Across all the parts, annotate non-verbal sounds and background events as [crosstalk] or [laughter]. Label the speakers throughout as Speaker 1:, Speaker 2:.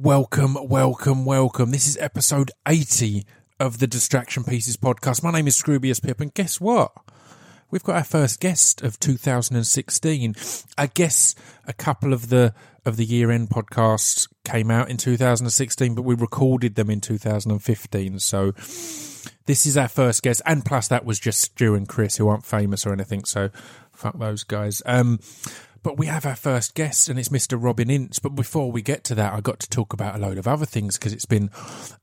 Speaker 1: Welcome, welcome, welcome. This is episode 80 of the Distraction Pieces podcast. My name is Scroobius Pip, and guess what? We've got our first guest of 2016. I guess a couple of the of the year end podcasts came out in 2016, but we recorded them in 2015. So this is our first guest, and plus that was just Stu and Chris, who aren't famous or anything. So fuck those guys. Um, but we have our first guest, and it's Mr. Robin Ince. But before we get to that, I got to talk about a load of other things because it's been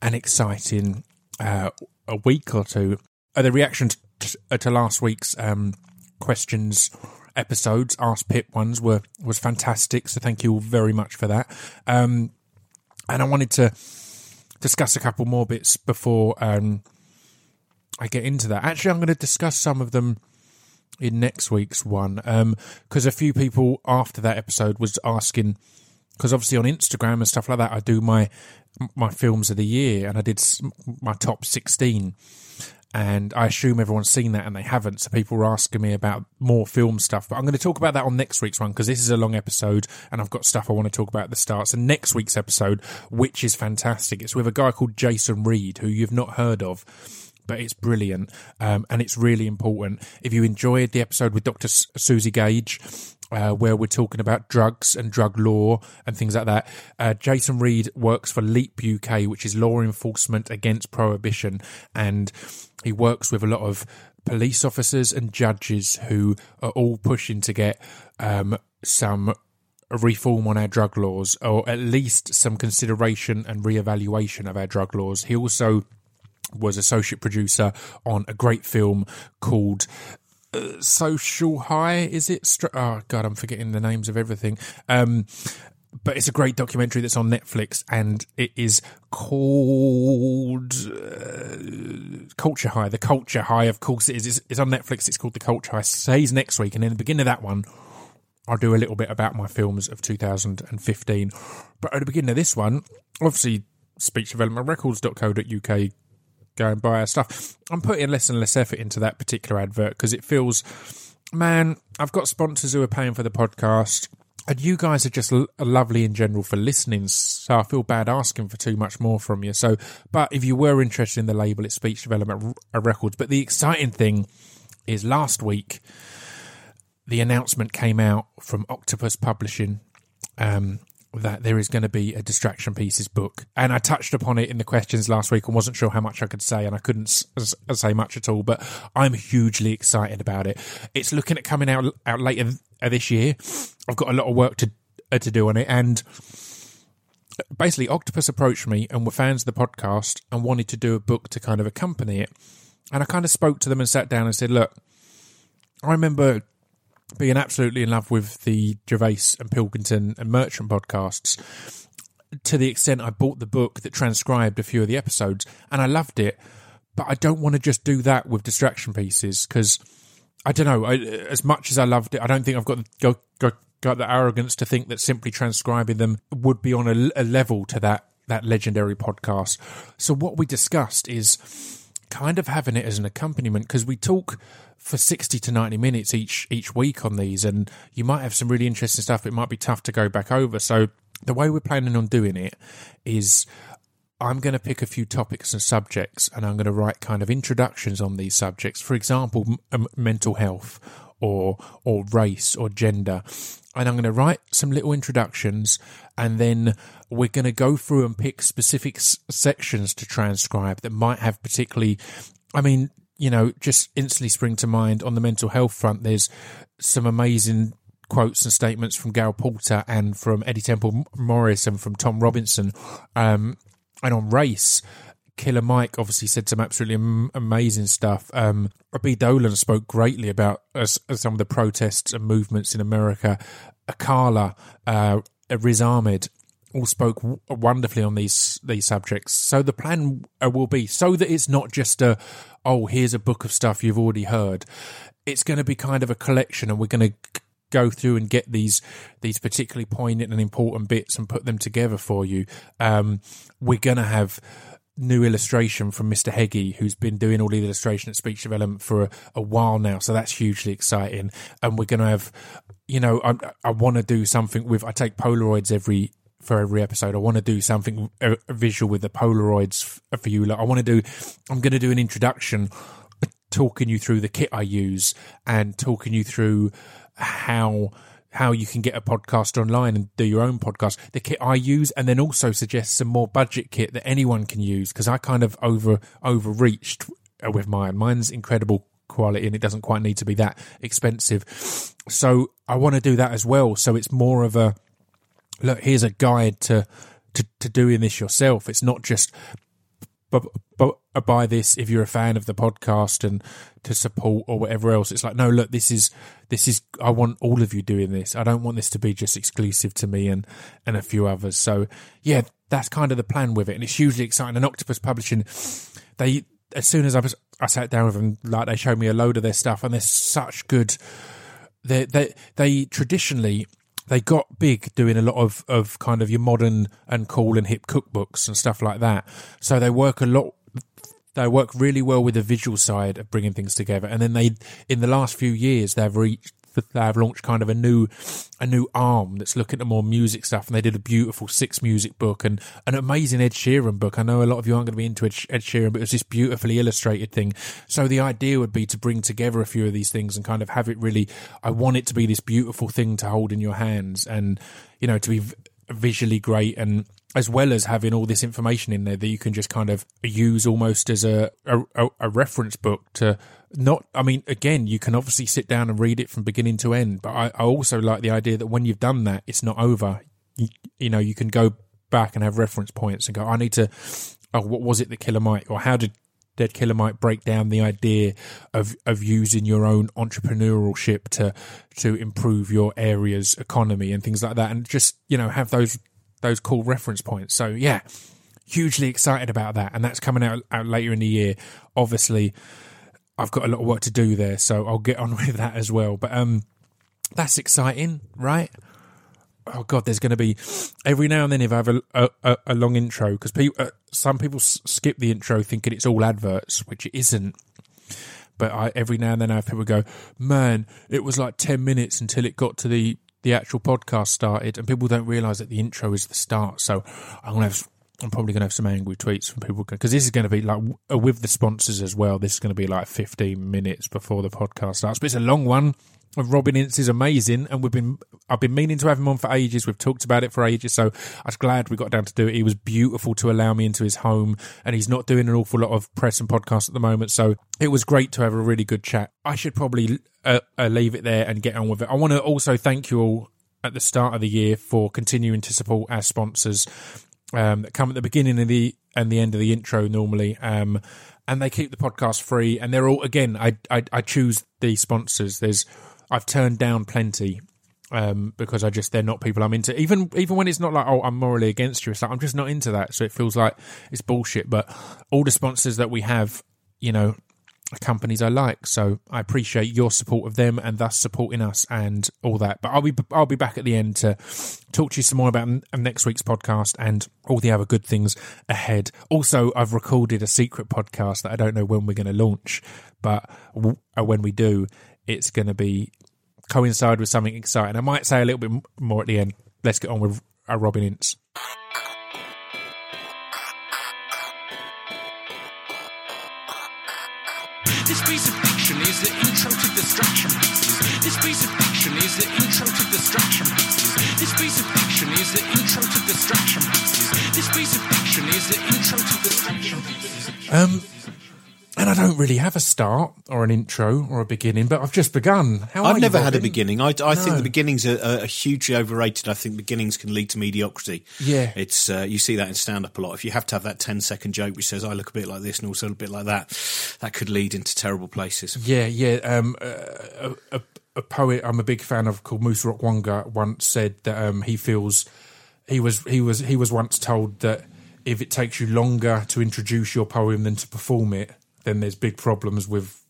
Speaker 1: an exciting uh, a week or two. Uh, the reaction to, uh, to last week's um, questions episodes, Ask Pip ones, were was fantastic. So thank you all very much for that. Um, and I wanted to discuss a couple more bits before um, I get into that. Actually, I'm going to discuss some of them in next week's one because um, a few people after that episode was asking because obviously on Instagram and stuff like that I do my my films of the year and I did my top 16 and I assume everyone's seen that and they haven't so people were asking me about more film stuff. But I'm going to talk about that on next week's one because this is a long episode and I've got stuff I want to talk about at the start. So next week's episode which is fantastic it's with a guy called Jason Reed who you've not heard of but it's brilliant um, and it's really important. If you enjoyed the episode with Dr. S- Suzi Gage, uh, where we're talking about drugs and drug law and things like that. Uh, Jason Reed works for Leap UK, which is law enforcement against prohibition, and he works with a lot of police officers and judges who are all pushing to get um, some reform on our drug laws, or at least some consideration and re-evaluation of our drug laws. He also was associate producer on a great film called uh, Social High. Is it? oh God, I'm forgetting the names of everything. Um, but it's a great documentary that's on Netflix, and it is called uh, Culture High. The Culture High, of course, it is. It's, on Netflix. It's called The Culture High. Says next week, and in the beginning of that one, I'll do a little bit about my films of 2015. But at the beginning of this one, obviously, speechdevelopmentrecords.co.uk go and buy our stuff. I'm putting less and less effort into that particular advert because it feels, man, I've got sponsors who are paying for the podcast. And you guys are just l- lovely in general for listening, so I feel bad asking for too much more from you. So, but if you were interested in the label, it's Speech Development R- Records. But the exciting thing is last week, the announcement came out from Octopus Publishing, um, that there is going to be a distraction pieces book. And i touched upon it in the questions last week and wasn't sure how much i could say and i couldn't s- say much at all but i'm hugely excited about it. It's looking at coming out out later this year. I've got a lot of work to uh, to do on it and basically octopus approached me and were fans of the podcast and wanted to do a book to kind of accompany it. And i kind of spoke to them and sat down and said look i remember being absolutely in love with the Gervais and Pilkington and Merchant podcasts to the extent I bought the book that transcribed a few of the episodes and I loved it. But I don't want to just do that with distraction pieces because I don't know. I, as much as I loved it, I don't think I've got, got, the arrogance to think that simply transcribing them would be on a, a level to that that legendary podcast. So what we discussed is kind of having it as an accompaniment because we talk for 60 to 90 minutes each each week on these and you might have some really interesting stuff it might be tough to go back over. So the way we're planning on doing it is I'm going to pick a few topics and subjects and I'm going to write kind of introductions on these subjects. For example m- mental health or or race or gender and I'm going to write some little introductions and then we're going to go through and pick specific s- sections to transcribe that might have particularly I mean you know, just instantly spring to mind on the mental health front. There's some amazing quotes and statements from Gail Porter and from Eddie Temple Morris and from Tom Robinson. Um, and on race, Killer Mike obviously said some absolutely am- amazing stuff. Um, Rabih Dolan spoke greatly about uh, some of the protests and movements in America. Akala, uh, Riz Ahmed, all spoke wonderfully on these these subjects. So the plan uh, will be so that it's not just a oh here's a book of stuff you've already heard. It's going to be kind of a collection, and we're going to go through and get these these particularly poignant and important bits and put them together for you. Um, we're going to have new illustration from Mr. Heggie, who's been doing all the illustration at Speech Development for a, a while now. So that's hugely exciting. And we're going to have, you know, I, I want to do something with, I take Polaroids every for every episode. I want to do something visual with the Polaroids for you. Like, I want to do. I'm going to do an introduction, talking you through the kit I use and talking you through how how you can get a podcast online and do your own podcast. The kit I use, and then also suggest some more budget kit that anyone can use because I kind of over overreached with mine. Mine's incredible quality and it doesn't quite need to be that expensive. So I want to do that as well. So it's more of a look. Here's a guide to to, to doing this yourself. It's not just Uh, buy this if you're a fan of the podcast and to support or whatever else. It's like, no, look, this is this is. I want all of you doing this. I don't want this to be just exclusive to me and and a few others. So yeah, that's kind of the plan with it, and it's hugely exciting. And Octopus Publishing, they as soon as I was I sat down with them, like they showed me a load of their stuff, and they're such good. They they they traditionally they got big doing a lot of, of kind of your modern and cool and hip cookbooks and stuff like that. So they work a lot. They work really well with the visual side of bringing things together. And then they, in the last few years, they've reached they uh, have launched kind of a new a new arm that's looking at more music stuff and they did a beautiful six music book and an amazing Ed Sheeran book. I know a lot of you aren't going to be into Ed, Ed Sheeran, but it was this beautifully illustrated thing. So the idea would be to bring together a few of these things and kind of have it really I want it to be this beautiful thing to hold in your hands and you know to be visually great and as well as having all this information in there that you can just kind of use almost as a, a, a reference book to not i mean again you can obviously sit down and read it from beginning to end but i, I also like the idea that when you've done that it's not over you, you, know you can go back and have reference points and go i need to oh what was it that killer mike or how did Dead Killer Mike break down the idea of of using your own entrepreneurship to to improve your area's economy and things like that, and just you know have those those cool reference points. So yeah, hugely excited about that, and that's coming out out later in the year. Obviously, I've got a lot of work to do there, so I'll get on [laughs] with that as well. But um, that's exciting, right? oh god, there's going to be every now and then if I have a a, a long intro because uh, some people s- skip the intro thinking it's all adverts, which it isn't. But I every now and then I have people go, man, it was like ten minutes until it got to the the actual podcast started, and people don't realise that the intro is the start. So I'm gonna have. I'm probably going to have some angry tweets from people because this is going to be like uh, with the sponsors as well. This is going to be like 15 minutes before the podcast starts, but it's a long one. Robin Ince is amazing, and we've been I've been meaning to have him on for ages. We've talked about it for ages, so I was glad we got down to do it. He was beautiful to allow me into his home, and he's not doing an awful lot of press and podcasts at the moment, so it was great to have a really good chat. I should probably uh, uh, leave it there and get on with it. I want to also thank you all at the start of the year for continuing to support our sponsors um, that come at the beginning of the and the end of the intro normally. Um, and they keep the podcast free, and they're all again. I I, I choose the sponsors. There's I've turned down plenty um, because I just they're not people I'm into. Even even when it's not like oh I'm morally against you, it's like I'm just not into that. So it feels like it's bullshit. But all the sponsors that we have, you know, companies I like. So I appreciate your support of them and thus supporting us and all that. But I'll be I'll be back at the end to talk to you some more about next week's podcast and all the other good things ahead. Also, I've recorded a secret podcast that I don't know when we're going to launch, but uh, when we do, it's going to be coincide with something exciting. I might say a little bit more at the end. Let's get on with our Robin Ince. This piece of fiction is the intro to distraction pieces. This piece of fiction is the intro to distraction pieces. This piece of fiction is the intro to distraction pieces. This piece of fiction is the intro to distraction pieces. Um, and I don't really have a start or an intro or a beginning, but I've just begun.
Speaker 2: How I've never had a beginning. I, I no. think the beginnings are, are, hugely overrated. I think beginnings can lead to mediocrity.
Speaker 1: Yeah,
Speaker 2: it's uh, you see that in stand up a lot. If you have to have that 10 second joke which says I look a bit like this and also a bit like that, that could lead into terrible places.
Speaker 1: Yeah, yeah. Um, uh, a, a, poet I'm a big fan of called Musa Okwonga once said that um, he feels he was he was he was once told that if it takes you longer to introduce your poem than to perform it then there's big problems with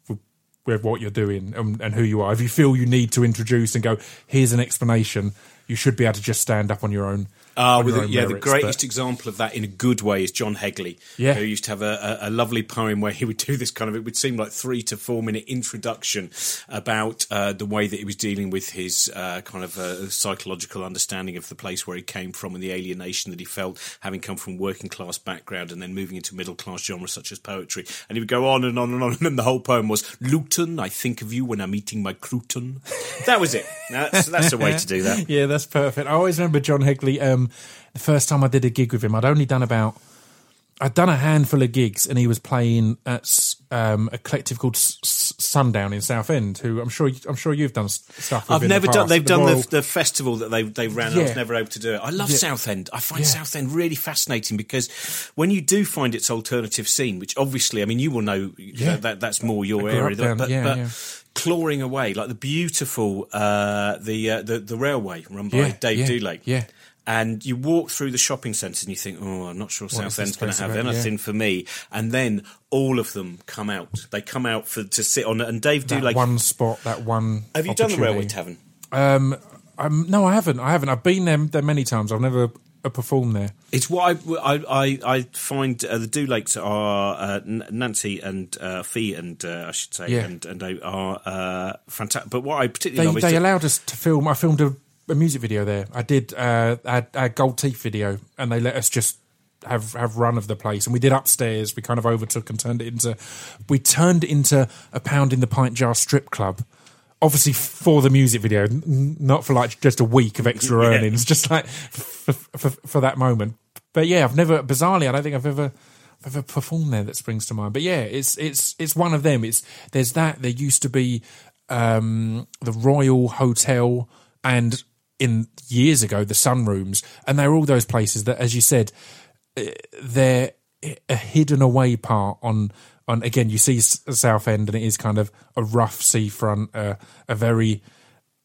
Speaker 1: with what you're doing and, and, who you are. If you feel you need to introduce and go, here's an explanation, you should be able to just stand up on your own. On
Speaker 2: with the, yeah, the greatest
Speaker 1: but-
Speaker 2: example of that in a good way is John Hegley,
Speaker 1: Yeah.
Speaker 2: who used to have a, a, a lovely poem where he would do this kind of, it would seem like three to four minute introduction about uh, the way that he was dealing with his uh, kind of uh, psychological understanding of the place where he came from and the alienation that he felt having come from working class background and then moving into middle class genres such as poetry. And he would go on and on and on, [laughs] and then the whole poem was, Luton, I think of you when I'm eating my crouton. That was it. That's, that's a way [laughs] to do that.
Speaker 1: Yeah, that's perfect. I always remember John Hegley. Um, the first time I did a gig with him, I'd only done about I'd done a handful of gigs, and he was playing at um, a collective called S- S- Sundown in Southend. Who I'm sure I'm sure you've done stuff. With
Speaker 2: I've
Speaker 1: in the
Speaker 2: never done. They've done
Speaker 1: Royal-
Speaker 2: the, the festival that they they ran. and I was never able to do it. I love
Speaker 1: Yeah.
Speaker 2: Southend. I find
Speaker 1: Yeah.
Speaker 2: Southend really fascinating because when you do find its alternative scene, which obviously, I mean, you will know
Speaker 1: Yeah.
Speaker 2: that, that that's more your area,
Speaker 1: down-
Speaker 2: but,
Speaker 1: yeah,
Speaker 2: but
Speaker 1: yeah.
Speaker 2: clawing away like the beautiful uh, the, uh, the the railway run by
Speaker 1: Yeah,
Speaker 2: Dave
Speaker 1: yeah,
Speaker 2: Dulake.
Speaker 1: yeah.
Speaker 2: And you walk through the shopping centres and you think, oh, I'm not sure Southend's going to have
Speaker 1: about? Yeah.
Speaker 2: anything for me. And then all of them come out. They come out for to sit on it. And Dave
Speaker 1: that
Speaker 2: like
Speaker 1: one spot, that one.
Speaker 2: have you done the Railway. Tavern?
Speaker 1: Um, um, no, I haven't. I haven't. I've been there, there many times. I've never uh, performed there.
Speaker 2: It's what I I, I, I find uh, the Dulakes are uh, Nancy and uh, Fee and uh, I should say
Speaker 1: Yeah.
Speaker 2: and and they are uh, fantastic. But what I particularly
Speaker 1: They
Speaker 2: love is
Speaker 1: they allowed us to film. I filmed a, a music video there. I did uh, our, our gold teeth video, and they let us just have have run of the place. And we did upstairs. We kind of overtook and turned it into. We turned it into a pound in the pint jar strip club. Obviously for the music video, n- not for like just a week of extra
Speaker 2: Yeah.
Speaker 1: earnings, just like for, for, for that moment. But yeah, I've never bizarrely, I don't think I've ever I've ever performed there that springs to mind. But yeah, it's it's it's one of them. It's there's that. There used to be um, the Royal Hotel and in years ago the Sunrooms, and they're all those places that, as you said, eh, they're a hidden away part on on again. You see south end and it is kind of a rough seafront, uh, a very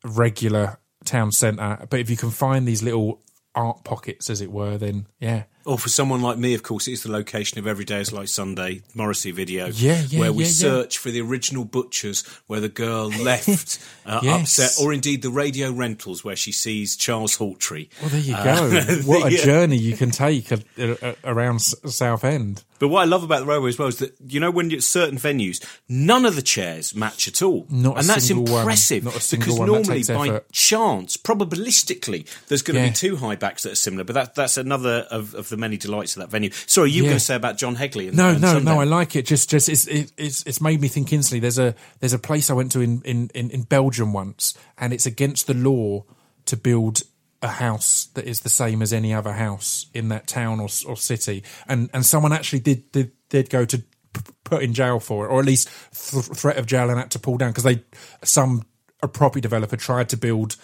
Speaker 1: regular town centre. But if you can find these little art pockets, as it were, then yeah,
Speaker 2: Or for someone like me, of course, it's the location of Every Day is Like Sunday, Morrissey video,
Speaker 1: Yeah, yeah,
Speaker 2: where we
Speaker 1: yeah,
Speaker 2: search for the original butchers where the girl [laughs] left uh,
Speaker 1: Yes.
Speaker 2: upset, or indeed the radio rentals where she sees Charles Hawtrey.
Speaker 1: Well, there you
Speaker 2: Uh,
Speaker 1: go. [laughs] what a journey you can take a, a, a- around S- Southend.
Speaker 2: But what I love about the railway as well is that you know when you're at certain venues, none of the chairs match at all,
Speaker 1: Not a
Speaker 2: and that's
Speaker 1: single one.
Speaker 2: impressive
Speaker 1: Not a single
Speaker 2: because
Speaker 1: one.
Speaker 2: Normally by
Speaker 1: effort.
Speaker 2: chance, probabilistically, there's going to
Speaker 1: Yeah.
Speaker 2: be two high backs that are similar. But that, that's another of, of the many delights of that venue. Sorry, you were going to say about John Hegley? And,
Speaker 1: No,
Speaker 2: and
Speaker 1: no,
Speaker 2: Sundown.
Speaker 1: no. I like it. Just, just it's it, it's it's made me think instantly. There's a there's a place I went to in in in, in Belgium once, and it's against the law to build a house that is the same as any other house in that town or or city. And and someone actually did did did go to p- put in jail for it, or at least th- threat of jail and had to pull down because they some a property developer tried to build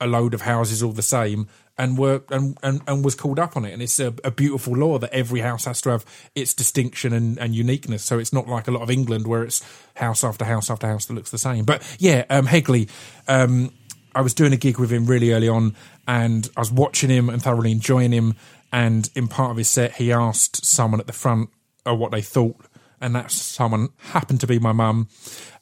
Speaker 1: a load of houses all the same and were and, and, and was called up on it. And it's a, a beautiful law that every house has to have its distinction and, and uniqueness. So it's not like a lot of england where it's house after house after house that looks the same. But yeah um hegley um i was doing a gig with him really early on and i was watching him and thoroughly enjoying him and in part of his set he asked someone at the front uh, what they thought and that someone happened to be my mum.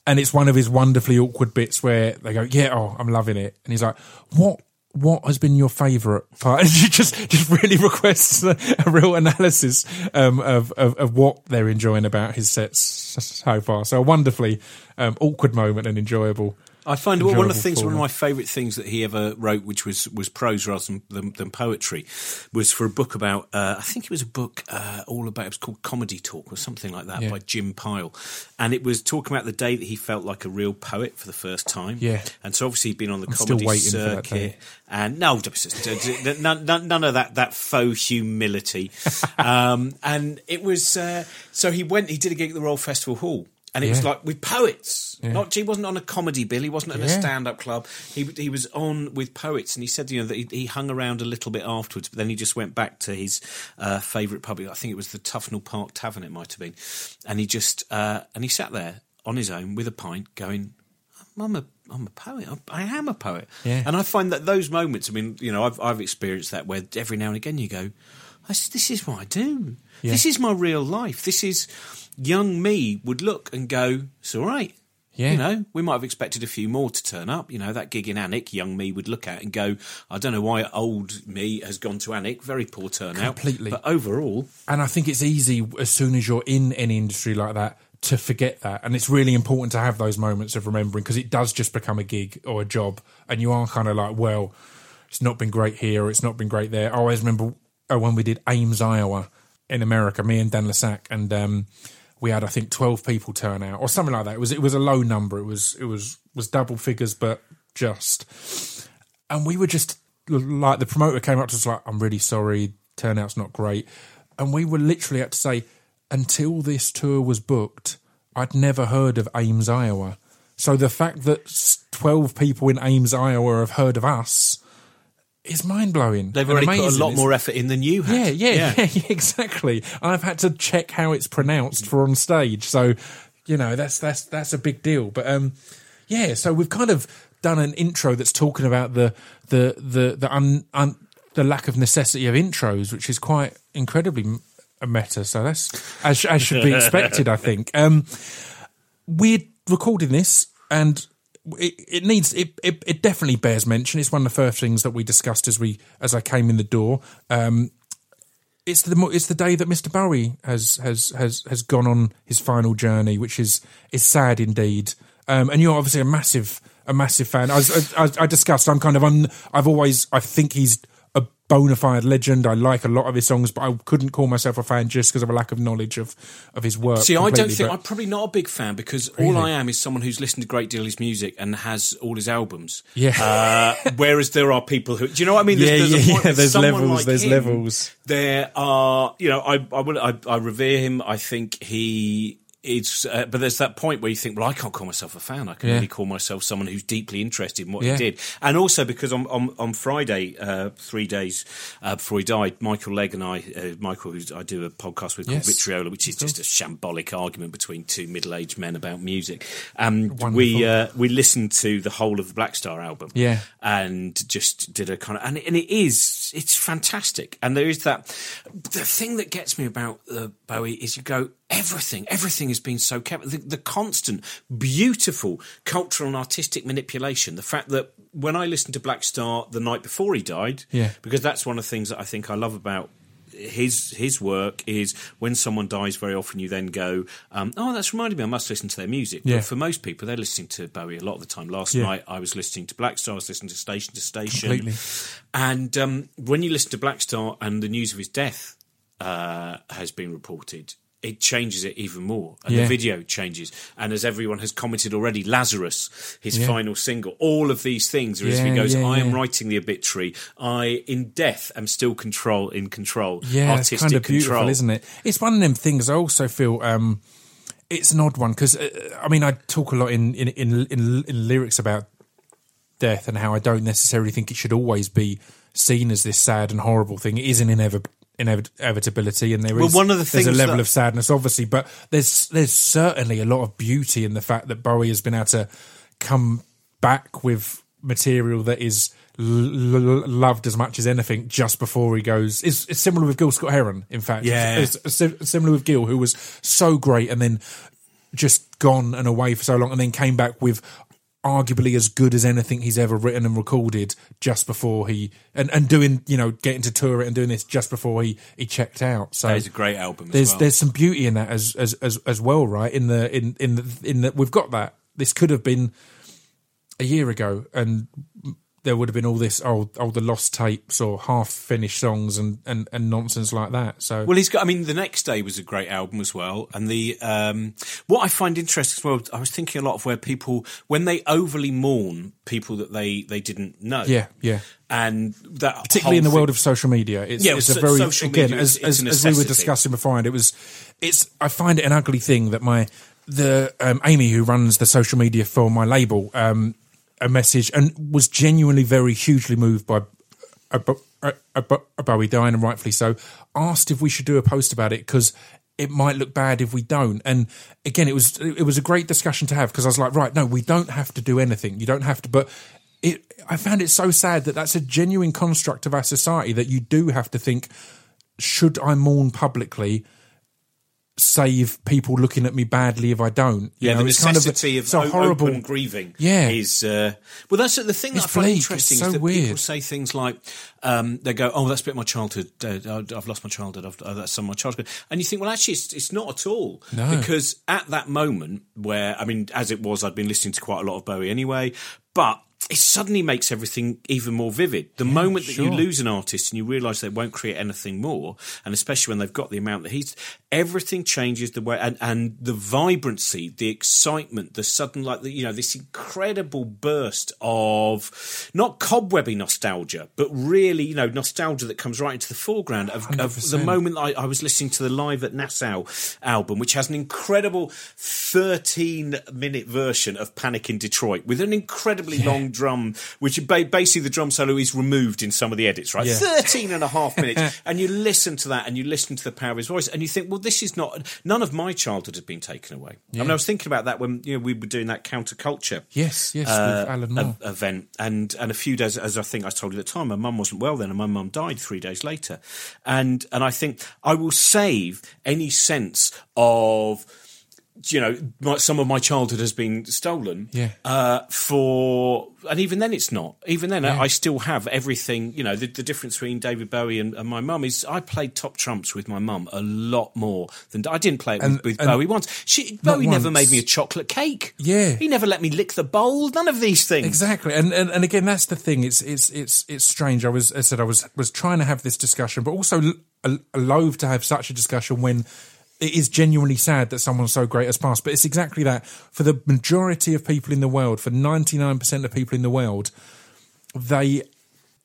Speaker 1: And it's one of his wonderfully awkward bits where they go, "Yeah, oh, I'm loving it," and he's like, "What? What has been your favourite part?" [laughs] And she just just really [laughs] requests a, a real analysis um, of, of of what they're enjoying about his sets so far. So a wonderfully um, awkward moment and enjoyable.
Speaker 2: I find one of the things, one of my favourite things that he ever wrote, which was was prose rather than, than, than poetry, was for a book about. Uh, I think it was a book uh, all about. It was called Comedy Talk or something like that
Speaker 1: Yeah.
Speaker 2: by Jim Pyle, and it was talking about the day that he felt like a real poet for the first time.
Speaker 1: Yeah.
Speaker 2: and so obviously he'd been on the
Speaker 1: I'm
Speaker 2: comedy circuit, and no, none, none, none of that that faux humility. [laughs] um, and it was uh, so he went. He did a gig at the Royal Festival Hall. And it was like with poets,
Speaker 1: Yeah.
Speaker 2: not he wasn't on a comedy bill. He wasn't at a stand up club. He he was on with poets, and he said you know that he, he hung around a little bit afterwards, but then he just went back to his uh, favourite pub. I think it was the Tufnell Park Tavern. It might have been, and he just uh, and he sat there on his own with a pint, going, "I'm a I'm a poet. I am a poet."
Speaker 1: Yeah.
Speaker 2: And I find that those moments. I mean, you know, I've I've experienced that where every now and again you go, "This this is what I do.
Speaker 1: Yeah.
Speaker 2: This is my real life. This is." Young me would look and go, "It's all right."
Speaker 1: Yeah.
Speaker 2: You know, we might have expected a few more to turn up. You know, that gig in Alnwick, young me would look at and go, I don't know why old me has gone to Alnwick. Very poor turnout.
Speaker 1: Completely.
Speaker 2: But overall,
Speaker 1: And I think it's easy as soon as you're in any industry like that to forget that. And it's really important to have those moments of remembering because it does just become a gig or a job. And you are kind of like, well, it's not been great here or it's not been great there. I always remember uh, when we did Ames, Iowa in America, me and Dan le Sac. and um, we had, I think, 12 people turn out or something like that. It was, it was a low number. It was, it was, was double figures, but just. And we were just like, the promoter came up to us like, I'm really sorry, turnout's not great. And we were literally had to say, until this tour was booked, I'd never heard of Ames, Iowa. So the fact that 12 people in Ames, Iowa have heard of us is mind blowing.
Speaker 2: they've already put a lot more effort in than you
Speaker 1: Yeah,
Speaker 2: had.
Speaker 1: yeah, yeah, yeah, [laughs] exactly. I've had to check how it's pronounced for on stage. So, you know, that's that's that's a big deal. But um yeah, so we've kind of done an intro that's talking about the the the the un, un, the lack of necessity of intros, which is quite incredibly meta. So that's as, as should be [laughs] expected, I think. Um, we're recording this, and it, it needs it, it. It definitely bears mention. It's one of the first things that we discussed as we as I came in the door. Um, it's the it's the day that Mr. Bowie has has has has gone on his final journey, which is is sad indeed. Um, and you're obviously a massive a massive fan. I, was, I, I discussed. I'm kind of un, I've always I think he's a bona fide legend. I like a lot of his songs, but I couldn't call myself a fan just because of a lack of knowledge of of his work.
Speaker 2: See, I don't think I'm probably not a big fan because all I am is someone who's listened to a great deal of his music and has all his albums.
Speaker 1: Yeah.
Speaker 2: Uh, whereas there are people who, do you know what I mean?
Speaker 1: Yeah,
Speaker 2: a
Speaker 1: yeah, yeah, there's levels,
Speaker 2: like
Speaker 1: there's
Speaker 2: him,
Speaker 1: levels.
Speaker 2: There are, you know, I I, will, I, I revere him. I think he. It's, uh, but there's that point where you think, well, I can't call myself a fan. I can
Speaker 1: Yeah.
Speaker 2: really call myself someone who's deeply interested in what
Speaker 1: Yeah.
Speaker 2: he did. And also because on on, on Friday, uh, three days uh, before he died, Michael Legge and I, uh, Michael, who I do a podcast with
Speaker 1: Yes.
Speaker 2: called Vitriola, which is just a shambolic argument between two middle-aged men about music. Um,
Speaker 1: Wonderful.
Speaker 2: we uh, we listened to the whole of the Blackstar album,
Speaker 1: Yeah.
Speaker 2: and just did a kind of and, and it is it's fantastic. And there is that the thing that gets me about uh, Bowie is you go everything everything has been so kept the, the constant beautiful cultural and artistic manipulation. The fact that when I listened to Blackstar the night before he died,
Speaker 1: Yeah.
Speaker 2: because that's one of the things that I think I love about his his work is when someone dies very often you then go um, oh that's reminded me I must listen to their music
Speaker 1: Yeah.
Speaker 2: but for most people they're listening to Bowie a lot of the time last
Speaker 1: Yeah.
Speaker 2: night I was listening to Blackstar I was listening to Station to Station
Speaker 1: Completely.
Speaker 2: and um, when you listen to Blackstar and the news of his death uh, has been reported it changes it even more and
Speaker 1: Yeah.
Speaker 2: the video changes and as everyone has commented already Lazarus his
Speaker 1: Yeah.
Speaker 2: final single all of these things are as he goes
Speaker 1: yeah,
Speaker 2: I am writing the obituary I in death am still control in control
Speaker 1: Yeah,
Speaker 2: artistic
Speaker 1: it's kind of beautiful,
Speaker 2: control
Speaker 1: isn't it? It's one of them things. I also feel um, it's an odd one because uh, I mean I talk a lot in in, in in in lyrics about death and how I don't necessarily think it should always be seen as this sad and horrible thing. It is an inevit- inevitability, and there is
Speaker 2: Well, one of the
Speaker 1: there's a level
Speaker 2: that-
Speaker 1: of sadness, obviously, but there's there's certainly a lot of beauty in the fact that Bowie has been able to come back with material that is l- l- loved as much as anything just before he goes. It's, it's similar with Gil Scott Heron, in fact.
Speaker 2: Yeah.
Speaker 1: It's, it's similar with Gil, who was so great and then just gone and away for so long, and then came back with arguably as good as anything he's ever written and recorded just before he and, and doing you know getting to tour it and doing this just before he he checked out. So
Speaker 2: it's a great album as
Speaker 1: there's
Speaker 2: well.
Speaker 1: there's some beauty in that as as as, as well right? In the in in the in that we've got that. This could have been a year ago and there would have been all this oh oh the lost tapes or half finished songs and and and nonsense like that so
Speaker 2: Well, he's got. I mean, the next day was a great album as well. And the um, what I find interesting as well, I was thinking a lot of where people when they overly mourn people that they they didn't know.
Speaker 1: yeah yeah
Speaker 2: and that
Speaker 1: particularly in the
Speaker 2: whole
Speaker 1: world of social media. It's,
Speaker 2: Yeah,
Speaker 1: it's
Speaker 2: so-
Speaker 1: a very again as as, as we were discussing beforehand. It was it's I find it an ugly thing that my the um, Amy who runs the social media for my label um, a message and was genuinely very hugely moved by a, a, a, a Bowie dying and rightfully so. Asked if we should do a post about it because. It might look bad if we don't, and again, it was it was a great discussion to have because I was like, right, no, we don't have to do anything. You don't have to, but it, I found it so sad that that's a genuine construct of our society that you do have to think, should I mourn publicly save people looking at me badly if I don't. You
Speaker 2: Yeah,
Speaker 1: know,
Speaker 2: the
Speaker 1: it's kind of
Speaker 2: necessity of,
Speaker 1: so
Speaker 2: o-
Speaker 1: horrible.
Speaker 2: grieving.
Speaker 1: Yeah.
Speaker 2: is uh, well. That's the thing that
Speaker 1: It's
Speaker 2: I find
Speaker 1: bleak. It's
Speaker 2: interesting
Speaker 1: so
Speaker 2: is that people say things like um, they go, "Oh, that's a bit of my childhood. Uh, I've lost my childhood. I've, uh, that's some of my childhood." And you think, well, actually, it's, it's not at all.
Speaker 1: No.
Speaker 2: because at that moment where I mean, as it was, I'd been listening to quite a lot of Bowie anyway, but. It suddenly makes everything even more vivid. The moment that you lose an artist and you realise they won't create anything more, and especially when they've got the amount that he's, everything changes the way and, and the vibrancy, the excitement, the sudden like the, you know this incredible burst of not cobwebby nostalgia, but really you know nostalgia that comes right into the foreground of, of the moment I, I was listening to the live at Nassau album, which has an incredible thirteen minute version of Panic in Detroit with an incredibly long drum, which ba- basically the drum solo is removed in some of the edits, right?
Speaker 1: Yeah.
Speaker 2: 13 and a half [laughs] minutes. and you listen to that and you listen to the power of his voice and you think, well, this is not, none of my childhood has been taken away. I mean, I was thinking about that when you know, we were doing that counterculture
Speaker 1: yes, yes,
Speaker 2: uh,
Speaker 1: Alan Moore.
Speaker 2: event, and and a few days, as I think I told you at the time, my mum wasn't well then, and my mum died three days later, and and I think I will save any sense of. You know, my, some of my childhood has been stolen.
Speaker 1: Yeah.
Speaker 2: Uh, for and even then, it's not. Even then, I still have everything. You know, the, the difference between David Bowie and, and my mum is I played top trumps with my mum a lot more than I didn't play it with,
Speaker 1: And-
Speaker 2: with
Speaker 1: and-
Speaker 2: Bowie once. She Bowie never made me a chocolate cake.
Speaker 1: Yeah.
Speaker 2: he never let me lick the bowl. None of these things.
Speaker 1: Exactly, and, and and again, that's the thing. It's it's it's it's strange. I was, I said, I was was trying to have this discussion, but also l- a- a loath to have such a discussion when it is genuinely sad that someone so great has passed. But it's exactly that for the majority of people in the world, for ninety nine percent of people in the world, they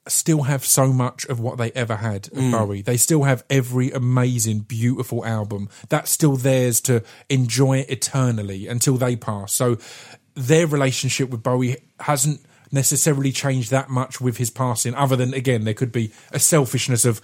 Speaker 1: still have so much of what they ever had of mm. Bowie. They still have every amazing, beautiful album. That's still theirs to enjoy eternally until they pass. So their relationship with Bowie hasn't necessarily changed that much with his passing, other than, again, there could be a selfishness of,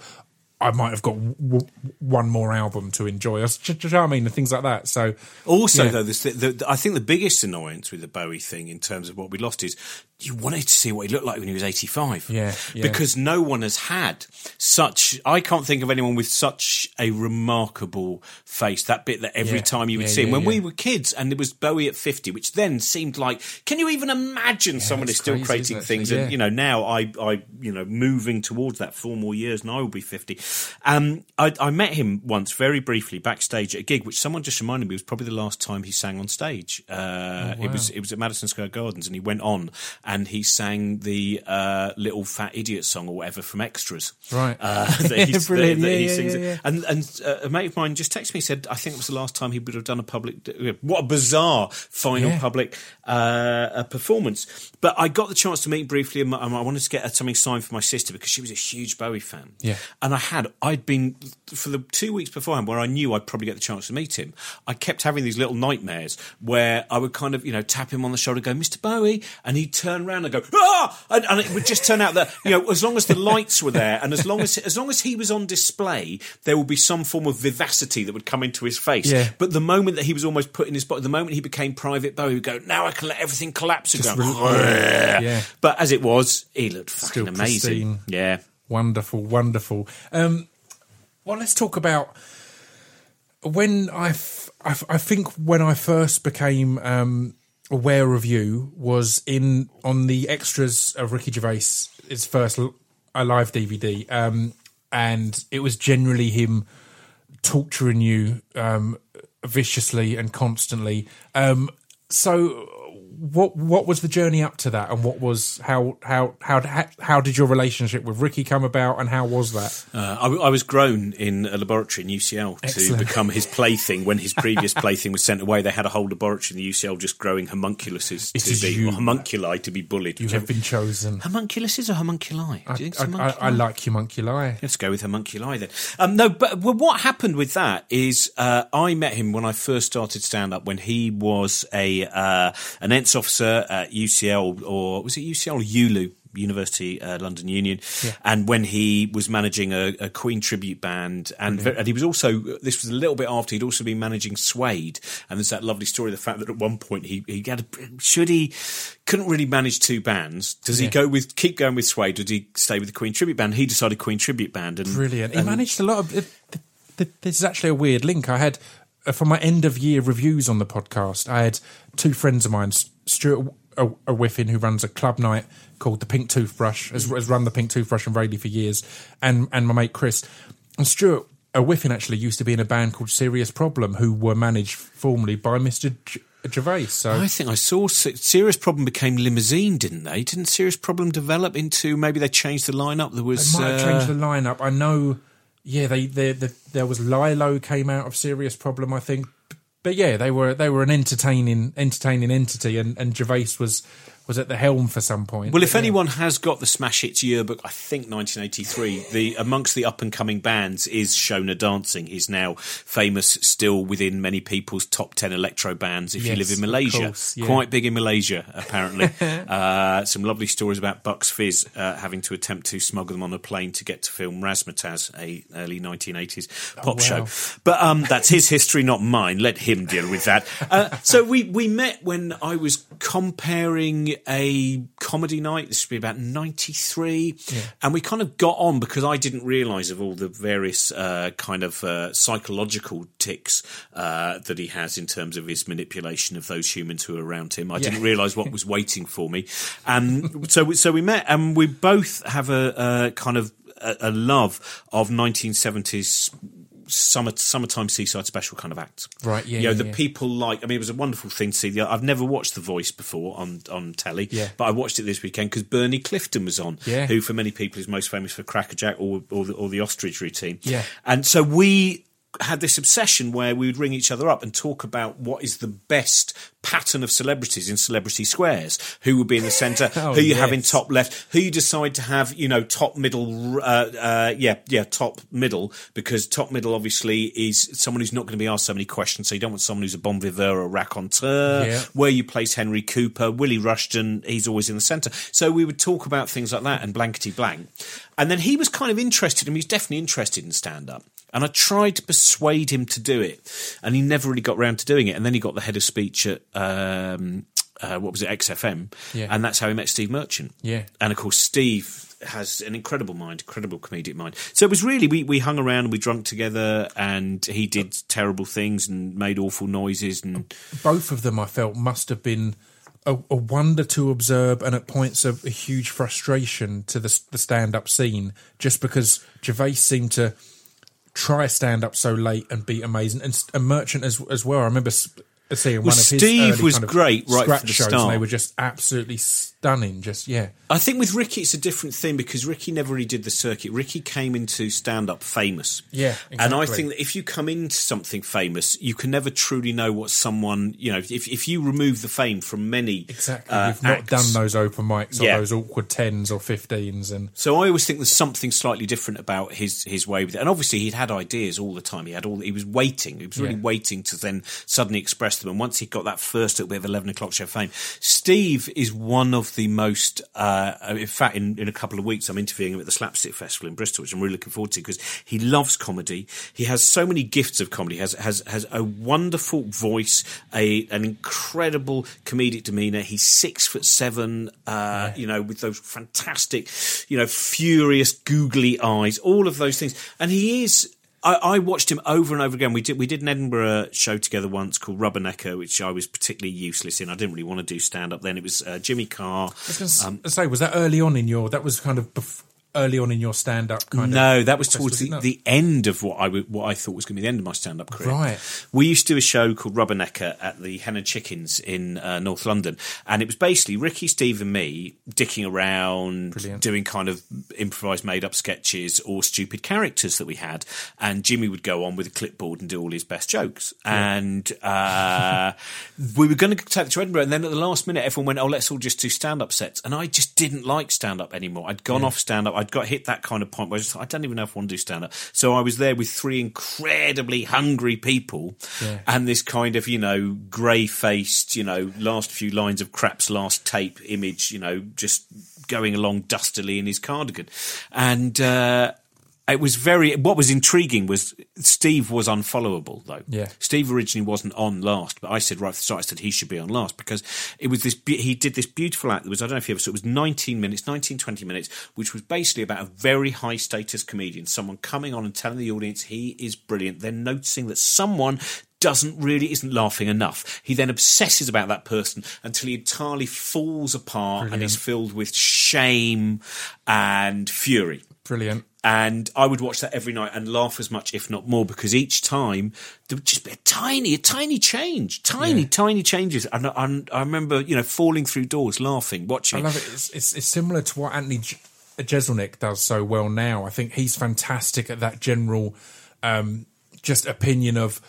Speaker 1: I might have got w- one more album to enjoy. Do you know what I mean? And things like that. So,
Speaker 2: Also,
Speaker 1: Yeah.
Speaker 2: though, this, the, the, I think the biggest annoyance with the Bowie thing in terms of what we lost is you wanted to see what he looked like when he was 85.
Speaker 1: Yeah, yeah.
Speaker 2: Because no one has had such, I can't think of anyone with such a remarkable face. That bit that every
Speaker 1: Yeah,
Speaker 2: time you would
Speaker 1: yeah,
Speaker 2: see him. When we were kids and there was Bowie at 50, which then seemed like, can you even imagine someone is still
Speaker 1: crazy,
Speaker 2: creating things? And, you know, now I, I, you know, moving towards that four more years and I will be 50. Um, I, I met him once very briefly backstage at a gig, which someone just reminded me was probably the last time he sang on stage. Uh, It was, it was at Madison Square Gardens and he went on and he sang the, uh, little fat idiot song or whatever from extras.
Speaker 1: Right.
Speaker 2: Uh, [laughs] that [laughs]
Speaker 1: Brilliant.
Speaker 2: that
Speaker 1: Yeah,
Speaker 2: he
Speaker 1: yeah,
Speaker 2: sings
Speaker 1: yeah,
Speaker 2: And, and uh, a mate of mine just texted me and said, I think it was the last time he would have done a public, what a bizarre final public uh, a performance. But I got the chance to meet briefly, and I wanted to get something signed for my sister because she was a huge Bowie fan.
Speaker 1: Yeah.
Speaker 2: and I had I'd been for the two weeks beforehand where I knew I'd probably get the chance to meet him. I kept having these little nightmares where I would kind of you know tap him on the shoulder, go Mr. Bowie, and he'd turn around and go ah, and, and it would just turn out that you know as long as the lights were there and as long as as long as he was on display, there would be some form of vivacity that would come into his face.
Speaker 1: Yeah.
Speaker 2: But the moment that he was almost put in his body, the moment he became Private Bowie, would go, now I can let everything collapse and
Speaker 1: Just
Speaker 2: go.
Speaker 1: re- yeah.
Speaker 2: But as it was, he looked fucking
Speaker 1: Still
Speaker 2: amazing.
Speaker 1: pristine.
Speaker 2: Yeah.
Speaker 1: Wonderful, wonderful. Um, well, let's talk about when I, f- I, f- I think when I first became um, aware of you was in on the extras of Ricky Gervais' his first live DVD, um, and it was generally him torturing you um, viciously and constantly. Um, so, what what was the journey up to that, and what was how how how how, did your relationship with Ricky come about, and how was that?
Speaker 2: Uh, I, I was grown in a laboratory in UCL
Speaker 1: Excellent.
Speaker 2: to become his plaything. When his previous [laughs] plaything was sent away, they had a whole laboratory in the UCL just growing homunculuses
Speaker 1: It
Speaker 2: to be
Speaker 1: you.
Speaker 2: homunculi to be bullied.
Speaker 1: You have been chosen.
Speaker 2: homunculuses or homunculi?
Speaker 1: I,
Speaker 2: Do you think it's
Speaker 1: I, I,
Speaker 2: homunculi?
Speaker 1: I like homunculi.
Speaker 2: Let's go with homunculi then. Um, no, but well, what happened with that is uh, I met him when I first started stand up when he was a uh, an Officer at UCL or was it UCL or ULU? University uh, London Union, and when he was managing a, a Queen tribute band, and ve- and he was also this was a little bit after he'd also been managing Suede, and there's that lovely story the fact that at one point he he had a, should he couldn't really manage two bands. Does he go with keep going with Suede, or does he stay with the Queen tribute band? He decided Queen tribute band, and
Speaker 1: Brilliant. He
Speaker 2: and-
Speaker 1: managed a lot of. It, th- th- this is actually a weird link. I had for my end of year reviews on the podcast, I had two friends of mine, Stuart a, a Whiffin, who runs a club night called the Pink Toothbrush, has, has run the Pink Toothbrush in Rayleigh for years, and and my mate Chris and Stuart. A Whiffin actually used to be in a band called Serious Problem, who were managed formerly by Mr. J- Gervais. So
Speaker 2: I think I saw Serious Problem became Limousine, didn't they? Didn't Serious Problem develop into maybe they changed the lineup? There was
Speaker 1: They might have
Speaker 2: uh,
Speaker 1: changed the lineup. I know. Yeah, they, they, they there was Lilo came out of Serious Problem, I think. But yeah, they were they were an entertaining entertaining entity, and, and Gervais was was at the helm for some point.
Speaker 2: Well, if
Speaker 1: yeah.
Speaker 2: anyone has got the Smash Hits yearbook, I think 1983, the amongst the up and coming bands is Seona Dancing. He's now famous still within many people's top 10 electro bands if you live in Malaysia.
Speaker 1: course, yeah.
Speaker 2: Quite big in Malaysia, [laughs] apparently. uh, some lovely stories about Bucks Fizz uh, having to attempt to smuggle them on a plane to get to film Razzmatazz, a early 1980s pop
Speaker 1: Oh, wow.
Speaker 2: show. But um, that's his history, not mine. Let him deal with that. Uh, so we, we met when I was comparing a comedy night. This would be about 93. And we kind of got on because I didn't realise of all the various uh, kind of uh, psychological ticks uh, that he has in terms of his manipulation of those humans who are around him. I didn't realise what was [laughs] waiting for me. And so, we- so we met and we both have a, a kind of a, a love of 1970s summer summertime seaside special kind of act.
Speaker 1: Right, yeah,
Speaker 2: You know,
Speaker 1: yeah,
Speaker 2: the
Speaker 1: yeah.
Speaker 2: people like. I mean, it was a wonderful thing to see. I've never watched The Voice before on on telly,
Speaker 1: Yeah.
Speaker 2: but I watched it this weekend because Bernie Clifton was on,
Speaker 1: Yeah.
Speaker 2: who for many people is most famous for Crackerjack or or the, or the ostrich routine.
Speaker 1: Yeah.
Speaker 2: and so we had this obsession where we would ring each other up and talk about what is the best pattern of celebrities in celebrity squares. Who would be in the centre? [laughs]
Speaker 1: Oh,
Speaker 2: who you have in top left? Who you decide to have you know top middle uh, uh, yeah yeah top middle? Because top middle obviously is someone who's not going to be asked so many questions so you don't want someone who's a bon viveur or a raconteur.
Speaker 1: Yeah.
Speaker 2: where you place Henry Cooper Willie Rushton he's always in the centre. So we would talk about things like that and blankety blank. And then he was kind of interested and he was definitely interested in stand up and I tried to persuade him to do it, and he never really got round to doing it. And then he got the head of speech at um, uh, what was it, XFM,
Speaker 1: Yeah.
Speaker 2: and that's how he met Steve Merchant.
Speaker 1: Yeah.
Speaker 2: and of course Steve has an incredible mind, incredible comedic mind. So it was really we we hung around and we drunk together, and he did terrible things and made awful noises and
Speaker 1: both of them I felt must have been a, a wonder to observe and at points of a huge frustration to the, the stand up scene just because Gervais seemed to try stand up so late and be amazing and, and Merchant as as well. I remember s- seeing one of his
Speaker 2: Steve was
Speaker 1: kind of
Speaker 2: great right from the start.
Speaker 1: they were just absolutely stunning. Just yeah,
Speaker 2: I think with Ricky, it's a different thing because Ricky never really did the circuit. Ricky came into stand up famous.
Speaker 1: Yeah,
Speaker 2: And I think that if you come into something famous, you can never truly know what someone, you know, if, if you remove the fame from many.
Speaker 1: exactly.
Speaker 2: uh,
Speaker 1: You've not
Speaker 2: acts-
Speaker 1: done those open mics or
Speaker 2: Yeah.
Speaker 1: those awkward tens or fifteens and
Speaker 2: So I always think there's something slightly different about his his way with it. And obviously he'd had ideas all the time. He had all he was waiting. He was really
Speaker 1: Yeah.
Speaker 2: waiting to then suddenly express them. And once he got that first little bit of eleven o'clock show fame, Steve is one of the most. Uh, in fact, in, in a couple of weeks, I'm interviewing him at the Slapstick Festival in Bristol, which I'm really looking forward to because he loves comedy. He has so many gifts of comedy. has has has a wonderful voice, a an incredible comedic demeanor. He's six foot seven. Uh, You know, with those fantastic, you know, furious googly eyes, all of those things, and he is. I, I watched him over and over again. We did we did an Edinburgh show together once called Rubbernecker, which I was particularly useless in. I didn't really want to do stand up then. It was uh, Jimmy Carr.
Speaker 1: I was going to say, was that early on in your? That was kind of bef- early on in your stand-up kind of.
Speaker 2: No, that was towards the, the end of what I w- what I thought was going to be the end of my stand up career.
Speaker 1: Right.
Speaker 2: We used to do a show called Rubbernecker at the Hen and Chickens in uh, North London, and it was basically Ricky, Steve, and me dicking around,
Speaker 1: Brilliant.
Speaker 2: doing kind of improvised, made up sketches or stupid characters that we had, and Jimmy would go on with a clipboard and do all his best jokes. And uh, [laughs] we were going to take it to Edinburgh, and then at the last minute, everyone went, "Oh, let's all just do stand up sets," and I just didn't like stand up anymore. I'd gone off stand up. I'd got hit that kind of point where I just I don't even know if I want to do stand up. So I was there with three incredibly hungry people
Speaker 1: Yeah.
Speaker 2: and this kind of, you know, grey faced, you know, last few lines of Krapp's last tape image, you know, just going along dustily in his cardigan. And, uh, it was very. What was intriguing was Steve was unfollowable though.
Speaker 1: Yeah.
Speaker 2: Steve originally wasn't on last, but I said right at the start, I said he should be on last because it was this. He did this beautiful act. That was I don't know if you ever saw. It, it was 19 minutes, 19 20 minutes, which was basically about a very high status comedian, someone coming on and telling the audience he is brilliant. Then noticing that someone doesn't really isn't laughing enough. He then obsesses about that person until he entirely falls apart and is filled with shame and fury.
Speaker 1: Brilliant.
Speaker 2: And I would watch that every night and laugh as much, if not more, because each time there would just be a tiny, a tiny change, tiny,
Speaker 1: Yeah.
Speaker 2: tiny changes. And I, I, I remember, you know, falling through doors, laughing, watching.
Speaker 1: I love it. It's, it's, it's similar to what Anthony J- Jeselnik does so well now. I think he's fantastic at that general um, just opinion of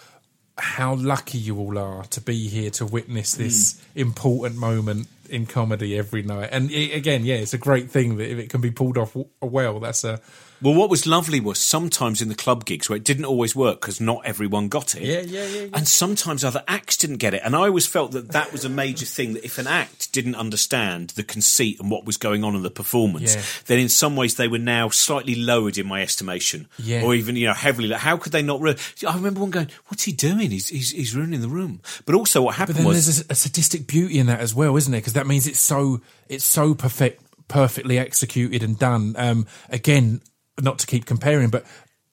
Speaker 1: how lucky you all are to be here to witness this important moment in comedy every night. And i again, yeah, it's a great thing that if it can be pulled off w- well, that's a
Speaker 2: Well, what was lovely was sometimes in the club gigs where it didn't always work because not everyone got it.
Speaker 1: Yeah, yeah, yeah, yeah.
Speaker 2: And sometimes other acts didn't get it. And I always felt that that was a major thing that if an act didn't understand the conceit and what was going on in the performance,
Speaker 1: Yeah.
Speaker 2: then in some ways they were now slightly lowered in my estimation.
Speaker 1: Yeah.
Speaker 2: Or even, you know, heavily. Like, how could they not? Re- I remember one going, what's he doing? He's, he's, he's ruining the room. But also what
Speaker 1: But
Speaker 2: happened
Speaker 1: then
Speaker 2: was.
Speaker 1: there's a, a sadistic beauty in that as well, isn't it? Because that means it's so it's so perfect, perfectly executed and done. Um, again, not to keep comparing, but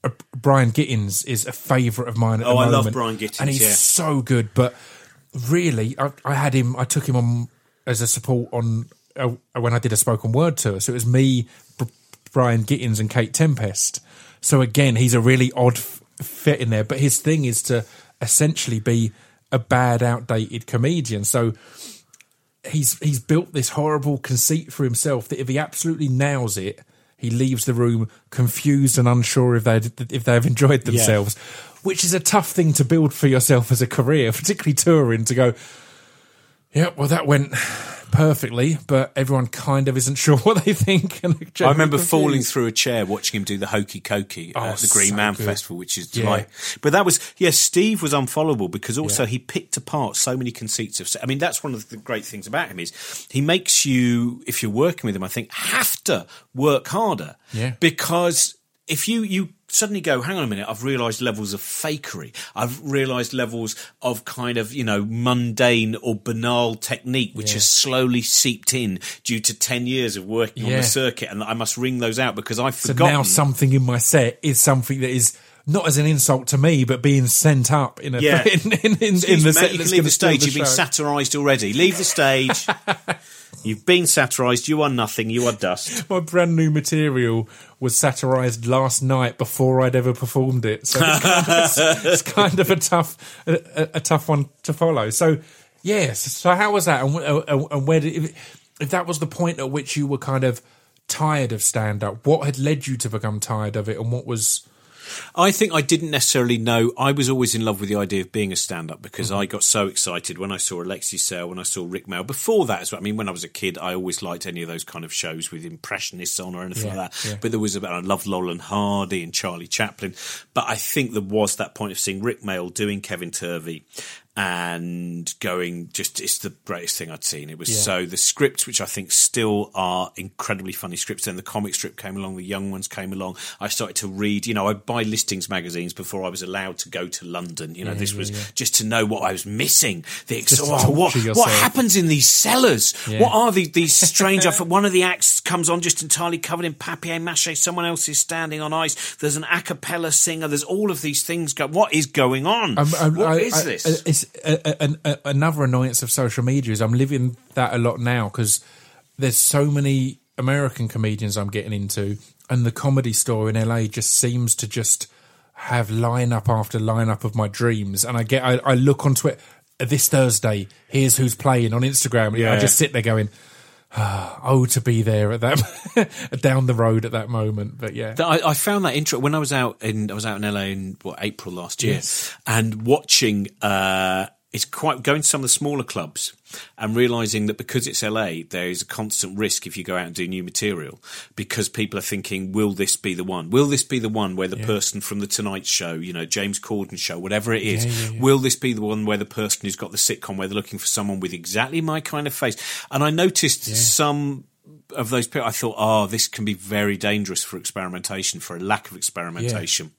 Speaker 1: uh, Brian Gittins is a favourite of mine. At
Speaker 2: Oh,
Speaker 1: the
Speaker 2: I
Speaker 1: moment,
Speaker 2: love Brian Gittins,
Speaker 1: and he's
Speaker 2: yeah.
Speaker 1: so good. But really, I, I had him. I took him on as a support on uh, when I did a spoken word tour. So it was me, Br- Brian Gittins, and Kate Tempest. So again, he's a really odd f- fit in there. But his thing is to essentially be a bad, outdated comedian. So he's he's built this horrible conceit for himself that if he absolutely nails it, he leaves the room confused and unsure if they if they've enjoyed themselves, which is a tough thing to build for yourself as a career, [laughs] particularly touring. To go, yeah, well that went perfectly, but everyone kind of isn't [laughs] sure what they think. And
Speaker 2: I remember falling through a chair watching him do the hokey cokey
Speaker 1: Oh,
Speaker 2: at the Green
Speaker 1: so
Speaker 2: Man
Speaker 1: good.
Speaker 2: Festival, which is
Speaker 1: Yeah.
Speaker 2: But that was yes, Steve was unfollowable because also
Speaker 1: Yeah.
Speaker 2: he picked apart so many conceits of. I mean, that's one of the great things about him is he makes you, if you're working with him, I think have to work harder.
Speaker 1: Yeah.
Speaker 2: because if you you suddenly go hang on a minute i've realized levels of fakery i've realized levels of kind of you know mundane or banal technique which
Speaker 1: Yeah.
Speaker 2: has slowly seeped in due to 10 years of working on the circuit and i must ring those out because i've
Speaker 1: So
Speaker 2: forgotten
Speaker 1: now something in my set is something that is not as an insult to me, but being sent up in a
Speaker 2: Yeah. [laughs]
Speaker 1: in, in, in, in the set.
Speaker 2: you can leave the stage.
Speaker 1: the
Speaker 2: You've been satirised already. Leave the stage. [laughs] You've been satirised. You are nothing. You are dust. [laughs]
Speaker 1: my brand new material was satirized last night before I'd ever performed it. So it's kind of, it's, it's [laughs] kind of a tough, a, a- a tough one to follow. So yes. So how was that? And, uh, uh, and where did if, if that was the point at which you were kind of tired of stand up? What had led you to become tired of it, and what was?
Speaker 2: I think I didn't necessarily know. I was always in love with the idea of being a stand up because
Speaker 1: Mm-hmm.
Speaker 2: I got so excited when I saw Alexei Sayle, when I saw Rik Mayall. Before that as well. I mean, when I was a kid, I always liked any of those kind of shows with impressionists on or anything
Speaker 1: Yeah,
Speaker 2: like that.
Speaker 1: yeah.
Speaker 2: But there was about, I loved Laurel and Hardy and Charlie Chaplin. But I think there was that point of seeing Rik Mayall doing Kevin Turvey and going just it's the greatest thing I'd seen. It was
Speaker 1: Yeah.
Speaker 2: so the scripts, which I think still are incredibly funny scripts. Then the comic strip came along, the young ones came along. I started to read. You know, I buy listings magazines before I was allowed to go to London. You know,
Speaker 1: Yeah,
Speaker 2: this
Speaker 1: yeah,
Speaker 2: was just to know what I was missing. The ex- oh, what, what happens in these cellars? What are these, these [laughs] strange? One of the acts comes on just entirely covered in papier mâché. Someone else is standing on ice. There's an a cappella singer. There's all of these things. Go, what is going on?
Speaker 1: Um, um,
Speaker 2: What
Speaker 1: I-
Speaker 2: is
Speaker 1: I-
Speaker 2: this?
Speaker 1: It's a, a, a, a- another annoyance of social media is I'm living that a lot now because there's so many American comedians I'm getting into, and the comedy store in LA just seems to just have lineup after lineup of my dreams. And I get, I, I look on Twitter this Thursday. Here's who's playing on Instagram. and I just sit there going. "Ah, [sighs] Oh, to be there at that [laughs] down the road at that moment, but yeah,
Speaker 2: I, I found that interesting when I was out in I was out in LA in what April last year,
Speaker 1: Yes.
Speaker 2: and watching. Uh, it's quite going to some of the smaller clubs and realizing that because it's LA, there is a constant risk if you go out and do new material because people are thinking, will this be the one? Will this be the one where the person from the Tonight Show, you know, James Corden show, whatever it is,
Speaker 1: Yeah, yeah, yeah.
Speaker 2: will this be the one where the person who's got the sitcom where they're looking for someone with exactly my kind of face? And I noticed some of those people, I thought, oh, this can be very dangerous for experimentation, for a lack of experimentation.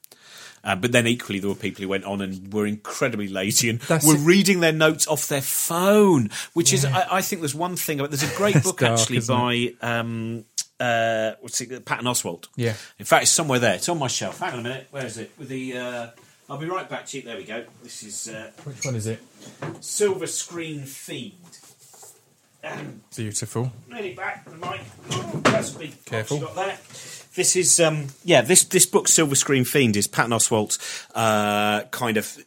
Speaker 2: Uh, but then equally, there were people who went on and were incredibly lazy and
Speaker 1: That's
Speaker 2: were
Speaker 1: it.
Speaker 2: reading their notes off their phone, which is, I, I think, there's one thing about. There's a [laughs] great book
Speaker 1: dark,
Speaker 2: actually by um, uh, what's it, Patton Oswalt.
Speaker 1: Yeah.
Speaker 2: In fact, it's somewhere there. It's on my shelf. Hang on a minute. Where is it? With the uh, I'll be right back to you. There we go. This is uh,
Speaker 1: Which one is it?
Speaker 2: Silver Screen Fiend.
Speaker 1: Beautiful.
Speaker 2: nearly back the mic. That's a big
Speaker 1: Careful.
Speaker 2: got there. This is um, yeah. This this book, Silver Screen Fiend, is Patton Oswalt's uh, kind of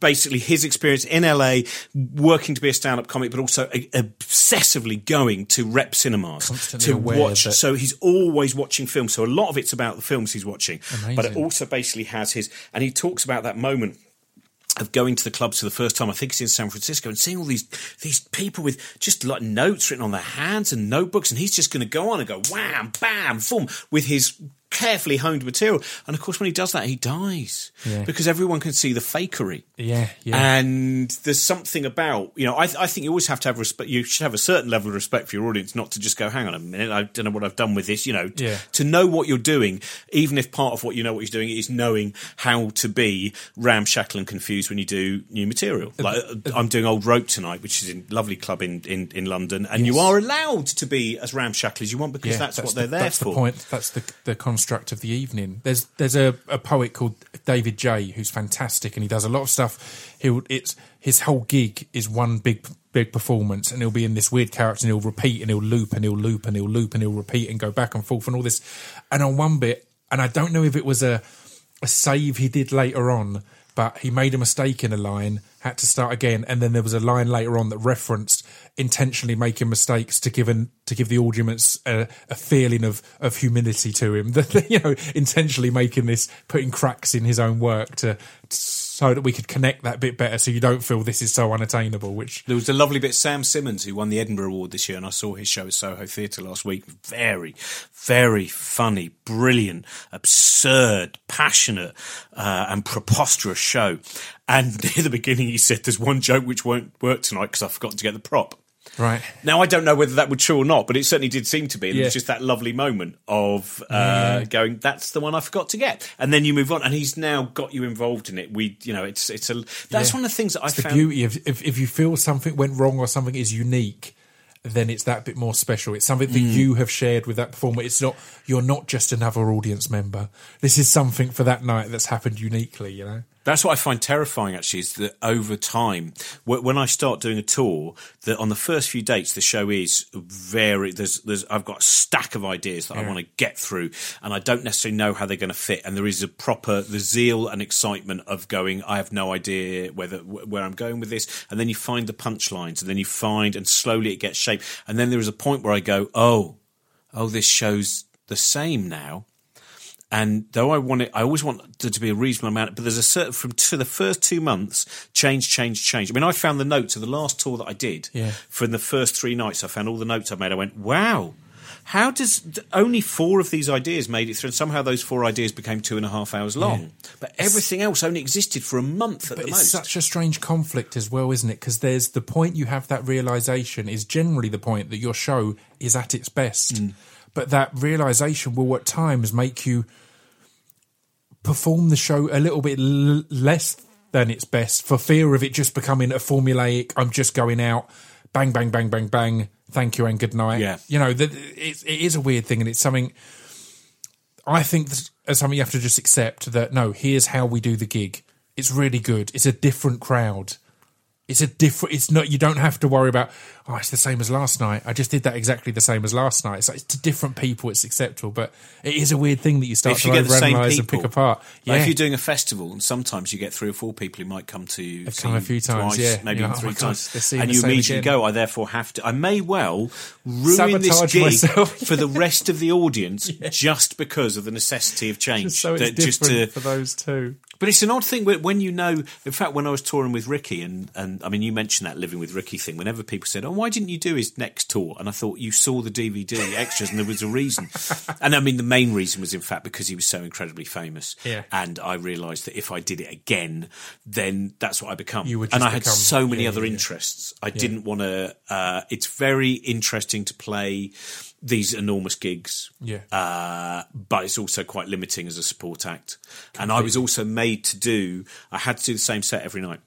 Speaker 2: basically his experience in LA, working to be a stand-up comic, but also uh, obsessively going to rep cinemas
Speaker 1: Constantly
Speaker 2: to watch. So he's always watching films. So a lot of it's about the films he's watching, but it also basically has his. And he talks about that moment of going to the clubs for the first time. I think it's in San Francisco and seeing all these these people with just like notes written on their hands and notebooks, and he's just going to go on and go wham, bam, boom with his carefully honed material. And of course, when he does that, he dies
Speaker 1: Yeah.
Speaker 2: because everyone can see the fakery.
Speaker 1: Yeah, yeah.
Speaker 2: And there's something about you know I, I think you always have to have respect. You should have a certain level of respect for your audience, not to just go, "Hang on a minute, I don't know what I've done with this." You know,
Speaker 1: Yeah.
Speaker 2: to know what you're doing, even if part of what you know what you're doing is knowing how to be ramshackle and confused when you do new material. Like uh, I'm doing Old Rope tonight, which is a lovely club in, in, in London, and you are allowed to be as ramshackle as you want because
Speaker 1: yeah,
Speaker 2: that's, what they're
Speaker 1: the,
Speaker 2: there
Speaker 1: that's
Speaker 2: for.
Speaker 1: the point. That's the the construct of the evening. There's there's a, a poet called David J who's fantastic, and he does a lot of stuff. He'll it's his whole gig is one big big performance, and he'll be in this weird character, and he'll repeat, and he'll loop, and he'll loop, and he'll loop, and he'll repeat, and go back and forth, and all this. And on one bit, and I don't know if it was a a save he did later on, but he made a mistake in a line, had to start again, and then there was a line later on that referenced intentionally making mistakes to give an, to give the audience a, a feeling of of humility to him. That [laughs] you know, intentionally making this, putting cracks in his own work to so that we could connect that bit better, so you don't feel this is so unattainable. Which
Speaker 2: There was a lovely bit. Sam Simmons, who won the Edinburgh Award this year, and I saw his show at Soho Theatre last week. Very, very funny, brilliant, absurd, passionate, uh, and preposterous show. And [laughs] near the beginning, he said, "There's one joke which won't work tonight because I've forgotten to get the prop."
Speaker 1: Right,
Speaker 2: Now I don't know whether that would true or not, but it certainly did seem to be. And It was just that lovely moment of uh, going, "That's the one I forgot to get," and then you move on. And he's now got you involved in it. We, you know, it's it's a that's
Speaker 1: Yeah.
Speaker 2: one of the things that I
Speaker 1: the
Speaker 2: found.
Speaker 1: beauty of if, if you feel something went wrong or something is unique then it's that bit more special it's something that
Speaker 2: Mm.
Speaker 1: you have shared with that performer it's not you're not just another audience member this is something for that night that's happened uniquely you know
Speaker 2: That's what I find terrifying. Actually, is that over time, when I start doing a tour, that on the first few dates, the show is very. There's, there's. I've got a stack of ideas that I want to get through, and I don't necessarily know how they're going to fit. And there is a proper the zeal and excitement of going. I have no idea whether where I'm going with this, and then you find the punchlines, and then you find, and slowly it gets shape, and then there is a point where I go, oh, oh, this show's the same now. And though I want it, I always want there to be a reasonable amount. But there's a certain from to the first two months, change, change, change. I mean, I found the notes of the last tour that I did.
Speaker 1: Yeah.
Speaker 2: From the first three nights, I found all the notes I made. I went, wow. How does only four of these ideas made it through, and somehow those four ideas became two and a half hours long, but everything else only existed for a month at
Speaker 1: but
Speaker 2: the
Speaker 1: it's
Speaker 2: most.
Speaker 1: such a strange conflict as well isn't it because there's the point you have that realization is generally the point that your show is at its best
Speaker 2: Mm.
Speaker 1: but that realization will at times make you perform the show a little bit l- less than its best for fear of it just becoming a formulaic i'm just going out bang bang bang bang bang thank you and good night.
Speaker 2: Yeah.
Speaker 1: you know that it, it is a weird thing and it's something i think that's that's something you have to just accept that no here's how we do the gig. It's really good. It's a different crowd. It's a different it's not you don't have to worry about oh it's the same as last night i just did that exactly the same as last night it's like to different people it's acceptable but it is a weird thing that you start
Speaker 2: if
Speaker 1: to
Speaker 2: you get the same people,
Speaker 1: and pick apart
Speaker 2: Like
Speaker 1: yeah
Speaker 2: if you're doing a festival, and sometimes you get three or four people who might come to
Speaker 1: They've come a
Speaker 2: you
Speaker 1: few times,
Speaker 2: twice,
Speaker 1: yeah.
Speaker 2: maybe
Speaker 1: You're
Speaker 2: even
Speaker 1: like, oh
Speaker 2: three
Speaker 1: God,
Speaker 2: times, and you immediately
Speaker 1: again.
Speaker 2: go. I therefore have to. I may well ruin this gig
Speaker 1: myself. [laughs]
Speaker 2: for the rest of the audience [laughs] just because of the necessity of change.
Speaker 1: just so it's
Speaker 2: That-
Speaker 1: different
Speaker 2: to
Speaker 1: for those two
Speaker 2: but it's an odd thing when when you know. In fact, when I was touring with Ricky, and, and I mean, you mentioned that living with Ricky thing. Whenever people said, "Oh, why didn't you do his next tour?" and I thought you saw the DVD extras, and there was a reason. [laughs] and I mean, the main reason was in fact because he was so incredibly famous.
Speaker 1: Yeah.
Speaker 2: And I realised that if I did it again, then that's what I become.
Speaker 1: You would
Speaker 2: and I had
Speaker 1: become-
Speaker 2: so many
Speaker 1: yeah,
Speaker 2: other
Speaker 1: yeah, yeah.
Speaker 2: interests. I didn't want to. Uh, it's very interesting to play these enormous gigs.
Speaker 1: Yeah.
Speaker 2: Uh, but it's also quite limiting as a support act. And I was also made to do, I had to do the same set every night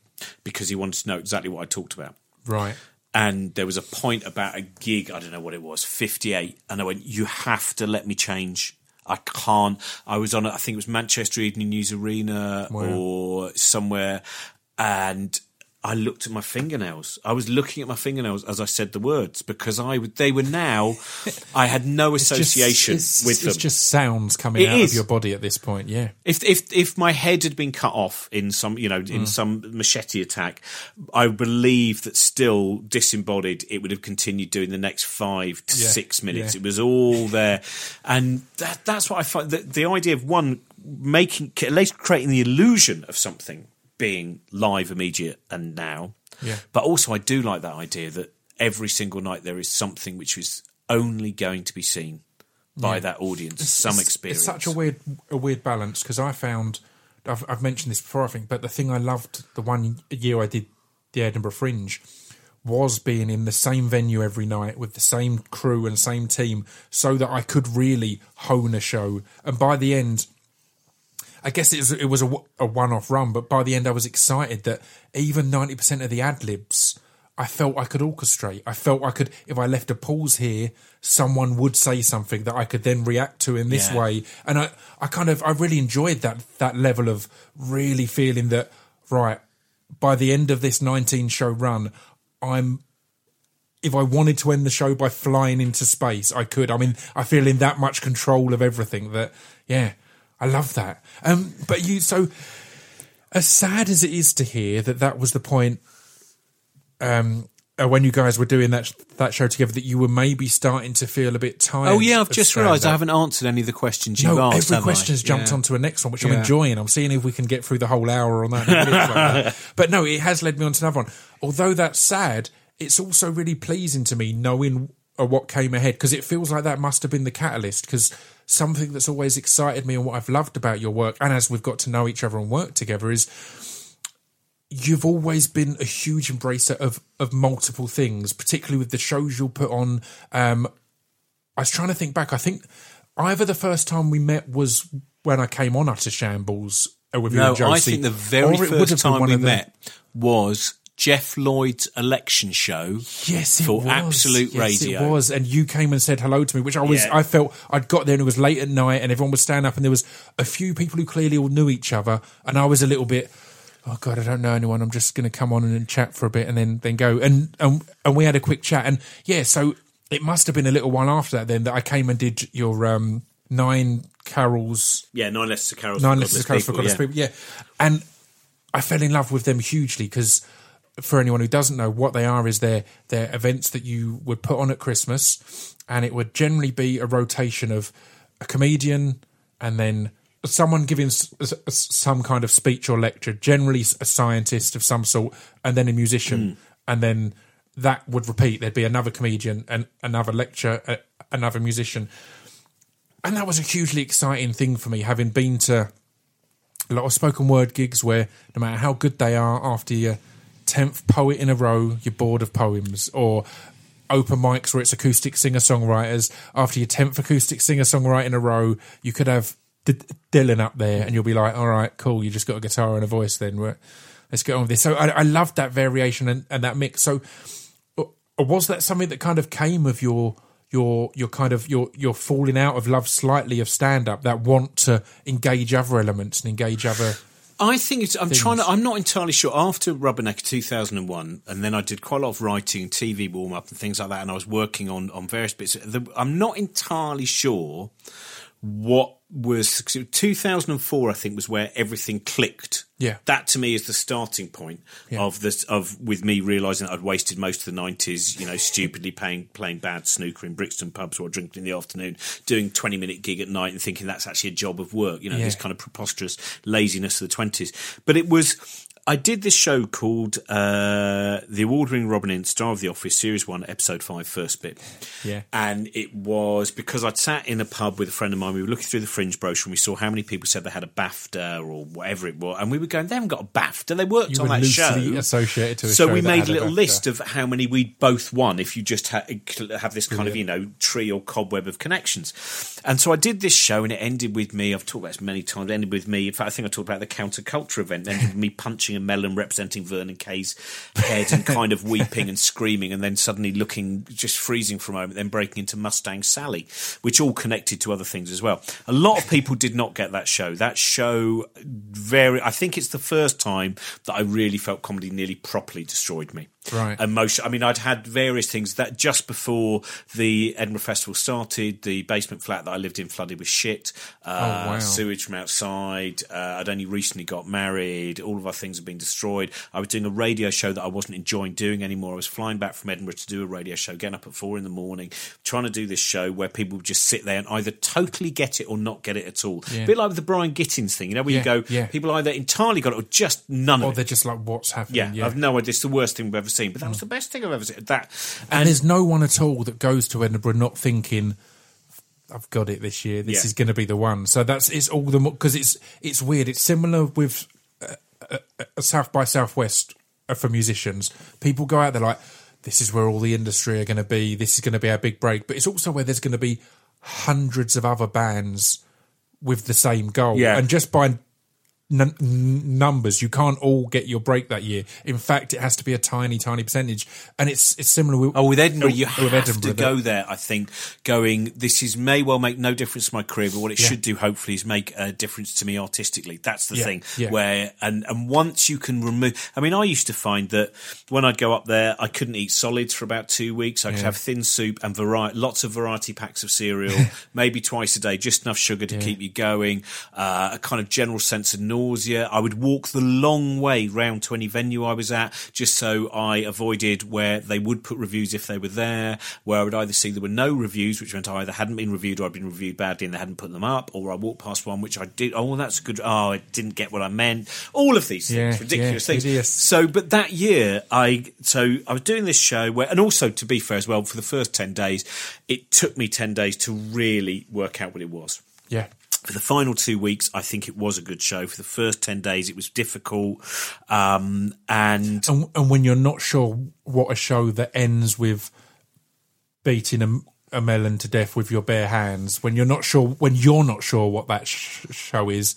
Speaker 2: because he wanted to know exactly what I talked about.
Speaker 1: right
Speaker 2: And there was a point about a gig, I don't know what it was, 58. And I went, you have to let me change I can't. I was on, I think it was Manchester Evening News Arena or somewhere, and I looked at my fingernails. I was looking at my fingernails as I said the words because I would, they were now. [laughs] I had no association
Speaker 1: Just- it's,
Speaker 2: with them.
Speaker 1: It's just sounds coming
Speaker 2: It
Speaker 1: out
Speaker 2: is.
Speaker 1: of your body at this point. Yeah.
Speaker 2: If if if my head had been cut off in some you know in
Speaker 1: Mm.
Speaker 2: some machete attack, I believe that still disembodied, it would have continued doing the next five to
Speaker 1: Yeah,
Speaker 2: six minutes.
Speaker 1: yeah.
Speaker 2: It was all there, and that that's what I find. The, the idea of one making at least creating the illusion of something being live, immediate, and now.
Speaker 1: Yeah.
Speaker 2: But also, I do like that idea that every single night there is something which is only going to be seen by that audience, some
Speaker 1: It's-
Speaker 2: experience.
Speaker 1: It's such a weird, a weird balance because I found I've, I've mentioned this before, I think, but the thing I loved the one year I did the Edinburgh Fringe was being in the same venue every night with the same crew and same team, so that I could really hone a show. And by the end, I guess it was, it was a, a one-off run, but by the end, I was excited that even ninety percent of the ad libs, I felt I could orchestrate. I felt I could, if I left a pause here, someone would say something that I could then react to in this
Speaker 2: Yeah.
Speaker 1: way. And I, I kind of, I really enjoyed that that level of really feeling that right by the end of this nineteen show run, I'm if I wanted to end the show by flying into space, I could. I mean, I feel in that much control of everything that, yeah, I love that. Um, but you, so as sad as it is to hear that that was the point, um, uh, when you guys were doing that that show together, that you were maybe starting to feel a bit tired.
Speaker 2: Oh yeah, I've just realised I haven't answered any of the questions you've
Speaker 1: No,
Speaker 2: asked.
Speaker 1: every
Speaker 2: have I?
Speaker 1: question's jumped
Speaker 2: Yeah.
Speaker 1: onto a next one, which I'm enjoying. I'm seeing if we can get through the whole hour on that. [laughs] Like that. But no, it has led me on to another one. Although that's sad, it's also really pleasing to me knowing uh, what came ahead because it feels like that must have been the catalyst. Because something that's always excited me and what I've loved about your work, and as we've got to know each other and work together, is you've always been a huge embracer of of multiple things, particularly with the shows you'll put on. Um, I was trying to think back. I think either the first time we met was when I came on Utter Shambles uh, with you
Speaker 2: No,
Speaker 1: and Josie.
Speaker 2: I think the very
Speaker 1: or it would have
Speaker 2: first time we met was Geoff Lloyd's election show.
Speaker 1: Yes, it
Speaker 2: for
Speaker 1: was.
Speaker 2: Absolute
Speaker 1: yes,
Speaker 2: Radio.
Speaker 1: It was, and you came and said hello to me, which I was.
Speaker 2: Yeah.
Speaker 1: I felt I'd got there and it was late at night, and everyone was standing up, and there was a few people who clearly all knew each other, and I was a little bit. Oh God, I don't know anyone. I'm just going to come on and chat for a bit, and then then go. And and and we had a quick chat, and yeah, so it must have been a little while after that then that I came and did your um, nine carols
Speaker 2: Yeah, nine to carols.
Speaker 1: Nine
Speaker 2: for
Speaker 1: Lists of
Speaker 2: Godless
Speaker 1: Carols for Godless
Speaker 2: yeah.
Speaker 1: People. Yeah. And I fell in love with them hugely because for anyone who doesn't know, what they are is they're, they're events that you would put on at Christmas and it would generally be a rotation of a comedian and then someone giving s- s- some kind of speech or lecture, generally a scientist of some sort, and then a musician. Mm. And then that would repeat. There'd be another comedian and another lecture, a, another musician and that was a hugely exciting thing for me, having been to a lot of spoken word gigs where no matter how good they are, after your tenth poet in a row, you're bored of poems, or open mics where it's acoustic singer songwriters. After your tenth acoustic singer songwriter in a row, you could have D- Dylan up there, and you'll be like, "All right, cool, you just got a guitar and a voice." Then let's get on with this. So I, I loved that variation and, and that mix. So uh, was that something that kind of came of your your your kind of your your falling out of love slightly of stand up that want to engage other elements and engage other
Speaker 2: I think it's, I'm trying to. I'm not entirely sure. After Rubbernecker 2001, and then I did quite a lot of writing, TV warm up, and things like that. And I was working on on various bits. The, I'm not entirely sure what was 2004. I think was where everything clicked.
Speaker 1: Yeah.
Speaker 2: that to me is the starting point
Speaker 1: Yeah.
Speaker 2: of this. Of with me realizing that I'd wasted most of the 90s, you know, stupidly playing playing bad snooker in Brixton pubs or drinking in the afternoon, doing 20 minute gig at night, and thinking that's actually a job of work. You know,
Speaker 1: Yeah.
Speaker 2: this kind of preposterous laziness of the twenties. But it was. I did this show called uh, The Award Winning Robin Ince, Star of the Office, Series 1, Episode 5, First Bit.
Speaker 1: Yeah.
Speaker 2: And it was because I'd sat in a pub with a friend of mine. We were looking through the fringe brochure and we saw how many people said they had a BAFTA or whatever it was. And we were going, they haven't got a BAFTA. They worked
Speaker 1: You
Speaker 2: on that show.
Speaker 1: associated to a
Speaker 2: so
Speaker 1: show
Speaker 2: we made a
Speaker 1: a
Speaker 2: little
Speaker 1: BAFTA.
Speaker 2: list of how many we'd both won if you just had, have this kind of, you know, tree or cobweb of connections. And so I did this show and it ended with me, I've talked about this many times, it ended with me, in fact, I think I talked about the counterculture event, ended with me punching clutching a melon representing Vernon Kay's head and kind of [laughs] weeping and screaming, and then suddenly looking just freezing for a moment, then breaking into Mustang Sally, which all connected to other things as well. A lot of people did not get that show. That show, very, I think it's the first time that I really felt comedy nearly properly destroyed me.
Speaker 1: Right.
Speaker 2: Emotion. I mean, I'd had various things that just before the Edinburgh Festival started, the basement flat that I lived in flooded with shit, uh,
Speaker 1: Oh, wow.
Speaker 2: sewage from outside. Uh, I'd only recently got married. All of our things had been destroyed. I was doing a radio show that I wasn't enjoying doing anymore. I was flying back from Edinburgh to do a radio show, getting up at four in the morning, trying to do this show where people would just sit there and either totally get it or not get it at all.
Speaker 1: Yeah.
Speaker 2: A bit like with the Brian Gittins thing, you know, where
Speaker 1: Yeah,
Speaker 2: you go,
Speaker 1: yeah.
Speaker 2: people either entirely got it or just none
Speaker 1: Or
Speaker 2: of it.
Speaker 1: Or they're just like, what's happening?
Speaker 2: Yeah, I've no idea. It's the worst thing we've ever seen, but that was the best thing I've ever seen. That
Speaker 1: and there's no one at all that goes to Edinburgh not thinking, "I've got it this year. This
Speaker 2: Yeah.
Speaker 1: is going to be the one." So that's it's all the because it's it's weird. It's similar with uh, uh, uh, South by Southwest uh, for musicians. People go out there like, "This is where all the industry are going to be. This is going to be our big break." But it's also where there's going to be hundreds of other bands with the same goal.
Speaker 2: Yeah.
Speaker 1: and just by n- numbers. You can't all get your break that year. In fact, it has to be a tiny, tiny percentage, and it's it's similar with
Speaker 2: Oh, with Edinburgh, you have
Speaker 1: Edinburgh,
Speaker 2: to go there. I think going. This is may well make no difference to my career, but what it
Speaker 1: Yeah.
Speaker 2: should do, hopefully, is make a difference to me artistically. That's the
Speaker 1: Yeah,
Speaker 2: thing.
Speaker 1: yeah.
Speaker 2: Where and and once you can remove. I mean, I used to find that when I'd go up there, I couldn't eat solids for about two weeks. I could have thin soup and variety, lots of variety packs of cereal, maybe twice a day, just enough sugar to keep you going. Uh, a kind of general sense of nausea. I would walk the long way round to any venue I was at, just so I avoided where they would put reviews if they were there. Where I would either see there were no reviews, which meant I either hadn't been reviewed or I'd been reviewed badly and they hadn't put them up, or I walked past one which I did. Oh, that's good. Oh, I didn't get what I meant. All of these
Speaker 1: Yeah,
Speaker 2: things, ridiculous
Speaker 1: yeah,
Speaker 2: things.
Speaker 1: hideous.
Speaker 2: So, but that year, I so I was doing this show where, and also to be fair as well, for the first ten days, it took me ten days to really work out what it was.
Speaker 1: yeah.
Speaker 2: For the final two weeks, I think it was a good show. For the first ten days, it was difficult, um, and
Speaker 1: And, and when you're not sure what a show that ends with beating a, a melon to death with your bare hands, when you're not sure, when you're not sure what that sh- show is,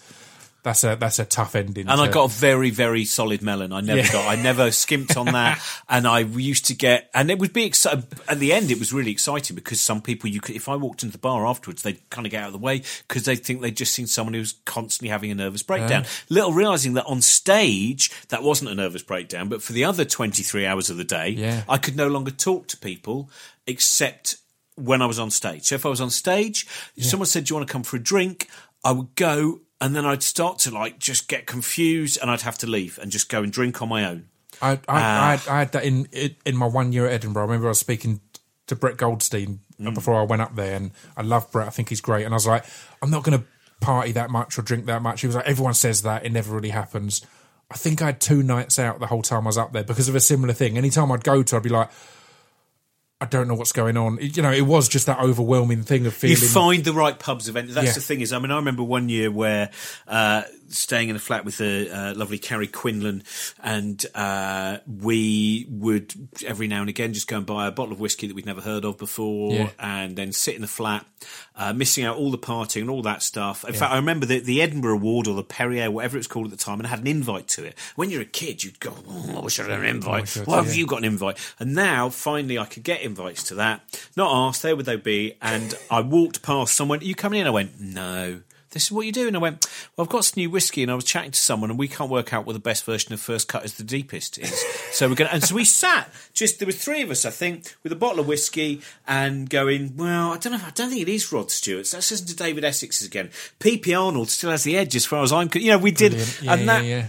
Speaker 1: that's a that's a tough ending.
Speaker 2: And
Speaker 1: to-
Speaker 2: I got a very, very solid melon. I never
Speaker 1: Yeah.
Speaker 2: got, I never [laughs] skimped on that. And I used to get, and it would be exciting. At the end, it was really exciting because some people, you could, if I walked into the bar afterwards, they'd kind of get out of the way because they think they'd just seen someone who was constantly having a nervous breakdown. Little realizing that on stage, that wasn't a nervous breakdown, but for the other 23 hours of the day,
Speaker 1: Yeah.
Speaker 2: I could no longer talk to people except when I was on stage. So if I was on stage, if someone said, Do you want to come for a drink? I would go and then I'd start to like just get confused and I'd have to leave and just go and drink on my own.
Speaker 1: I I,
Speaker 2: Ah.
Speaker 1: I, had, I had that in in my one year at Edinburgh. I remember I was speaking to Brett Goldstein
Speaker 2: Mm.
Speaker 1: before I went up there, and I love Brett. I think he's great. And I was like, I'm not going to party that much or drink that much. He was like, everyone says that, it never really happens. I think I had two nights out the whole time I was up there because of a similar thing. Anytime I'd go to, I'd be like. I don't know what's going on. You know, it was just that overwhelming thing of feeling.
Speaker 2: You find the right pubs event. That's
Speaker 1: Yeah.
Speaker 2: the thing is, I mean, I remember one year where uh, staying in a flat with the uh, lovely Carrie Quinlan, and uh, we would every now and again just go and buy a bottle of whiskey that we'd never heard of before,
Speaker 1: Yeah.
Speaker 2: and then sit in the flat, uh, missing out all the partying and all that stuff. In fact, I remember the, the Edinburgh Award or the Perrier, whatever it was called at the time, and I had an invite to it. When you're a kid, you'd go, "Oh, I wish I had an invite.
Speaker 1: God,
Speaker 2: Why have
Speaker 1: yeah.
Speaker 2: you got an invite?" And now, finally, I could get invites to that. Not asked, there would they be. And I walked past someone, Are you coming in? I went, No. This is what you do. And I went, Well, I've got some new whiskey and I was chatting to someone and we can't work out what the best version of First Cut is the deepest is. [laughs] so we're going to, and so we sat, just, there were three of us, I think, with a bottle of whiskey and going, Well, I don't know, I don't think it is Rod Stewart's. Let's listen to David Essex's again. PP Arnold still has the edge as far as I'm, you know, we did.
Speaker 1: Yeah,
Speaker 2: and
Speaker 1: yeah,
Speaker 2: that,
Speaker 1: yeah.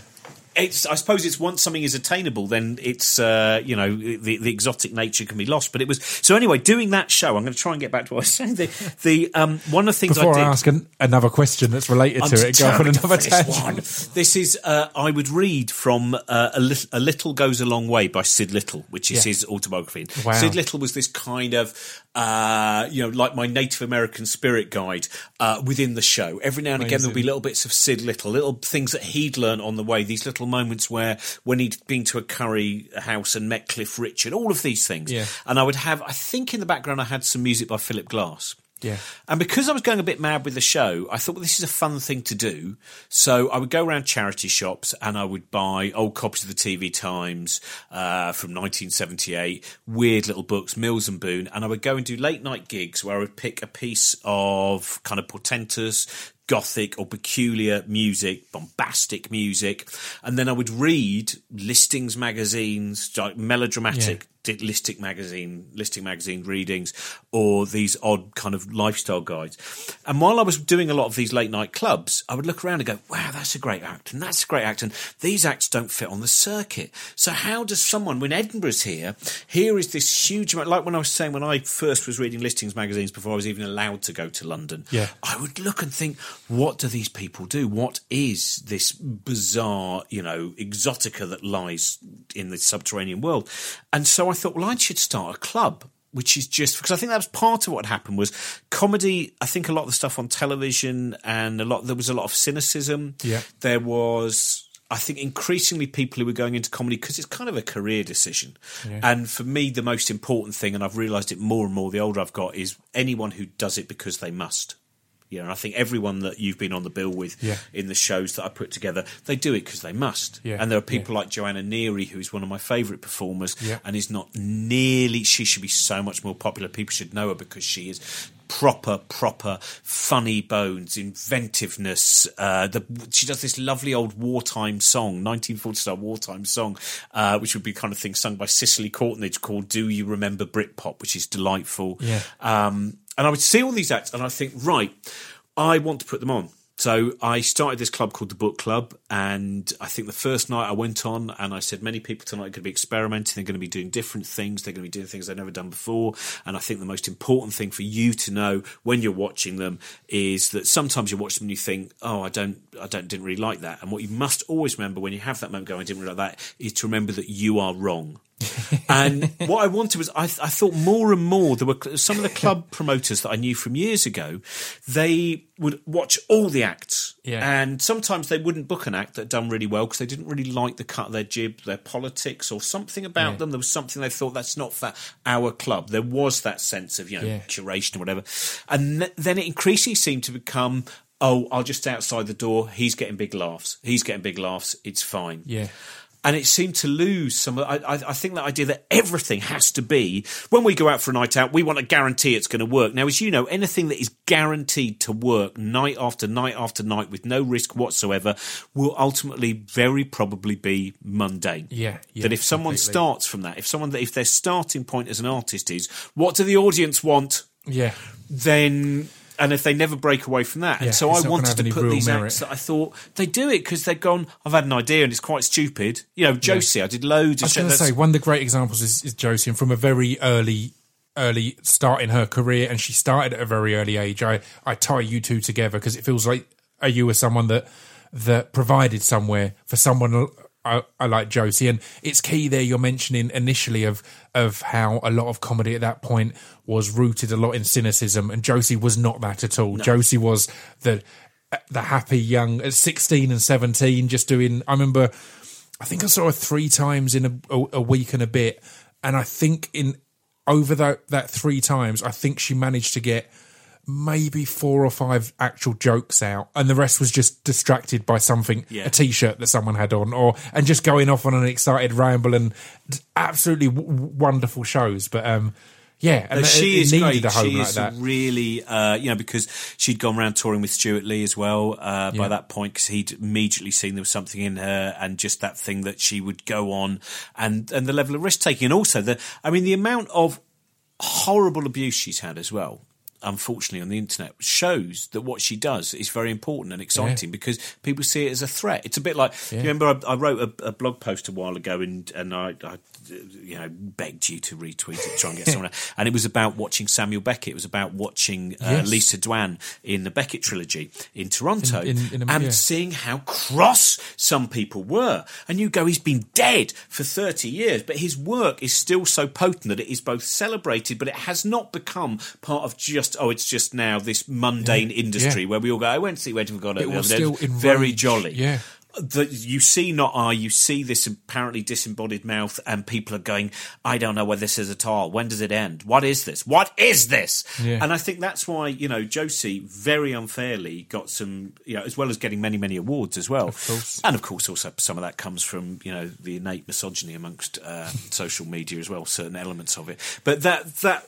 Speaker 2: It's I suppose it's once something is attainable, then it's uh, you know the, the exotic nature can be lost. But it was so anyway. Doing that show, I'm going to try and get back to what I was [laughs] saying. The, the um, one of the things
Speaker 1: Before
Speaker 2: I
Speaker 1: I,
Speaker 2: did.
Speaker 1: ask an, another question that's related
Speaker 2: I'm
Speaker 1: to it, go on another tangent.
Speaker 2: one. This is uh, I would read from uh, a, little, a Little Goes a Long Way by Sid Little, which is
Speaker 1: Yeah.
Speaker 2: his autobiography.
Speaker 1: Wow.
Speaker 2: Sid Little was this kind of uh, you know like my Native American spirit guide uh, within the show. Every now and again there'll be little bits of Sid Little, little things that he'd learned on the way. These little moments where when he'd been to a curry house and met Cliff Richard, all of these things.
Speaker 1: Yeah.
Speaker 2: And I would have, I think in the background I had some music by Philip Glass.
Speaker 1: Yeah.
Speaker 2: And because I was going a bit mad with the show, I thought, well, this is a fun thing to do. So I would go around charity shops and I would buy old copies of the TV Times uh, from 1978, weird little books, Mills and Boon, and I would go and do late night gigs where I would pick a piece of kind of portentous, gothic or peculiar music, bombastic music, and then I would read listings magazines, like melodramatic listing magazine, listing magazine readings, or these odd kind of lifestyle guides. And while I was doing a lot of these late night clubs, I would look around and go, "Wow, that's a great act, and that's a great act, and these acts don't fit on the circuit." So how does someone, when Edinburgh's here, here is this huge amount? Like when I was saying, when I first was reading listings magazines before I was even allowed to go to London,
Speaker 1: Yeah.
Speaker 2: I would look and think, what do these people do? What is this bizarre, you know, exotica that lies in the subterranean world? And so I thought, well, I should start a club. Which is just because I think that was part of what happened was comedy. I think a lot of the stuff on television and a lot there was a lot of cynicism.
Speaker 1: Yeah.
Speaker 2: there was I think increasingly people who were going into comedy because it's kind of a career decision. And for me, the most important thing, and I've realised it more and more the older I've got, is anyone who does it because they must. You know, and I think everyone that you've been on the bill with
Speaker 1: Yeah.
Speaker 2: in the shows that I put together, they do it because they must.
Speaker 1: Yeah.
Speaker 2: And there are people like Joanna Neary, who's one of my favourite performers,
Speaker 1: Yeah.
Speaker 2: and is not nearly. She should be so much more popular. People should know her because she is proper, proper, funny bones, inventiveness. Uh, the, she does this lovely old wartime song, 1940 style wartime song, uh, which would be kind of thing sung by Cicely Courtnidge called "Do You Remember Britpop," which is delightful.
Speaker 1: Yeah.
Speaker 2: Um, and I would see all these acts, and I think, right, I want to put them on. So I started this club called the Book Club, and I think the first night I went on, and I said many people tonight are going to be experimenting. They're going to be doing different things. They're going to be doing things they've never done before. And I think the most important thing for you to know when you're watching them is that sometimes you watch them and you think, "Oh, I don't, I don't, didn't really like that." And what you must always remember when you have that moment going, "I didn't really like that, is to remember that you are wrong. [laughs] and what I wanted was, I, I thought more and more there were some of the club promoters that I knew from years ago. They would watch all the acts,
Speaker 1: Yeah.
Speaker 2: and sometimes they wouldn't book an act that had done really well because they didn't really like the cut of their jib, their politics, or something about
Speaker 1: Yeah.
Speaker 2: them. There was something they thought that's not for our club. There was that sense of you know
Speaker 1: Yeah.
Speaker 2: curation or whatever, and th- then it increasingly seemed to become. Oh, I'll just outside the door. He's getting big laughs. He's getting big laughs. It's fine
Speaker 1: Yeah.
Speaker 2: And it seemed to lose some. of I, I, think that idea that everything has to be when we go out for a night out, we want to guarantee it's going to work. Now, as you know, anything that is guaranteed to work night after night after night with no risk whatsoever will ultimately very probably be mundane.
Speaker 1: Yeah, yeah,
Speaker 2: that if someone
Speaker 1: completely.
Speaker 2: starts from that, if someone if their starting point as an artist is what do the audience want,
Speaker 1: Yeah.
Speaker 2: then and if they never break away from that,
Speaker 1: Yeah,
Speaker 2: and so I wanted to put these
Speaker 1: merit.
Speaker 2: acts that I thought they do it because they've gone. I've had an idea and it's quite stupid. You know, Josie, I did loads
Speaker 1: I was going to say one of the great examples is, is Josie, and from a very early, early start in her career, and she started at a very early age. I I tie you two together because it feels like are you were someone that that provided somewhere for someone. I, I like Josie, and it's key there. You're mentioning initially of of how a lot of comedy at that point was rooted a lot in cynicism, and Josie was not that at all. Josie was the the happy young at 16 and 17, just doing. I remember I think I saw her three times in a, a, a week and a bit, and I think in over that that three times, I think she managed to get maybe four or five actual jokes out, and the rest was just distracted by something,
Speaker 2: Yeah.
Speaker 1: a t-shirt that someone had on, or and just going off on an excited ramble and absolutely w- wonderful shows. But um, yeah, and
Speaker 2: No, she is
Speaker 1: needed
Speaker 2: great.
Speaker 1: a home
Speaker 2: she
Speaker 1: like
Speaker 2: is
Speaker 1: that.
Speaker 2: really, uh, you know, because she'd gone around touring with Stewart Lee as well uh, by that point, because he'd immediately seen there was something in her, and just that thing that she would go on, and and the level of risk taking, and also the, I mean, the amount of horrible abuse she's had as well. Unfortunately, on the internet, shows that what she does is very important and exciting because people see it as a threat. It's a bit like you remember I, I wrote a, a blog post a while ago, and and I, I you know begged you to retweet it, try and get [laughs] someone, and it was about watching Samuel Beckett. It was about watching uh,
Speaker 1: Yes.
Speaker 2: Lisa Dwan in the Beckett trilogy in Toronto,
Speaker 1: In- in- in a-
Speaker 2: and
Speaker 1: yeah.
Speaker 2: seeing how cross some people were. And you go, he's been dead for 30 years, but his work is still so potent that it is both celebrated, but it has not become part of just, oh, it's just now this mundane industry
Speaker 1: Yeah.
Speaker 2: where we all go, I went to see Waiting for Godot
Speaker 1: It
Speaker 2: the
Speaker 1: was
Speaker 2: other day.
Speaker 1: still
Speaker 2: very jolly.
Speaker 1: Yeah.
Speaker 2: The, you see not I, you see this apparently disembodied mouth, and people are going, I don't know where this is at all. When does it end? What is this? What is this?
Speaker 1: Yeah.
Speaker 2: And I think that's why, you know, Josie very unfairly got some, you know, as well as getting many, many awards as well. Of. And of course, also some of that comes from, you know, the innate misogyny amongst uh, social media as well, certain elements of it. But that, that,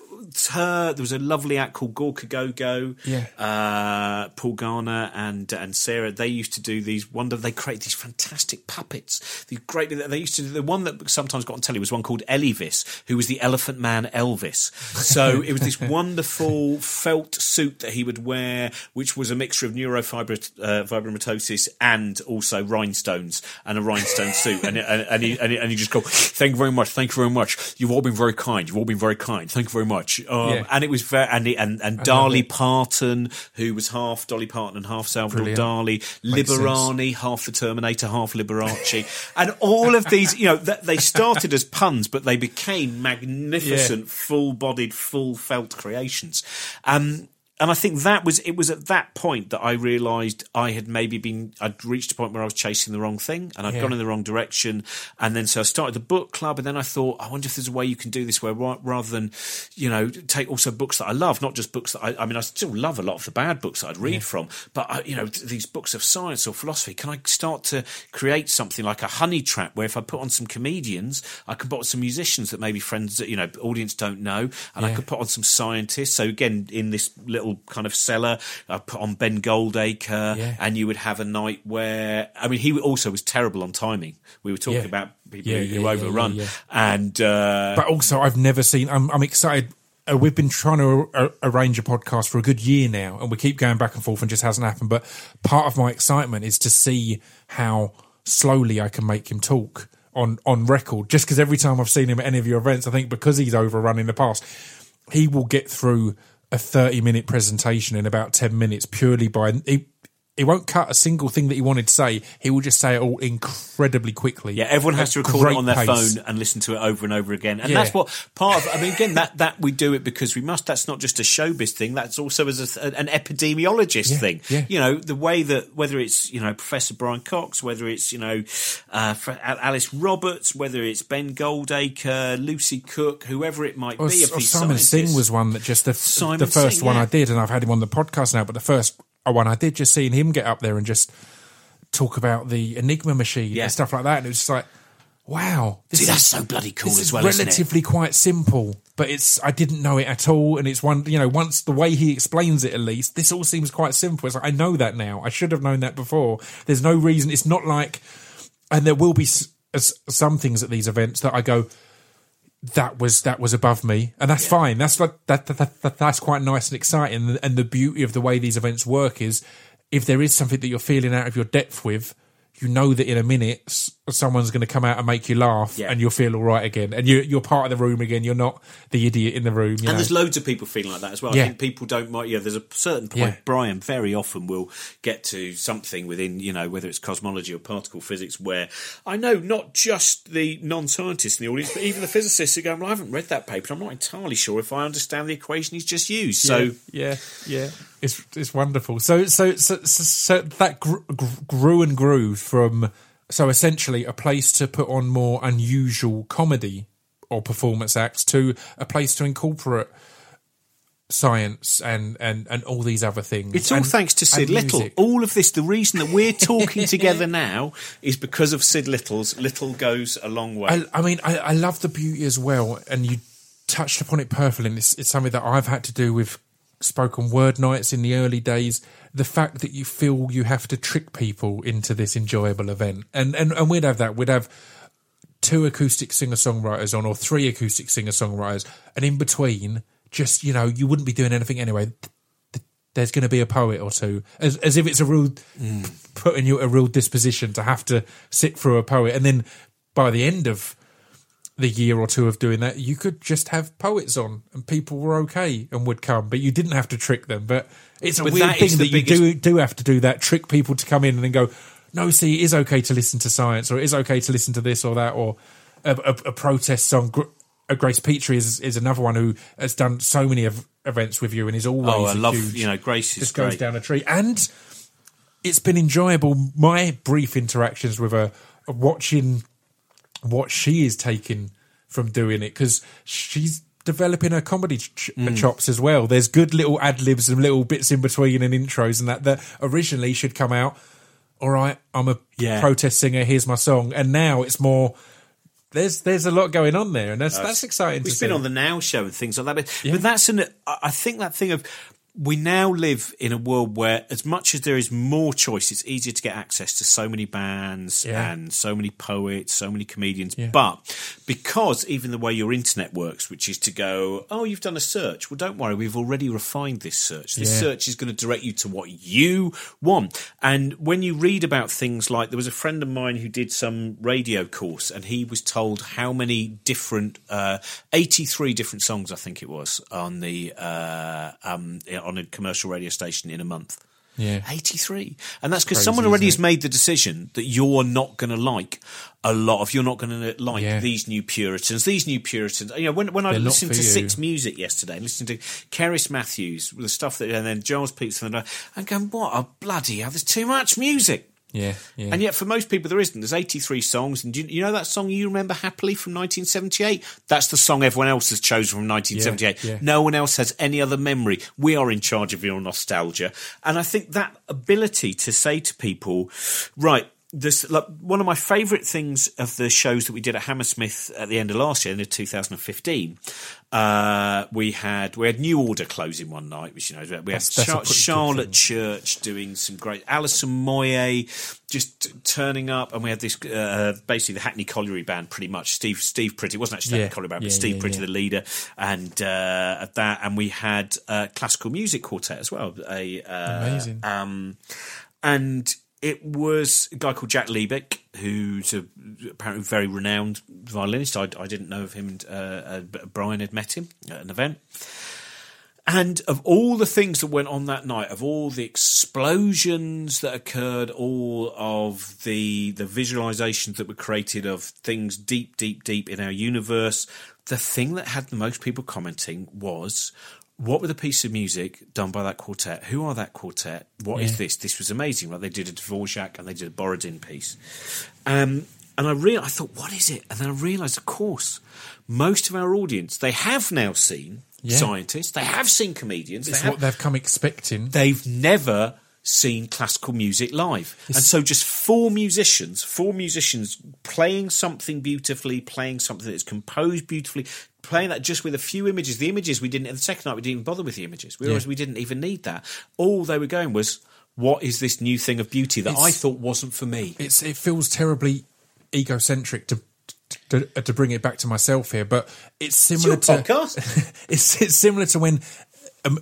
Speaker 2: her, there was a lovely act called Gorka Go Go.
Speaker 1: Yeah.
Speaker 2: Uh, Paul Garner and and Sarah, they used to do these wonder. They these fantastic puppets. The great. They used to the one that sometimes got on telly was one called Elvis, who was the Elephant Man Elvis. So [laughs] it was this wonderful felt suit that he would wear, which was a mixture of neurofibromatosis uh, and also rhinestones and a rhinestone suit. And and and you, and, you- and you just go, thank you very much, thank you very much. You've all been very kind. You've all been very kind. Thank you very much. Um,
Speaker 1: Yeah.
Speaker 2: And it was very and and and Darlie. Parton, who was half Dolly Parton and half Salvador
Speaker 1: Brilliant.
Speaker 2: Dali. Liberani, half the Terminator, half Liberace, and all of these, you know, they started as puns, but they became magnificent, full-bodied, full felt creations. Um, and I think that was it was at that point that I realised I had maybe been I'd reached a point where I was chasing the wrong thing and I'd
Speaker 1: Yeah.
Speaker 2: gone in the wrong direction. And then so I started the book club, and then I thought, I wonder if there's a way you can do this where rather than you know take also books that I love, not just books that I I mean I still love a lot of the bad books that I'd read from, but I, you know these books of science or philosophy. Can I start to create something like a honey trap where if I put on some comedians, I can put on some musicians that maybe friends that you know audience don't know, and I
Speaker 1: Yeah.
Speaker 2: could put on some scientists. So again, in this little kind of cellar, put on Ben Goldacre,
Speaker 1: Yeah.
Speaker 2: and you would have a night where I mean, he also was terrible on timing. We were talking
Speaker 1: Yeah.
Speaker 2: about people
Speaker 1: Yeah,
Speaker 2: who,
Speaker 1: yeah,
Speaker 2: who
Speaker 1: yeah,
Speaker 2: overrun, and uh,
Speaker 1: But also, I've never seen. I'm, I'm excited. Uh, we've been trying to arrange a podcast for a good year now, and we keep going back and forth, and just hasn't happened. But part of my excitement is to see how slowly I can make him talk on on record. Just because every time I've seen him at any of your events, I think because he's overrun in the past, he will get through a 30 minute presentation in about 10 minutes purely by he won't cut a single thing that he wanted to say. He will just say it all incredibly quickly.
Speaker 2: Yeah, everyone has to record it on their
Speaker 1: pace.
Speaker 2: phone and listen to it over and over again. And
Speaker 1: Yeah.
Speaker 2: that's what part of. I mean, again, that that we do it because we must. That's not just a showbiz thing. That's also as a, an epidemiologist
Speaker 1: Yeah,
Speaker 2: thing.
Speaker 1: yeah.
Speaker 2: You know, the way that whether it's you know Professor Brian Cox, whether it's you know uh, Alice Roberts, whether it's Ben Goldacre, Lucy Cooke, whoever it might
Speaker 1: Or,
Speaker 2: be.
Speaker 1: or Simon. Singh was one that just the,
Speaker 2: Simon
Speaker 1: the first
Speaker 2: Singh,
Speaker 1: one. I did, and I've had him on the podcast now. But the first one I did, just seeing him get up there and just talk about the Enigma machine
Speaker 2: Yeah.
Speaker 1: and stuff like that, and it was just like, wow,
Speaker 2: See,
Speaker 1: is,
Speaker 2: that's so bloody cool
Speaker 1: this
Speaker 2: as
Speaker 1: is
Speaker 2: well, isn't it?
Speaker 1: relatively quite simple. But it's I didn't know it at all, and it's one you know once the way he explains it at least, this all seems quite simple. It's like I know that now. I should have known that before. There's no reason. It's not like, and there will be s- s- some things at these events that I go that was that was above me, and that's fine. That's like that, that, that, that that's quite nice and exciting. And the beauty of the way these events work is, if there is something that you're feeling out of your depth with, you know that in a minute someone's going to come out and make you laugh,
Speaker 2: Yeah.
Speaker 1: and you'll feel all right again, and you, you're part of the room again. You're not the idiot in the room.
Speaker 2: And
Speaker 1: know?
Speaker 2: there's loads of people feeling like that as well.
Speaker 1: Yeah.
Speaker 2: I think people don't mind. Yeah, there's a certain point.
Speaker 1: Yeah.
Speaker 2: Brian very often will get to something within, you know, whether it's cosmology or particle physics, where I know not just the non-scientists in the audience, but even the physicists are going, "Well, I haven't read that paper. I'm not entirely sure if I understand the equation he's just used." So
Speaker 1: yeah, yeah, yeah. It's it's wonderful. So so so so, so that gr- gr- grew and grew from so essentially a place to put on more unusual comedy or performance acts to a place to incorporate science and and and all these other things.
Speaker 2: It's all
Speaker 1: And-
Speaker 2: thanks to Sid Little. All of this, the reason that we're talking [laughs] together now is because of Sid Little's. Little goes a long way.
Speaker 1: I, I mean, I, I love the beauty as well, and you touched upon it perfectly. And it's, it's something that I've had to do with spoken word nights in the early days. The fact that you feel you have to trick people into this enjoyable event, and and, and we'd have that. We'd have two acoustic singer songwriters on, or three acoustic singer songwriters, and in between, just you know, you wouldn't be doing anything anyway. th- th- There's going to be a poet or two, as as if it's a real p- putting you at a real disposition to have to sit through a poet, and then by the end of the year or two of doing that, you could just have poets on, and people were okay and would come, but you didn't have to trick them. But it's a
Speaker 2: But
Speaker 1: weird
Speaker 2: that
Speaker 1: thing that
Speaker 2: the
Speaker 1: you do do have to do that, trick people to come in and then go, no, see, it is okay to listen to science, or it is okay to listen to this or that, or a, a, a protest song. Gr- Grace Petrie is is another one who has done so many of events with you and is always
Speaker 2: oh, I love
Speaker 1: huge,
Speaker 2: you know Grace is
Speaker 1: just goes down a tree and it's been enjoyable. My brief interactions with her, watching what she is taking from doing it, because she's developing her comedy ch-
Speaker 2: Mm.
Speaker 1: chops as well. There's good little ad libs and little bits in between and intros and that that originally should come out. All right, I'm a
Speaker 2: Yeah.
Speaker 1: protest singer. Here's my song, and now it's more. There's there's a lot going on there, and that's that's exciting.
Speaker 2: We've been
Speaker 1: see.
Speaker 2: on the Now Show and things like that, but, but that's an. I think that thing of we now live in a world where, as much as there is more choice, it's easier to get access to so many bands
Speaker 1: Yeah.
Speaker 2: and so many poets, so many comedians.
Speaker 1: Yeah.
Speaker 2: But because even the way your internet works, which is to go, oh, you've done a search. Well, don't worry, we've already refined this search. This
Speaker 1: Yeah.
Speaker 2: search is going to direct you to what you want. And when you read about things like there was a friend of mine who did some radio course, and he was told how many different, uh, eighty-three different songs, I think it was, on the uh, um, on a commercial radio station in a month.
Speaker 1: Yeah.
Speaker 2: 83. And that's because someone already has made the decision that you're not going to like a lot of, you're not going to like
Speaker 1: Yeah.
Speaker 2: these new Puritans, these new Puritans. You know, when, when I
Speaker 1: They're
Speaker 2: listened to
Speaker 1: you.
Speaker 2: Six Music yesterday, listening to Cerys Matthews, the stuff that, and then Gilles Peterson, and I'm going, what a bloody hell, there's too much music.
Speaker 1: Yeah, yeah.
Speaker 2: And yet, for most people, there isn't. There's 83 songs, and you, you know that song you remember happily from 1978? That's the song everyone else has chosen from 1978.
Speaker 1: Yeah, yeah.
Speaker 2: No one else has any other memory. We are in charge of your nostalgia, and I think that ability to say to people, right. This like, one of my favourite things of the shows that we did at Hammersmith at the end of last year, in 2015. Uh, we had we had New Order closing one night, which you know we had Char- Charlotte. Church doing some great Alison Moyet just t- turning up, and we had this uh, basically the Hackney Colliery band, pretty much Steve Steve Pretty. It wasn't actually
Speaker 1: Yeah,
Speaker 2: Hackney Colliery band,
Speaker 1: yeah,
Speaker 2: but Steve
Speaker 1: yeah,
Speaker 2: Pretty, the leader, and uh, at that, and we had uh, classical music quartet as well. A uh,
Speaker 1: Amazing.
Speaker 2: um, and it was a guy called Jack Liebeck, who's a, apparently very renowned violinist. I, I didn't know of him. Uh, uh, Brian had met him at an event. And of all the things that went on that night, of all the explosions that occurred, all of the the visualizations that were created of things deep, deep, deep in our universe, the thing that had the most people commenting was what were the piece of music done by that quartet? Who are that quartet? What is
Speaker 1: Yeah.
Speaker 2: this? This was amazing. Like they did a Dvorak and they did a Borodin piece. Um, and I real I thought, what is it? And then I realised, of course, most of our audience they have now seen
Speaker 1: Yeah.
Speaker 2: scientists, they have seen comedians,
Speaker 1: it's
Speaker 2: they have,
Speaker 1: what they've come expecting.
Speaker 2: they've never seen classical music live. and so just four musicians, four musicians playing something beautifully, playing something that's composed beautifully, playing that just with a few images. The images we didn't the second night we didn't even bother with the images. We realized we didn't even need that. All they were going was what is this new thing of beauty that
Speaker 1: It's-
Speaker 2: I thought wasn't for me?
Speaker 1: it's it feels terribly egocentric to to, to bring it back to myself here, but it's similar
Speaker 2: It's
Speaker 1: to
Speaker 2: podcast. [laughs]
Speaker 1: it's, it's similar to when um,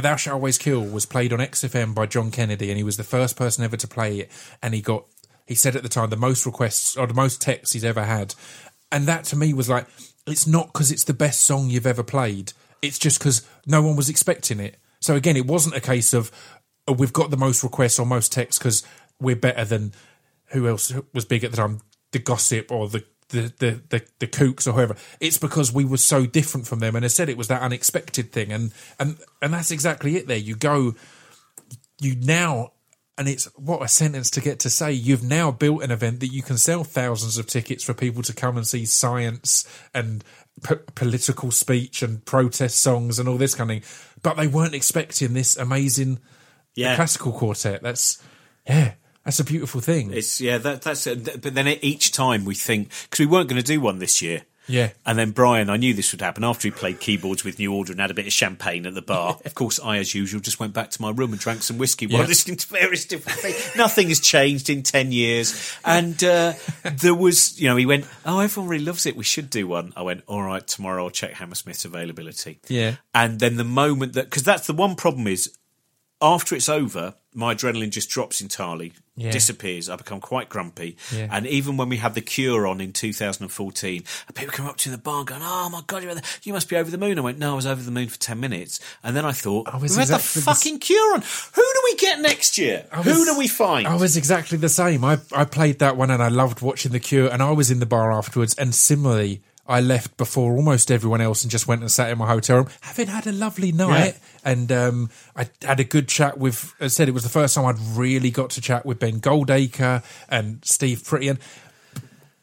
Speaker 1: "Thou Shalt Always Kill" was played on XFM by John Kennedy, and he was the first person ever to play it, and he got he said at the time the most requests or the most texts he's ever had, and that to me was like it's not because it's the best song you've ever played, it's just because no one was expecting it. So again, it wasn't a case of oh, we've got the most requests or most texts because we're better than who else was big at the time, the gossip or the the, the, the, the kooks or whoever. It's because we were so different from them. And I said it was that unexpected thing. And, and, and that's exactly it there. You go, you now, and it's what a sentence to get to say. You've now built an event that you can sell thousands of tickets for people to come and see science and p- political speech and protest songs and all this kind of thing. But they weren't expecting this amazing
Speaker 2: Yeah.
Speaker 1: classical quartet. That's, yeah, that's a beautiful thing.
Speaker 2: It's yeah, that, that's. But then each time we think because we weren't going to do one this year.
Speaker 1: Yeah.
Speaker 2: And then Brian, I knew this would happen after he played keyboards with New Order and had a bit of champagne at the bar. [laughs] Of course, I, as usual, just went back to my room and drank some whiskey while
Speaker 1: Yeah.
Speaker 2: listening to various different things. Nothing has changed in 10 years. And uh, there was, you know, he went, Oh, everyone really loves it. We should do one. I went, All right, tomorrow I'll check Hammersmith's availability.
Speaker 1: Yeah.
Speaker 2: And then the moment that, because that's the one problem is after it's over, my adrenaline just drops entirely,
Speaker 1: Yeah.
Speaker 2: disappears. I become quite grumpy.
Speaker 1: Yeah.
Speaker 2: And even when we had the cure on in 2014, people come up to the bar going, "Oh my god, the- you must be over the moon." I went, "No, I was over the moon for 10 minutes." And then I thought,
Speaker 1: I
Speaker 2: "We
Speaker 1: was
Speaker 2: had the
Speaker 1: exactly the
Speaker 2: fucking cure on. Who do we get next year?
Speaker 1: I
Speaker 2: Who do we find?"
Speaker 1: I was exactly the same. I, I played that one and I loved watching The Cure, and I was in the bar afterwards. And similarly, I left before almost everyone else and just went and sat in my hotel room, having had a lovely night. And um, I had a good chat with. As I said, it was the first time I'd really got to chat with Ben Goldacre and Steve Pretty. And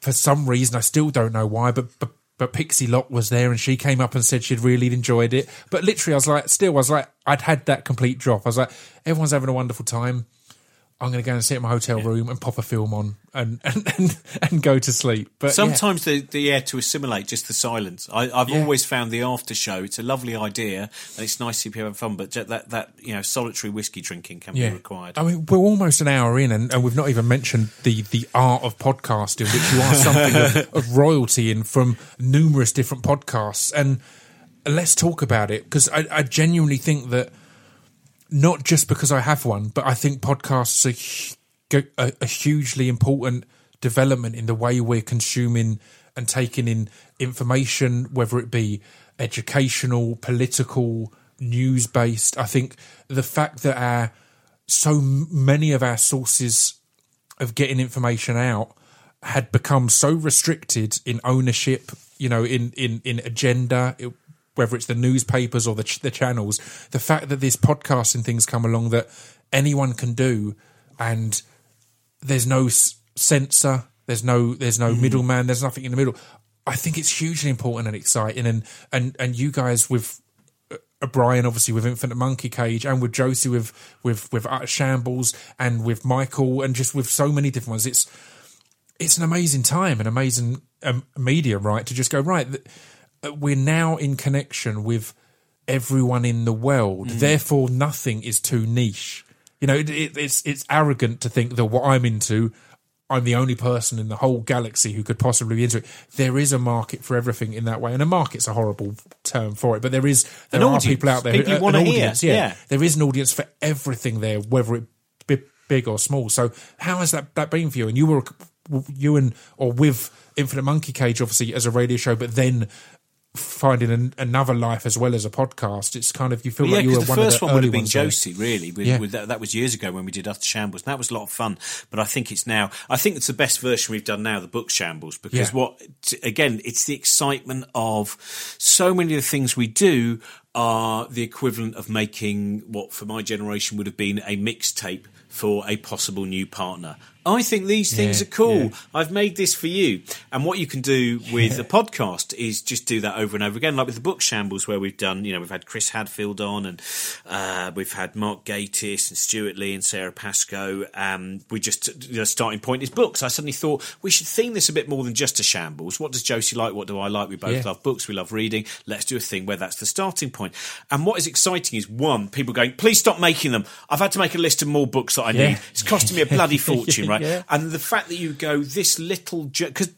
Speaker 1: for some reason, I still don't know why, but, but but Pixie Lott was there and she came up and said she'd really enjoyed it. But literally, I was like, still, I was like, I'd had that complete drop. I was like, everyone's having a wonderful time. I'm going to go and sit in my hotel room and pop a film on and [laughs] and, and, and go to sleep. But yeah.
Speaker 2: Sometimes the, the yeah to assimilate just the silence. I, I've
Speaker 1: Yeah.
Speaker 2: always found the after show. It's a lovely idea and it's nice to people having fun. But that that you know solitary whiskey drinking can be required.
Speaker 1: I mean, we're almost an hour in, and, and we've not even mentioned the the art of podcasting, which you are something of, [laughs] of royalty in from numerous different podcasts. And let's talk about it because I, I genuinely think that not just because I have one, but I think podcasts are a, a hugely important development in the way we're consuming and taking in information, whether it be educational, political, news based. I think the fact that our so many of our sources of getting information out had become so restricted in ownership, you know, in in in agenda, it, whether it's the newspapers or the ch- the channels. The fact that this podcasting things come along that anyone can do, and there's no s- censor, there's no there's no middleman, there's nothing in the middle. I think it's hugely important and exciting, and and and you guys with uh, Brian, obviously with Infinite Monkey Cage, and with Josie with with with Utter Shambles, and with Michael, and just with so many different ones. It's it's an amazing time, an amazing um, medium, right? To just go right. th- uh, We're now in connection with everyone in the world. Mm. Therefore, nothing is too niche. You know, it, it, it's it's arrogant to think that what I'm into. I'm the only person in the whole galaxy who could possibly be into it. There is a market for everything in that way, and a market's a horrible term for it. But there is there
Speaker 2: An
Speaker 1: are
Speaker 2: audience.
Speaker 1: people out there,
Speaker 2: People
Speaker 1: who,
Speaker 2: wanna
Speaker 1: an audience, yeah.
Speaker 2: Yeah.
Speaker 1: There is an audience for everything there, whether it be big or small. So how has that that been for you? And you were you and or with Infinite Monkey Cage, obviously as a radio show, but then finding an, another life as well as a podcast. It's kind of you feel
Speaker 2: yeah,
Speaker 1: like you were
Speaker 2: the
Speaker 1: one
Speaker 2: first
Speaker 1: of the
Speaker 2: one would have been
Speaker 1: ones there.
Speaker 2: Josie, really. With,
Speaker 1: Yeah.
Speaker 2: with that, that was years ago when we did Utter Shambles. And that was a lot of fun. But I think it's now, I think it's the best version we've done now, the book Shambles, because
Speaker 1: Yeah.
Speaker 2: what, again, it's the excitement of so many of the things we do are the equivalent of making what for my generation would have been a mixtape for a possible new partner. I think these things
Speaker 1: Yeah,
Speaker 2: are cool.
Speaker 1: yeah.
Speaker 2: I've made this for you. And what you can do with a podcast is just do that over and over again, like with the book Shambles, where we've done, you know, we've had Chris Hadfield on and uh, we've had Mark Gatiss and Stewart Lee and Sara Pascoe. Um, we just, the starting point is books. I suddenly thought we should theme this a bit more than just a shambles. What does Josie like? What do I like? We both
Speaker 1: Yeah.
Speaker 2: love books. We love reading. Let's do a thing where that's the starting point. And what is exciting is one, people going, please stop making them. I've had to make a list of more books that I
Speaker 1: Yeah.
Speaker 2: need. It's costing me a bloody [laughs] fortune, right?
Speaker 1: Yeah.
Speaker 2: And the fact that you go this little, because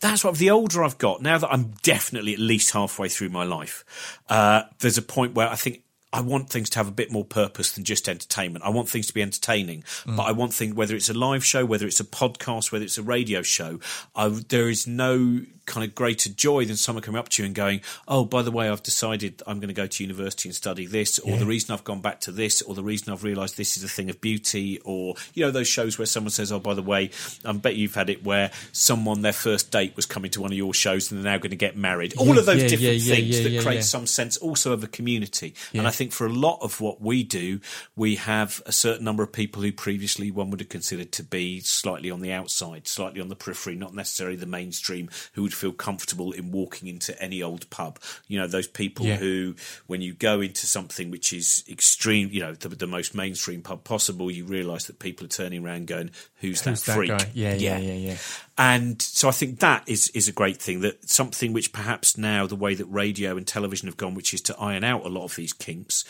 Speaker 2: that's what the older I've got, now that I'm definitely at least halfway through my life, uh, there's a point where I think I want things to have a bit more purpose than just entertainment. I want things to be entertaining,
Speaker 1: Mm.
Speaker 2: but I want things, whether it's a live show, whether it's a podcast, whether it's a radio show, I, there is no kind of greater joy than someone coming up to you and going, "Oh, by the way, I've decided I'm going to go to university and study this," or the reason I've gone back to this, or the reason I've realised this is a thing of beauty, or you know those shows where someone says, "Oh, by the way, I bet you've had it where someone their first date was coming to one of your shows and they're now going to get married." All
Speaker 1: Yeah,
Speaker 2: of those
Speaker 1: yeah,
Speaker 2: different
Speaker 1: yeah, yeah,
Speaker 2: things
Speaker 1: yeah,
Speaker 2: that
Speaker 1: yeah,
Speaker 2: create
Speaker 1: yeah.
Speaker 2: some sense also of a community, and I think for a lot of what we do, we have a certain number of people who previously one would have considered to be slightly on the outside, slightly on the periphery, not necessarily the mainstream, who would feel comfortable in walking into any old pub. You know, those people
Speaker 1: Yeah.
Speaker 2: who, when you go into something which is extreme, you know, the, the most mainstream pub possible, you realise that people are turning around going, "Who's,
Speaker 1: Who's
Speaker 2: that
Speaker 1: that
Speaker 2: freak?"
Speaker 1: guy? Yeah, yeah, yeah, yeah.
Speaker 2: And so I think that is is a great thing. That something which perhaps now the way that radio and television have gone, which is to iron out a lot of these kinks.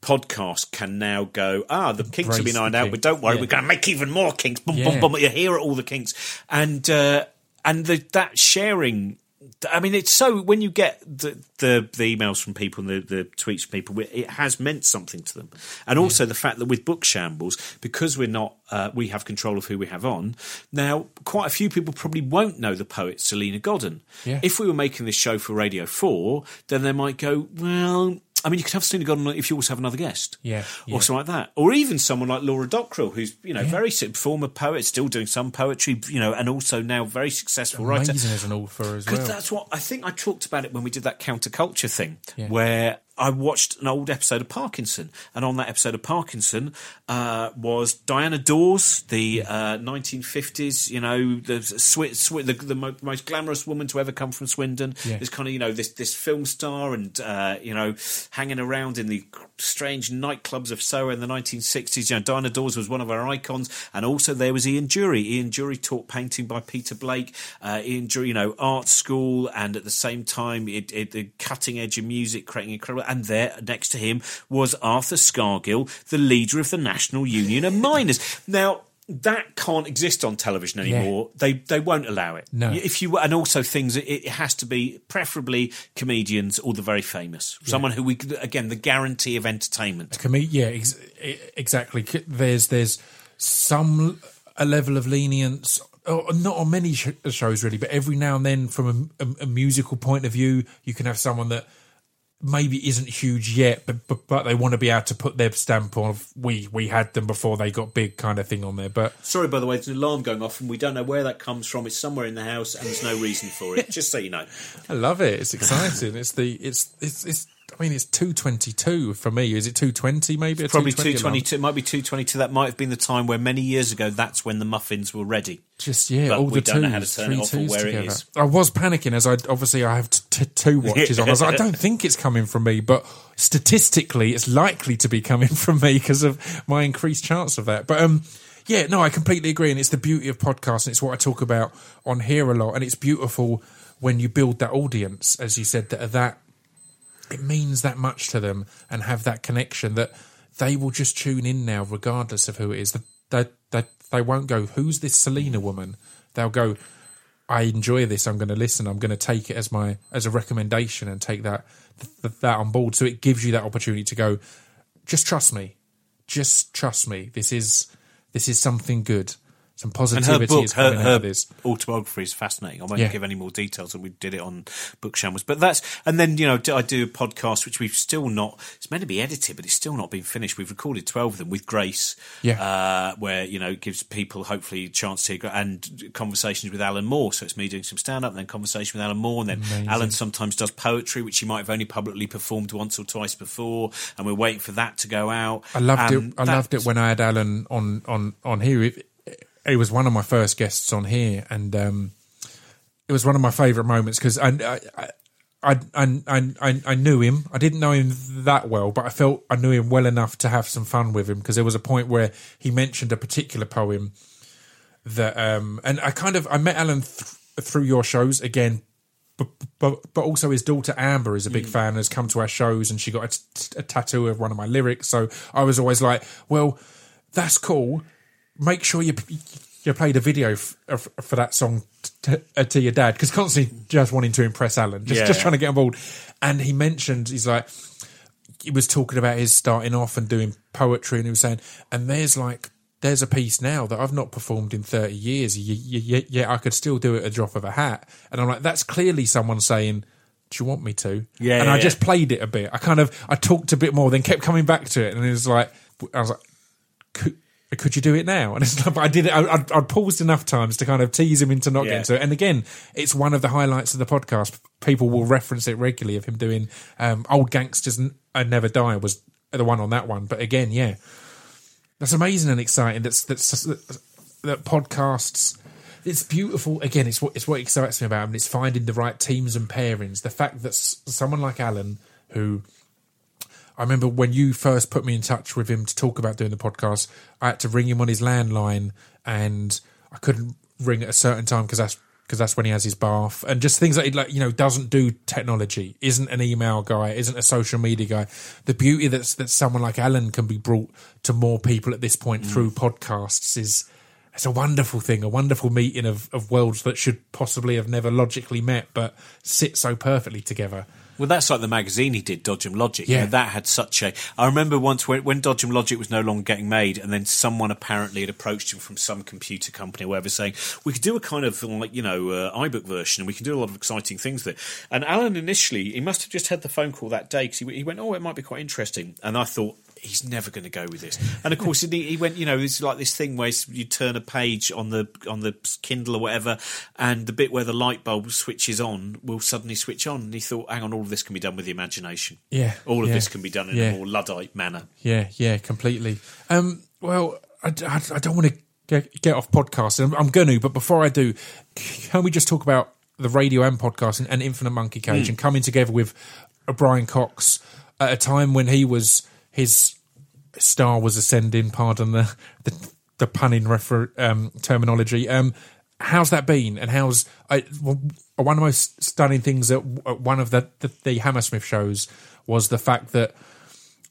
Speaker 2: Podcasts can now go. Ah, the kinks have
Speaker 1: Embrace
Speaker 2: been ironed out, but don't worry,
Speaker 1: Yeah.
Speaker 2: we're going to make even more kinks. Boom,
Speaker 1: Yeah.
Speaker 2: boom, boom. You hear all the kinks, and uh, and the, that sharing. I mean, it's so when you get the, the, the emails from people and the, the tweets from people, it has meant something to them. And also the fact that with Book Shambles, because we're not, uh, we have control of who we have on. Now, quite a few people probably won't know the poet Salena Godden.
Speaker 1: Yeah.
Speaker 2: If we were making this show for Radio 4, then they might go, well, I mean, you could have Salena Godden if you also have another guest,
Speaker 1: Yeah, yeah.
Speaker 2: or something like that, or even someone like Laura Dockrill, who's you know very former poet, still doing some poetry, you know, and also now very successful writer.
Speaker 1: As an author as well.
Speaker 2: Because
Speaker 1: well.
Speaker 2: that's what I think I talked about it when we did that counterculture thing,
Speaker 1: Yeah.
Speaker 2: where I watched an old episode of Parkinson, and on that episode of Parkinson uh, was Diana Dors, the uh, 1950s, you know, the Swi- Swi- the, the mo- most glamorous woman to ever come from Swindon.
Speaker 1: Yeah.
Speaker 2: This kind of, you know, this this film star, and uh, you know, hanging around in the strange nightclubs of Soho in the 1960s. You know, Diana Dors was one of our icons, and also there was Ian Dury. Ian Dury taught painting by Peter Blake. Uh, Ian Dury, you know, art school, and at the same time, it, it, the cutting edge of music, creating incredible. And there, next to him, was Arthur Scargill, the leader of the National Union of Miners. Now. That can't exist on television anymore. They they won't allow it.
Speaker 1: No.
Speaker 2: If you and also things, it, it has to be preferably comedians or the very famous, someone who we again the guarantee of entertainment.
Speaker 1: Can we, yeah, ex- exactly. There's there's some a level of lenience, not on many sh- shows really, but every now and then, from a, a, a musical point of view, you can have someone that maybe isn't huge yet, but, but but they want to be able to put their stamp on. Of, we we had them before they got big, kind of thing on there. But
Speaker 2: Sorry, by the way, there's an alarm going off, and we don't know where that comes from. It's somewhere in the house, and there's no reason for it. Just so you know. [laughs]
Speaker 1: I love it. It's exciting. it's the it's it's it's. I mean, it's two twenty two for me. Is it two twenty? Maybe a
Speaker 2: Probably
Speaker 1: 220
Speaker 2: two twenty two. Might be two twenty two. That might have been the time where many years ago. That's when the muffins were ready.
Speaker 1: Just yeah,
Speaker 2: But
Speaker 1: all
Speaker 2: we
Speaker 1: the
Speaker 2: don't know how to turn
Speaker 1: three
Speaker 2: it off or where
Speaker 1: together.
Speaker 2: is.
Speaker 1: I was panicking as I obviously I have t- t- two watches on. I was like, I don't think it's coming from me, but statistically, it's likely to be coming from me because of my increased chance of that. But um, yeah, no, I completely agree, and it's the beauty of podcasts, and it's what I talk about on here a lot, and it's beautiful when you build that audience, as you said, that are that it means that much to them and have that connection that they will just tune in now, regardless of who it is. That they, they, they won't go, "Who's this Selena woman?" They'll go, "I enjoy this. I'm going to listen. I'm going to take it as my as a recommendation and take that th- that on board." So it gives you that opportunity to go, "Just trust me. Just trust me. This is this is something good. Some
Speaker 2: And her
Speaker 1: positivity
Speaker 2: book,
Speaker 1: is
Speaker 2: her, her
Speaker 1: this."
Speaker 2: autobiography is fascinating. I won't
Speaker 1: Yeah.
Speaker 2: give any more details, and we did it on Book Shambles. But that's and then you know I do a podcast which we've still not. It's meant to be edited, but it's still not been finished. We've recorded twelve of them with Grace,
Speaker 1: Yeah.
Speaker 2: uh, where you know it gives people hopefully a chance to and conversations with Alan Moore. So it's me doing some stand up, and then conversation with Alan Moore, and then
Speaker 1: Amazing.
Speaker 2: Alan sometimes does poetry, which he might have only publicly performed once or twice before, and we're waiting for that to go out.
Speaker 1: I loved
Speaker 2: And
Speaker 1: it. I loved it when I had Alan on on on here. It, it was one of my first guests on here, and um, it was one of my favourite moments because I. I, I I, I, I, knew him. I didn't know him that well, but I felt I knew him well enough to have some fun with him because there was a point where he mentioned a particular poem that, um, and I kind of I met Alan th- through your shows again, but, but but also his daughter Amber is a big fan and has come to our shows and she got a, t- a tattoo of one of my lyrics. So I was always like, well, that's cool. Make sure you you played a video f- f- for that song t- uh, to your dad because constantly just wanting to impress Alan, just
Speaker 2: Yeah.
Speaker 1: just trying to get on board. And he mentioned he's like he was talking about his starting off and doing poetry, and he was saying, and there's like there's a piece now that I've not performed in 30 years, yet I could still do it a drop of a hat. And I'm like, that's clearly someone saying, do you want me to?
Speaker 2: Yeah,
Speaker 1: And
Speaker 2: yeah,
Speaker 1: I
Speaker 2: yeah.
Speaker 1: just played it a bit. I kind of, I talked a bit more, then kept coming back to it. And it was like, I was like, could, could you do it now? [laughs] And it's like, but I did it. I, I'd, I'd paused enough times to kind of tease him into not
Speaker 2: Yeah.
Speaker 1: getting to it. And again, it's one of the highlights of the podcast. People will reference it regularly of him doing um, "Old Gangsters and uh, Never Die" was the one on that one. But again, yeah, that's amazing and exciting. That's that's that podcasts. It's beautiful. Again, it's what it's what excites me about them. It's finding the right teams and pairings. The fact that s- someone like Alan, who I remember when you first put me in touch with him to talk about doing the podcast, I had to ring him on his landline, and I couldn't ring at a certain time because that's because that's when he has his bath, and just things that he like you know doesn't do technology, isn't an email guy, isn't a social media guy. The beauty that's that someone like Alan can be brought to more people at this point mm. through podcasts is. It's a wonderful thing, a wonderful meeting of, of worlds that should possibly have never logically met, but sit so perfectly together.
Speaker 2: Well, that's like the magazine he did, Dodgem Logic. You
Speaker 1: Yeah.
Speaker 2: that had such a. I remember once when, when Dodgem Logic was no longer getting made, and then someone apparently had approached him from some computer company or whatever, saying we could do a kind of like you know uh, iBook version, and we can do a lot of exciting things with it. And Alan initially, he must have just had the phone call that day because he, he went, "Oh, it might be quite interesting," and I thought. He's never going to go with this, and of course he, he went. You know, it's like this thing where you turn a page on the on the Kindle or whatever, and the bit where the light bulb switches on will suddenly switch on. And he thought, "Hang on, all of this can be done with the imagination."
Speaker 1: Yeah,
Speaker 2: All of
Speaker 1: yeah,
Speaker 2: this can be done in
Speaker 1: yeah.
Speaker 2: a more Luddite manner.
Speaker 1: Yeah, yeah, completely. Um, well, I, I, I don't want to get, get off podcast. I'm, I'm going to, but before I do, can we just talk about the radio and podcast and, and Infinite Monkey Cage
Speaker 2: Hmm.
Speaker 1: and coming together with Brian Cox at a time when he was his star was ascending. Pardon the the, the punning refer, um, terminology. Um, how's that been? And how's I, one of the most stunning things at one of the, the the Hammersmith shows was the fact that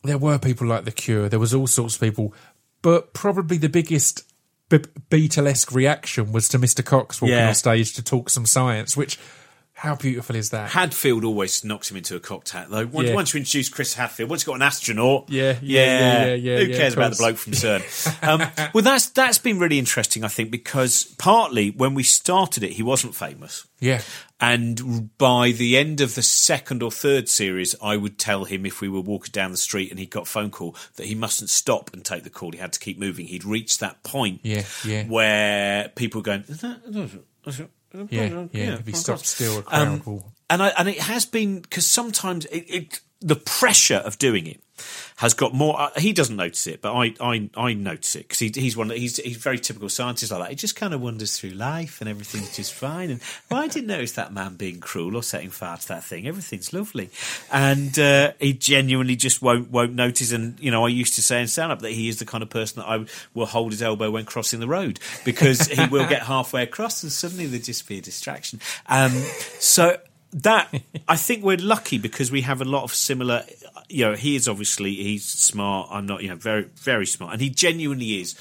Speaker 1: there were people like The Cure, there was all sorts of people, but probably the biggest B- Beatlesque reaction was to Mr. Cox walking
Speaker 2: Yeah.
Speaker 1: on stage to talk some science, which, how beautiful is that?
Speaker 2: Hadfield always knocks him into a cocked hat, though. Once,
Speaker 1: Yeah.
Speaker 2: once you introduce Chris Hadfield, once you've got an astronaut,
Speaker 1: Yeah, yeah, yeah, yeah, yeah,
Speaker 2: Who cares about the bloke from CERN? [laughs] um, well, that's that's been really interesting, I think, because partly when we started it, he wasn't famous.
Speaker 1: Yeah.
Speaker 2: And by the end of the second or third series, I would tell him if we were walking down the street and he got a phone call that he mustn't stop and take the call. He had to keep moving. He'd reached that point
Speaker 1: Yeah, yeah.
Speaker 2: where people were going, "Is that- is that-
Speaker 1: Yeah, yeah. If he stopped still, a crowd
Speaker 2: Um,
Speaker 1: will.
Speaker 2: and I, and it has been because sometimes it, it the pressure of doing it has got more. Uh, he doesn't notice it, but I I, I notice it because he, he's one. He's he's very typical scientist like that. He just kind of wanders through life and everything's just fine. And well, I didn't notice that man being cruel or setting fire to that thing. Everything's lovely, and uh, he genuinely just won't won't notice. And you know, I used to say in stand up that he is the kind of person that I will hold his elbow when crossing the road because he will get [laughs] halfway across and suddenly there'd just be a distraction. Um, so that I think we're lucky because we have a lot of similar. You know, he is obviously he's smart. I'm not. You know, very very smart, and he genuinely is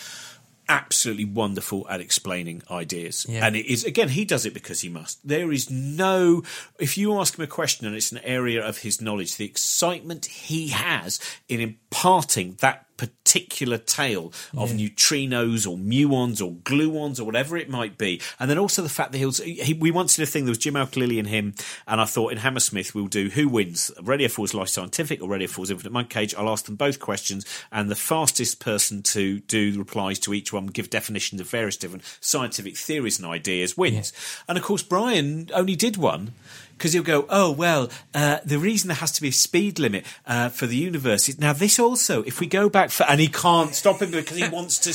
Speaker 2: absolutely wonderful at explaining ideas.
Speaker 1: Yeah.
Speaker 2: And it is again, he does it because he must. There is no. If you ask him a question and it's an area of his knowledge, the excitement he has in imparting that particular tale of neutrinos or muons or gluons or whatever it might be. And then also the fact that he'll, he, we once did a thing, there was Jim Al-Khalili and him, and I thought in Hammersmith we'll do who wins, Radio 4's Life Scientific or Radio 4's Infinite Monkey Cage. I'll ask them both questions, and the fastest person to do the replies to each one, give definitions of various different scientific theories and ideas wins. And of course, Brian only did one because he'll go, oh well, uh, the reason there has to be a speed limit uh, for the universe is now this also. If we go back for, and he can't stop him because he [laughs] wants to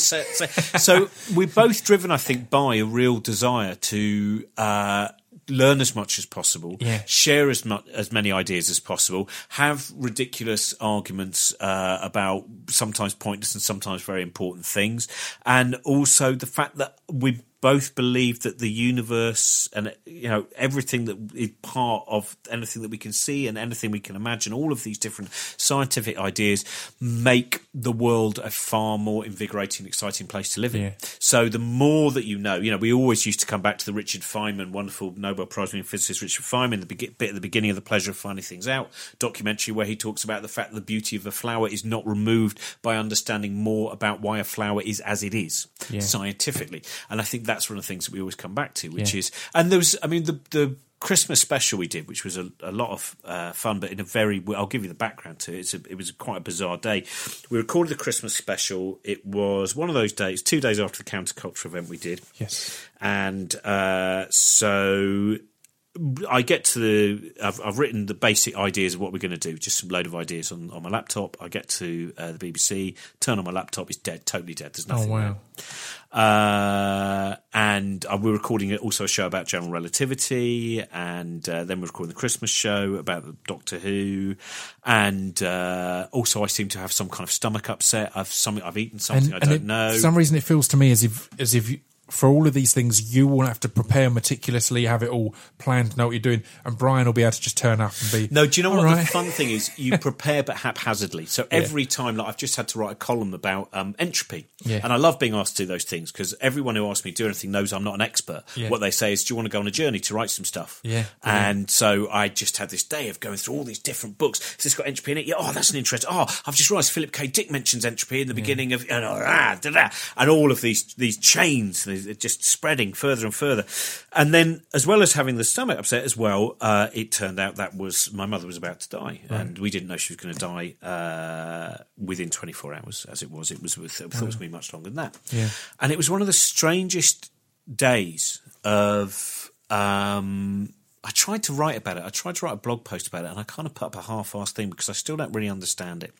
Speaker 2: so we're both driven, I think, by a real desire to. Uh, Learn as much as possible,
Speaker 1: Yeah.
Speaker 2: share as much as many ideas as possible, have ridiculous arguments uh, about sometimes pointless and sometimes very important things, and also the fact that we both believe that the universe and you know everything that is part of anything that we can see and anything we can imagine all of these different scientific ideas make the world a far more invigorating exciting place to live in
Speaker 1: Yeah.
Speaker 2: so the more that you know you know we always used to come back to the richard feynman wonderful nobel prize winning physicist richard feynman the bit at the beginning of the pleasure of finding things out documentary where he talks about the fact that the beauty of a flower is not removed by understanding more about why a flower is as it is
Speaker 1: Yeah.
Speaker 2: scientifically. And I think that's one of the things that we always come back to, which
Speaker 1: Yeah.
Speaker 2: is, and there was, I mean, the, the Christmas special we did, which was a, a lot of uh, fun, but in a very, I'll give you the background to it. It's a, it was quite a bizarre day. We recorded the Christmas special. It was one of those days, two days after the counterculture event we did.
Speaker 1: Yes.
Speaker 2: And uh, so I get to the. I've, I've written the basic ideas of what we're going to do, just some load of ideas on, on my laptop. I get to uh, the BBC, turn on my laptop, it's dead, totally dead. There's nothing.
Speaker 1: Oh
Speaker 2: nothing
Speaker 1: wow.
Speaker 2: there. Uh, and uh, we're recording also a show about general relativity, and uh, then we're recording the Christmas show about Doctor Who, and uh, also I seem to have some kind of stomach upset. I've something I've eaten something I don't
Speaker 1: it-
Speaker 2: know.
Speaker 1: For some reason, it feels to me as if as if you, for all of these things, you will have to prepare meticulously, have it all planned, know what you're doing, and Brian will be able to just turn up and be.
Speaker 2: No, do you know
Speaker 1: "All
Speaker 2: what the fun thing is? You [laughs] prepare but haphazardly. So every time, like I've just had to write a column about um, entropy,
Speaker 1: Yeah.
Speaker 2: and I love being asked to do those things because everyone who asks me to do anything knows I'm not an expert.
Speaker 1: Yeah.
Speaker 2: What they say is, "Do you want to go on a journey to write some stuff?"
Speaker 1: Yeah,
Speaker 2: And so I just had this day of going through all these different books. Has this got entropy in it? Yeah. Oh, that's an interest. Oh, I've just realised Philip K. Dick mentions entropy in the beginning of, ah, and all of these these chains they're just spreading further and further. And then, as well as having the stomach upset as well, uh, it turned out that was my mother was about to die, and we didn't know she was going to die uh, within 24 hours. As it was, it was. I thought it was going to be much longer than that.
Speaker 1: Yeah.
Speaker 2: And it was one of the strangest days of. Um, I tried to write about it. I tried to write a blog post about it, and I kind of put up a half-assed thing because I still don't really understand it.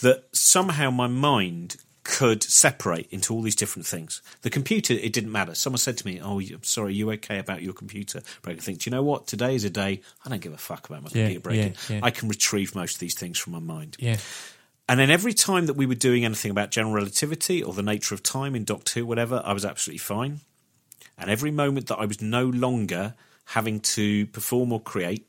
Speaker 2: That somehow my mind could separate into all these different things. The computer, it didn't matter. Someone said to me, "Oh, you- sorry, you okay about your computer breaking?" I think, do you know what? Today is a day I don't give a fuck about my
Speaker 1: Yeah,
Speaker 2: computer breaking.
Speaker 1: yeah, yeah.
Speaker 2: I can retrieve most of these things from my mind.
Speaker 1: Yeah.
Speaker 2: And then every time that we were doing anything about general relativity or the nature of time in Doctor Who, whatever, I was absolutely fine. And every moment that I was no longer having to perform or create,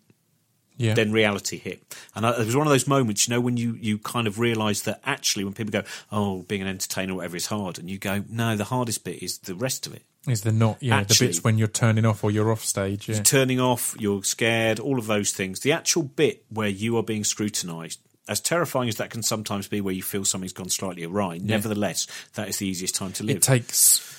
Speaker 1: Yeah.
Speaker 2: then reality hit. And I, it was one of those moments, you know, when you, you kind of realise that actually when people go, oh, being an entertainer or whatever is hard, and you go, no, the hardest bit is the rest of it.
Speaker 1: is the not, yeah,
Speaker 2: Actually-
Speaker 1: the bits when you're turning off or you're off stage. Yeah.
Speaker 2: turning off, you're scared, all of those things. The actual bit where you are being scrutinised, as terrifying as that can sometimes be, where you feel something's gone slightly awry, nevertheless, that is the easiest time to live.
Speaker 1: it takes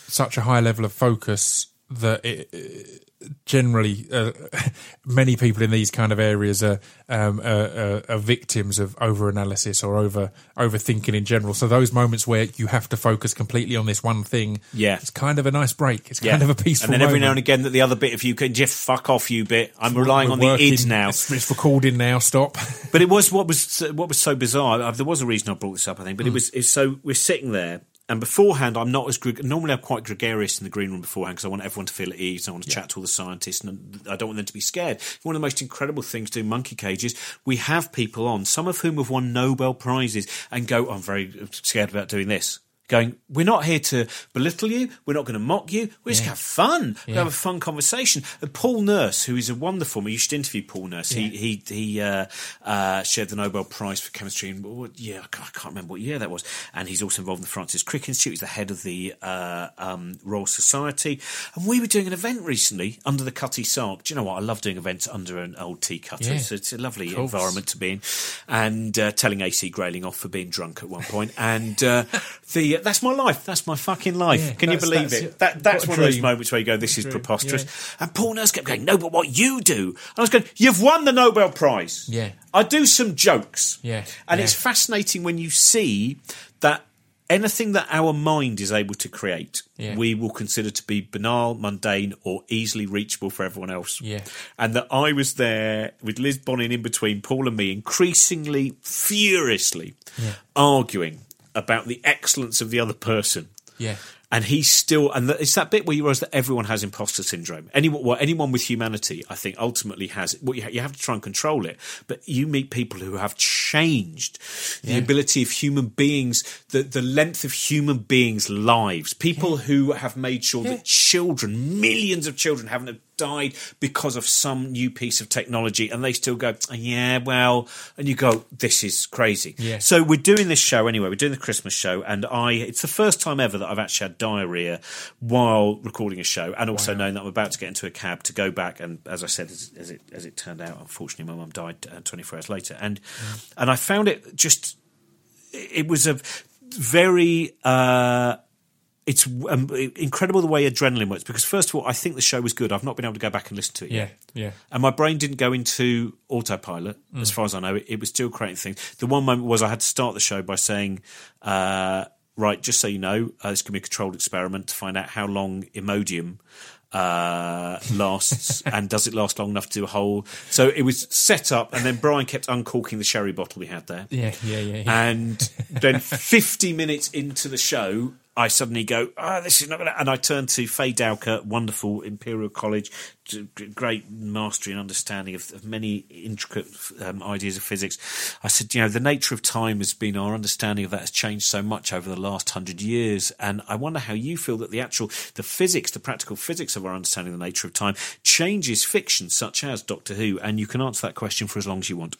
Speaker 1: such a high level of focus that it, generally uh, [laughs] many people in these kind of areas are, um, are, are, are victims of over analysis or over overthinking in general. So those moments where you have to focus completely on this one thing,
Speaker 2: Yeah.
Speaker 1: it's kind of a nice break. It's kind of a peaceful.
Speaker 2: And then every now and again, that the other bit of you can just fuck off, you bit. I'm relying
Speaker 1: We're
Speaker 2: on the id now.
Speaker 1: It's, it's recording now. Stop.
Speaker 2: But it was what was what was so bizarre. uh, There was a reason I brought this up, I think. But
Speaker 1: Hmm.
Speaker 2: it was it's so we're sitting there, and beforehand, I'm not as greg- normally I'm quite gregarious in the green room beforehand because I want everyone to feel at ease. I want to chat to all the scientists, and I don't want them to be scared. One of the most incredible things doing Monkey Cages, we have people on, some of whom have won Nobel prizes, and go, "I'm very scared about doing this." Going, we're not here to belittle you. We're not going to mock you. We're just going to have fun. We're going have a fun conversation. And Paul Nurse, who is a wonderful, you should interview Paul Nurse. He he he uh, uh, shared the Nobel Prize for chemistry in what, yeah, I can't, I can't remember what year that was. And he's also involved in the Francis Crick Institute. He's the head of the uh, um, Royal Society. And we were doing an event recently under the Cutty Sark. Do you know what? I love doing events under an old tea cutter.
Speaker 1: Yeah.
Speaker 2: It's, it's a lovely environment to be in. And uh, telling AC Grayling off for being drunk at one point. And uh, [laughs] that's my life. That's my fucking life.
Speaker 1: Yeah,
Speaker 2: Can you believe
Speaker 1: that's
Speaker 2: it? That that's one of those moments where you go, "This is preposterous." And Paul Nurse kept going, "No, but what you do?" And I was going, "You've won the Nobel Prize."
Speaker 1: Yeah.
Speaker 2: I do some jokes.
Speaker 1: Yeah,
Speaker 2: and
Speaker 1: yeah.
Speaker 2: it's fascinating when you see that anything that our mind is able to create,
Speaker 1: Yeah.
Speaker 2: we will consider to be banal, mundane, or easily reachable for everyone else.
Speaker 1: Yeah.
Speaker 2: And that I was there with Liz Bonnin in between Paul and me, increasingly, furiously arguing about the excellence of the other person.
Speaker 1: Yeah.
Speaker 2: And he's still, and it's that bit where you realise that everyone has imposter syndrome. Anyone, well, anyone with humanity, I think, ultimately has. Well, you, have to try and control it, but you meet people who have changed the ability of human beings, the the length of human beings' lives. People who have made sure that children, millions of children, haven't have died because of some new piece of technology, and they still go, yeah, well, and you go, this is crazy.
Speaker 1: Yeah.
Speaker 2: So we're doing this show anyway. We're doing the Christmas show, and I it's the first time ever that I've actually had diarrhea while recording a show, and also knowing that I'm about to get into a cab to go back. And as I said, as, as it as it turned out, unfortunately, my mum died uh, 24 hours later, and and I found it just it was a very. Uh, it's um, incredible the way adrenaline works because first of all, I think the show was good. I've not been able to go back and listen to it
Speaker 1: Yeah.
Speaker 2: yet.
Speaker 1: Yeah.
Speaker 2: And my brain didn't go into autopilot, as far as I know. It, it was still creating things. The one moment was I had to start the show by saying, uh, right, just so you know, uh, this can be a controlled experiment to find out how long Imodium uh, lasts [laughs] and does it last long enough to do a whole. So it was set up, and then Brian kept uncorking the sherry bottle we had there.
Speaker 1: Yeah. Yeah. Yeah. yeah.
Speaker 2: And then 50 minutes into the show, I suddenly go, oh, this is not going to. And I turn to Faye Dowker, wonderful Imperial College, great mastery and understanding of, of many intricate um, ideas of physics. I said, you know, the nature of time has been our understanding of that has changed so much over the last hundred years. And I wonder how you feel that the actual, the physics, the practical physics of our understanding of the nature of time changes fiction such as Doctor Who. And you can answer that question for as long as you want.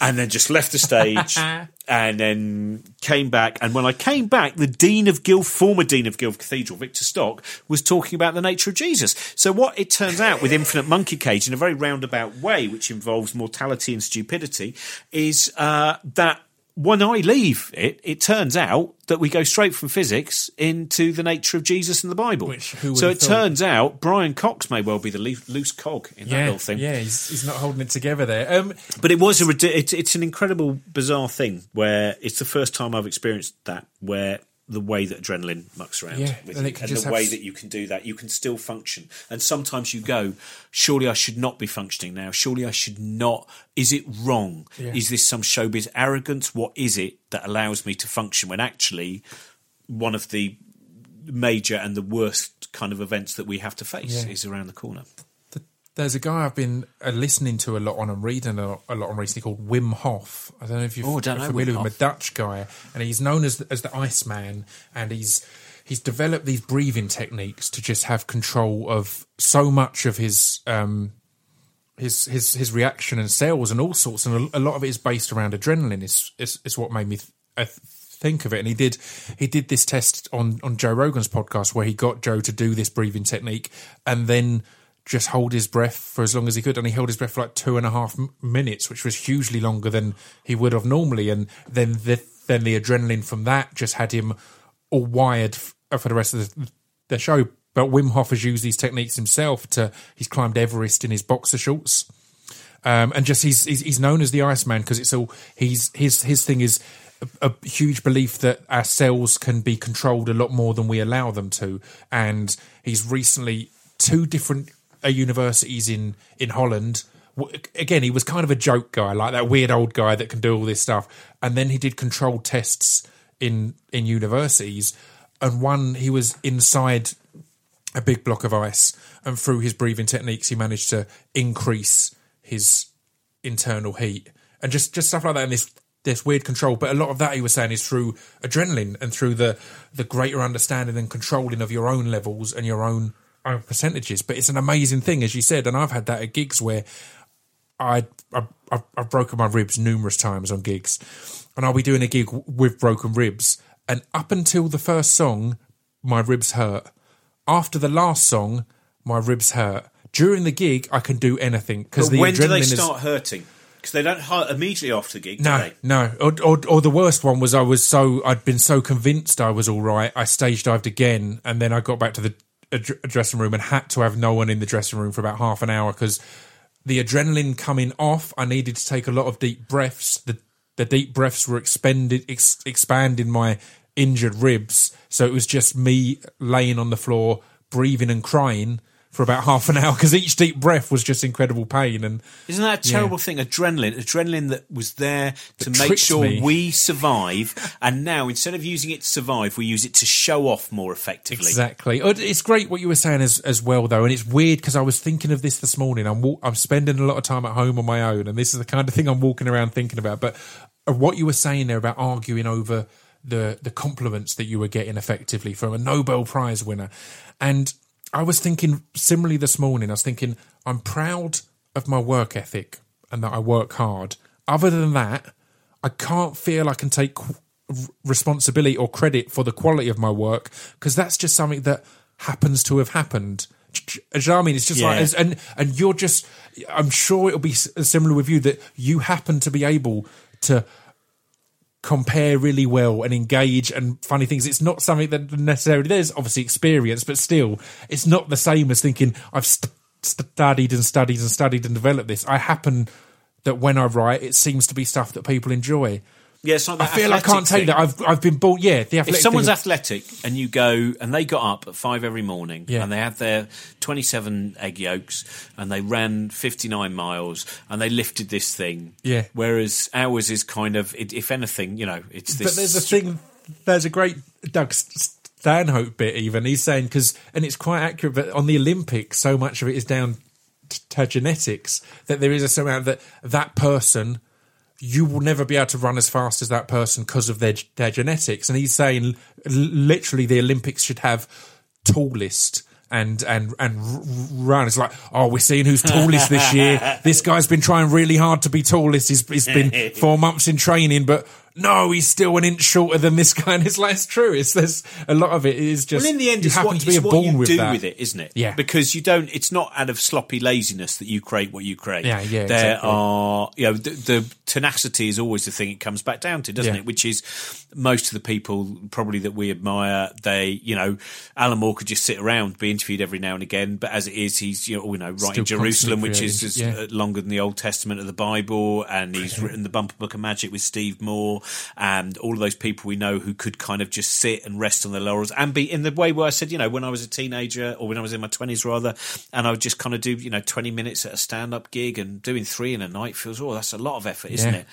Speaker 2: And then just left the stage [laughs] and then came back. And when I came back, the Dean of Guild, former Dean of Guild Cathedral, Victor Stock, was talking about the nature of Jesus. So what it turns out with Infinite Monkey Cage in a very roundabout way, which involves mortality and stupidity, is uh, that when I leave it, it turns out that we go straight from physics into the nature of Jesus and the Bible.
Speaker 1: Which,
Speaker 2: so it thought? turns out Brian Cox may well be the loose cog in
Speaker 1: yeah,
Speaker 2: that whole thing.
Speaker 1: Yeah, he's, he's, not holding it together there. Um,
Speaker 2: but it was a it's, it's an incredible, bizarre thing where it's the first time I've experienced that where the way that adrenaline mucks around
Speaker 1: yeah,
Speaker 2: with and, you, and the way that you can do that. You can still function. And sometimes you go, surely I should not be functioning now. Surely I should not. Is it wrong? Yeah. Is this some showbiz arrogance? What is it that allows me to function when actually one of the major and the worst kind of events that we have to face yeah. is around the corner?
Speaker 1: There's a guy I've been uh, listening to a lot on and reading a, a, lot on recently called Wim Hof. I don't know if you're oh, familiar with him, a Dutch guy, and he's known as as the Iceman, and he's he's developed these breathing techniques to just have control of so much of his um, his his his reaction and cells and all sorts, and a, a lot of it is based around adrenaline. Is is, is what made me th- uh, think of it. And he did he did this test on on Joe Rogan's podcast where he got Joe to do this breathing technique, and then just hold his breath for as long as he could, and he held his breath for like two and a half minutes, which was hugely longer than he would have normally. And then the then the adrenaline from that just had him all wired f- for the rest of the, the show. But Wim Hof has used these techniques himself. To he's climbed Everest in his boxer shorts, um, and just he's, he's he's known as the Iceman because it's all he's his his thing is a, a, huge belief that our cells can be controlled a lot more than we allow them to. And he's recently two different uh, universities in in Holland. Again, he was kind of a joke guy, like that weird old guy that can do all this stuff. And then he did controlled tests in in universities, and one he was inside a big block of ice, and through his breathing techniques, he managed to increase his internal heat and just just stuff like that. And this this weird control, but a lot of that he was saying is through adrenaline and through the the greater understanding and controlling of your own levels and your own own percentages. But it's an amazing thing, as you said, and I've had that at gigs where I I've, I've broken my ribs numerous times on gigs, and I'll be doing a gig with broken ribs, and up until the first song, my ribs hurt. After the last song, my ribs hurt. During the gig, I can do anything because the
Speaker 2: when
Speaker 1: adrenaline
Speaker 2: do they start is, hurting? Because they don't hurt immediately after the gig.
Speaker 1: No, no. Or, or, or, the worst one was I was so I'd been so convinced I was all right. I stage dived again, and then I got back to the a, dressing room and had to have no one in the dressing room for about half an hour because the adrenaline coming off, I needed to take a lot of deep breaths. The the deep breaths were expended, ex, expanding my injured ribs. So it was just me laying on the floor, breathing and crying for about half an hour because each deep breath was just incredible pain. And
Speaker 2: isn't that a terrible yeah. thing? Adrenaline, adrenaline that was there to make sure
Speaker 1: me.
Speaker 2: we [laughs] survive, and now instead of using it to survive, we use it to show off more effectively.
Speaker 1: Exactly. Oh, it's great what you were saying as as well, though, and it's weird because I was thinking of this this morning. I'm I'm spending a lot of time at home on my own, and this is the kind of thing I'm walking around thinking about. But uh, what you were saying there about arguing over the the compliments that you were getting effectively from a Nobel Prize winner, and I was thinking similarly this morning. I was thinking I'm proud of my work ethic and that I work hard. Other than that, I can't feel I can take responsibility or credit for the quality of my work because that's just something that happens to have happened. Do you know what I mean? It's just yeah. like, and and you're just. I'm sure it'll be similar with you that you happen to be able to compare really well and engage and funny things. It's not something that necessarily there's obviously experience, but still, it's not the same as thinking I've st- studied and studied and studied and developed this. I happen that when I write, it seems to be stuff that people enjoy.
Speaker 2: Yeah, it's not
Speaker 1: I feel I can't take that. I've I've been born. Yeah, the
Speaker 2: athletic. If someone's athletic and you go and they got up at five every morning yeah. and they had their twenty-seven egg yolks and they ran fifty-nine miles and they lifted this thing.
Speaker 1: Yeah.
Speaker 2: Whereas ours is kind of, if anything, you know, it's this.
Speaker 1: But there's a thing. There's a great Doug Stanhope bit. Even he's saying because, and it's quite accurate. But on the Olympics, so much of it is down to genetics that there is a certain amount that that person you will never be able to run as fast as that person because of their their genetics. And he's saying l- literally the Olympics should have tallest and and and r- run. It's like, oh, we're seeing who's tallest this year. [laughs] This guy's been trying really hard to be tallest. He's, he's been [laughs] four months in training, but no, he's still an inch shorter than this guy. And it's like, it's true. It's there's a lot of it is just.
Speaker 2: Well, in the end,
Speaker 1: you
Speaker 2: it's
Speaker 1: happen
Speaker 2: what,
Speaker 1: to be
Speaker 2: it's what
Speaker 1: born
Speaker 2: you
Speaker 1: with
Speaker 2: do
Speaker 1: that.
Speaker 2: with it, isn't it?
Speaker 1: Yeah.
Speaker 2: Because you don't. It's not out of sloppy laziness that you create what you create.
Speaker 1: Yeah, yeah,
Speaker 2: There
Speaker 1: exactly.
Speaker 2: are, you know, the, the tenacity is always the thing it comes back down to, doesn't
Speaker 1: Yeah.
Speaker 2: it? Which is most of the people probably that we admire. They, you know, Alan Moore could just sit around, be interviewed every now and again, but as it is, he's, you know, you know writing
Speaker 1: Still
Speaker 2: Jerusalem, which is,
Speaker 1: creating, yeah.
Speaker 2: uh, longer than the Old Testament of the Bible, and he's written the Bumper Book of Magic with Steve Moore, and all of those people we know who could kind of just sit and rest on their laurels and be in the way where I said, you know, when I was a teenager or when I was in my twenties rather, and I would just kind of do, you know, twenty minutes at a stand-up gig and doing three in a night feels, oh, that's a lot of effort, isn't
Speaker 1: Yeah.
Speaker 2: it?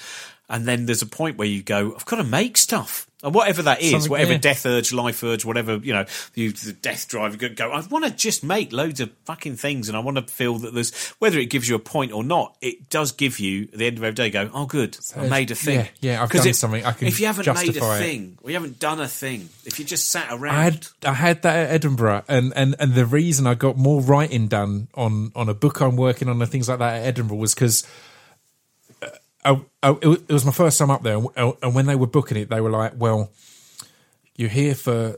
Speaker 2: And then there's a point where you go, I've got to make stuff. And whatever that is,
Speaker 1: Something-
Speaker 2: whatever
Speaker 1: yeah.
Speaker 2: death urge, life urge, whatever, you know, you, the death drive, you go, I want to just make loads of fucking things and I want to feel that there's, whether it gives you a point or not, it does give you, at the end of every day, go, oh, good, I made a thing.
Speaker 1: yeah, yeah, I've done
Speaker 2: it-
Speaker 1: something, I can
Speaker 2: If you haven't made a
Speaker 1: it.
Speaker 2: thing, or you haven't done a thing, if you just sat around.
Speaker 1: I had I had that at Edinburgh, and, and, and the reason I got more writing done on, on a book I'm working on and things like that at Edinburgh was because I, I, it was- my first time up there, and, when they were booking it, they were like, "Well, you're here for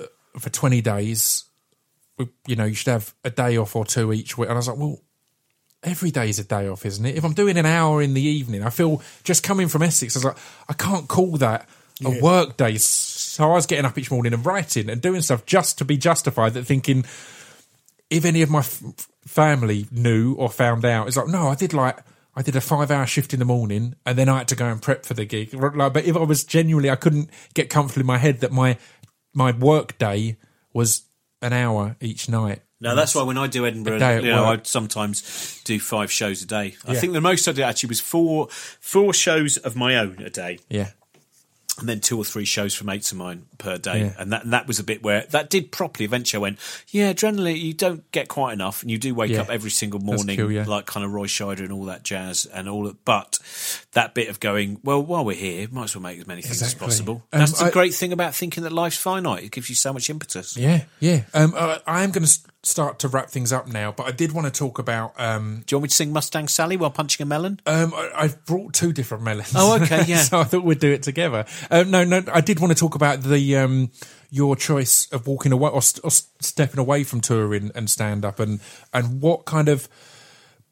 Speaker 1: uh, for 20 days. You know, you should have a day off or two each week." And I was like, "Well." Every day is a day off, isn't it? If I'm doing an hour in the evening, I feel just coming from Essex, I was like, I can't call that a work day. So I was getting up each morning and writing and doing stuff just to be justified. That thinking, if any of my f- family knew or found out, it's like, no, I did like I did a five hour shift in the morning and then I had to go and prep for the gig. Like, but if I was genuinely, I couldn't get comfortable in my head that my my work day was an hour each night.
Speaker 2: No, that's why when I do Edinburgh,
Speaker 1: A day at
Speaker 2: you know, I sometimes do five shows a day. I
Speaker 1: Yeah.
Speaker 2: think the most I did actually was four four shows of my own a day,
Speaker 1: Yeah,
Speaker 2: and then two or three shows from mates of mine per day.
Speaker 1: Yeah.
Speaker 2: And that and that was a bit where that did properly. Eventually, I went, yeah, generally you don't get quite enough, and you do wake
Speaker 1: Yeah.
Speaker 2: up every single morning,
Speaker 1: cool, yeah.
Speaker 2: like kind of Roy Scheider and all that jazz and all. Of, but that bit of going, well, while we're here, might as well make as many things
Speaker 1: Exactly.
Speaker 2: as possible.
Speaker 1: Um,
Speaker 2: That's the
Speaker 1: I-
Speaker 2: great thing about thinking that life's finite. It gives you so much impetus.
Speaker 1: yeah, yeah. Um, I am going to start to wrap things up now, but I did want to talk about. Um,
Speaker 2: Do you want me to sing Mustang Sally while punching a melon?
Speaker 1: Um, I, I've brought two different melons.
Speaker 2: Oh, okay, yeah. [laughs]
Speaker 1: so I thought we'd do it together. Um, no, no, I did want to talk about the um, your choice of walking away or, st- or stepping away from touring and stand up, and and what kind of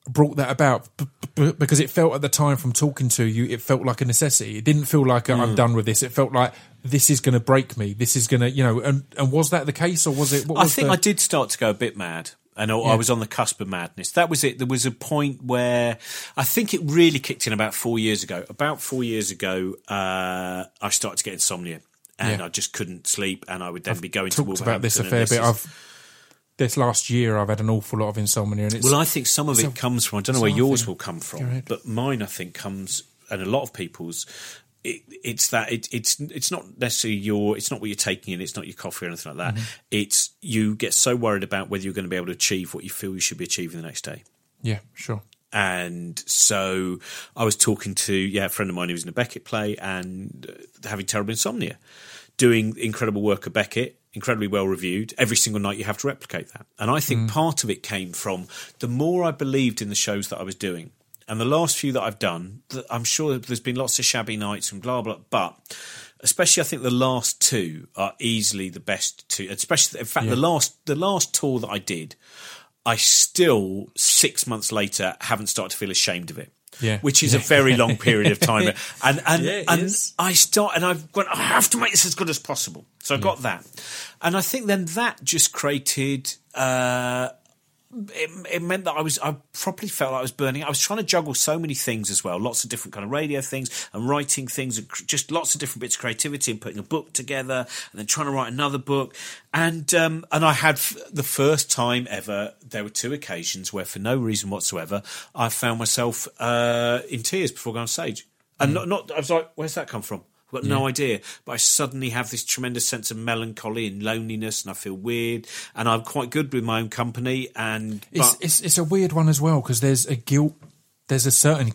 Speaker 1: brought that about b- b- because it felt at the time from talking to you it felt like a necessity it didn't feel like
Speaker 2: Mm.
Speaker 1: i'm done with this it felt like this is going to break me this is going to you know and, and was that the case or was it what
Speaker 2: I think
Speaker 1: the-
Speaker 2: I did start to go a bit mad. And I- I was on the cusp of madness. That was it. There was a point where I think it really kicked in about four years ago. About four years ago, uh, I started to get insomnia, and
Speaker 1: Yeah.
Speaker 2: I just couldn't sleep. And I would then be going to
Speaker 1: talked about this a fair bit
Speaker 2: is-
Speaker 1: i've this last year i've had an awful lot of insomnia and it's
Speaker 2: Well, I think some of it comes from. I don't know where yours
Speaker 1: think-
Speaker 2: will come from, but mine, I think, comes and a lot of people's. It, it's that it, it's it's not necessarily your it's not what you're taking in it's not your coffee or anything like that
Speaker 1: Mm-hmm.
Speaker 2: it's you get so worried about whether you're going to be able to achieve what you feel you should be achieving the next day
Speaker 1: yeah sure
Speaker 2: and so I was talking to yeah a friend of mine who was in a Beckett play and uh, having terrible insomnia, doing incredible work at Beckett, incredibly well reviewed. Every single night you have to replicate that, and I think mm. part of it came from the more I believed in the shows that I was doing. And the last few that I've done, I'm sure there's been lots of shabby nights and blah blah, but especially I think the last two are easily the best two. Especially, in fact, the last the last tour that I did, I still six months later haven't started to feel ashamed of it.
Speaker 1: Yeah.
Speaker 2: which is a very long period of time, [laughs] and and
Speaker 1: Yeah,
Speaker 2: and
Speaker 1: is.
Speaker 2: I start and I've got I have to make this as good as possible. So I got that, and I think then that just created. Uh, it, it meant that I was I properly felt like I was burning. I was trying to juggle so many things as well, lots of different kind of radio things and writing things, and cr- just lots of different bits of creativity and putting a book together, and then trying to write another book. And um, and I had f- the first time ever. There were two occasions where, for no reason whatsoever, I found myself uh, in tears before going on stage. And not, not I was like, "Where's that come from?" I've got no idea. But I suddenly have this tremendous sense of melancholy and loneliness, and I feel weird. And I'm quite good with my own company. And
Speaker 1: It's,
Speaker 2: but,
Speaker 1: it's it's a weird one as well because there's a guilt. There's a certain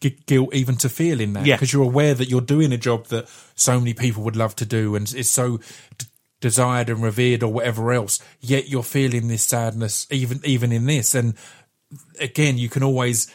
Speaker 1: gu- guilt even to feel in that
Speaker 2: Yeah.
Speaker 1: because you're aware that you're doing a job that so many people would love to do and it's so d- desired and revered or whatever else. Yet you're feeling this sadness even even in this. And again, you can always.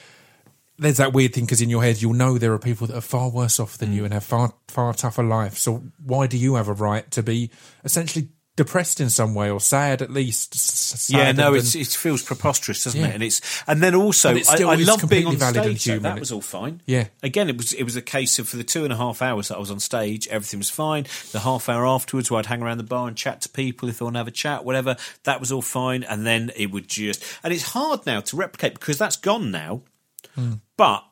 Speaker 1: There's that weird thing because in your head you'll know there are people that are far worse off than
Speaker 2: Mm.
Speaker 1: you and have far far tougher life. So why do you have a right to be essentially depressed in some way or sad at least? s- s-
Speaker 2: yeah, no, it's, it feels preposterous, doesn't
Speaker 1: Yeah.
Speaker 2: it? And it's and then also
Speaker 1: it
Speaker 2: I, I love being on stage. so
Speaker 1: human.
Speaker 2: that was all fine.
Speaker 1: Yeah.
Speaker 2: Again, it was it was a case of for the two and a half hours that I was on stage, everything was fine. The half hour afterwards, where I'd hang around the bar and chat to people if they want to have a chat, whatever, that was all fine. And then it would just and it's hard now to replicate because that's gone now.
Speaker 1: Hmm.
Speaker 2: But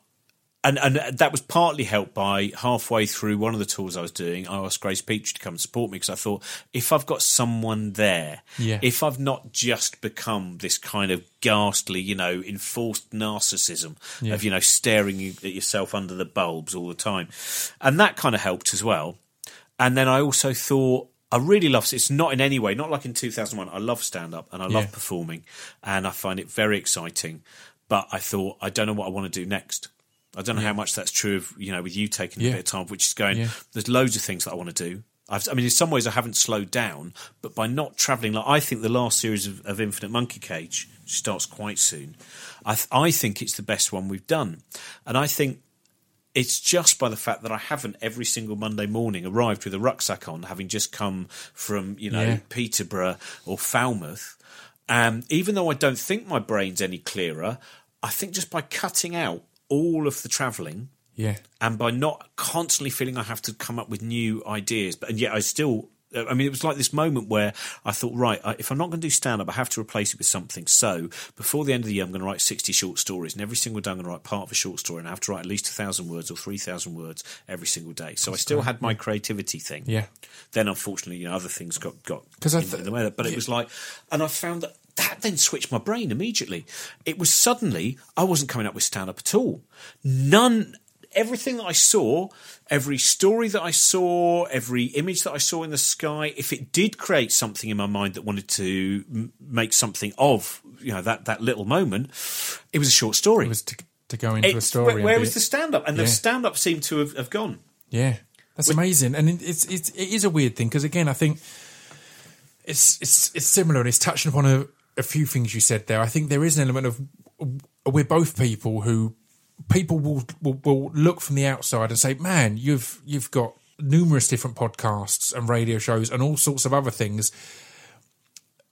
Speaker 2: and and that was partly helped by halfway through one of the tours I was doing. I asked Grace Petrie to come and support me because I thought if I've got someone there,
Speaker 1: Yeah.
Speaker 2: if I've not just become this kind of ghastly, you know, enforced narcissism
Speaker 1: Yeah.
Speaker 2: of you know staring at yourself under the bulbs all the time, and that kind of helped as well. And then I also thought. I really love it's not in any way not like in 2001 I love stand up and I love
Speaker 1: Yeah.
Speaker 2: performing and I find it very exciting but I thought I don't know what I want to do next I don't know how much that's true of you know with you taking a bit of time, which is going.
Speaker 1: Yeah.
Speaker 2: There's loads of things that I want to do. I've, I mean, in some ways, I haven't slowed down, but by not travelling, like I think the last series of, of Infinite Monkey Cage starts quite soon. I, th- I think it's the best one we've done, and I think it's just by the fact that I haven't every single Monday morning arrived with a rucksack on, having just come from you know
Speaker 1: Yeah.
Speaker 2: Peterborough or Falmouth. Um, even though I don't think my brain's any clearer, I think just by cutting out all of the travelling
Speaker 1: yeah.
Speaker 2: and by not constantly feeling I have to come up with new ideas, but and yet I still. Uh, I mean, it was like this moment where I thought, right, I- if I'm not going to do stand up, I have to replace it with something. So before the end of the year, I'm going to write 60 short stories, and every single day I'm going to write part of a short story, and I have to write at least a thousand words or 3,000 words every single day. So I still had my creativity thing.
Speaker 1: Yeah.
Speaker 2: Then, unfortunately, you know, other things got got
Speaker 1: 'Cause I th-
Speaker 2: in the way. But it was like, and I found that that then switched my brain immediately. It was suddenly I wasn't coming up with stand up at all. None. Everything that I saw, every story that I saw, every image that I saw in the sky, if it did create something in my mind that wanted to m- make something of, you know, that, that little moment, it was a short story.
Speaker 1: It was to, to go into a story.
Speaker 2: where
Speaker 1: and
Speaker 2: where
Speaker 1: be-
Speaker 2: was the stand up? And
Speaker 1: Yeah.
Speaker 2: the stand up seemed to have, have gone.
Speaker 1: Yeah, that's amazing, and it's it's it is a weird thing because again, I think it's it's it's similar, and it's touching upon a, a few things you said there. I think there is an element of we're both people who people will, will will look from the outside and say, "Man, you've you've got numerous different podcasts and radio shows and all sorts of other things,"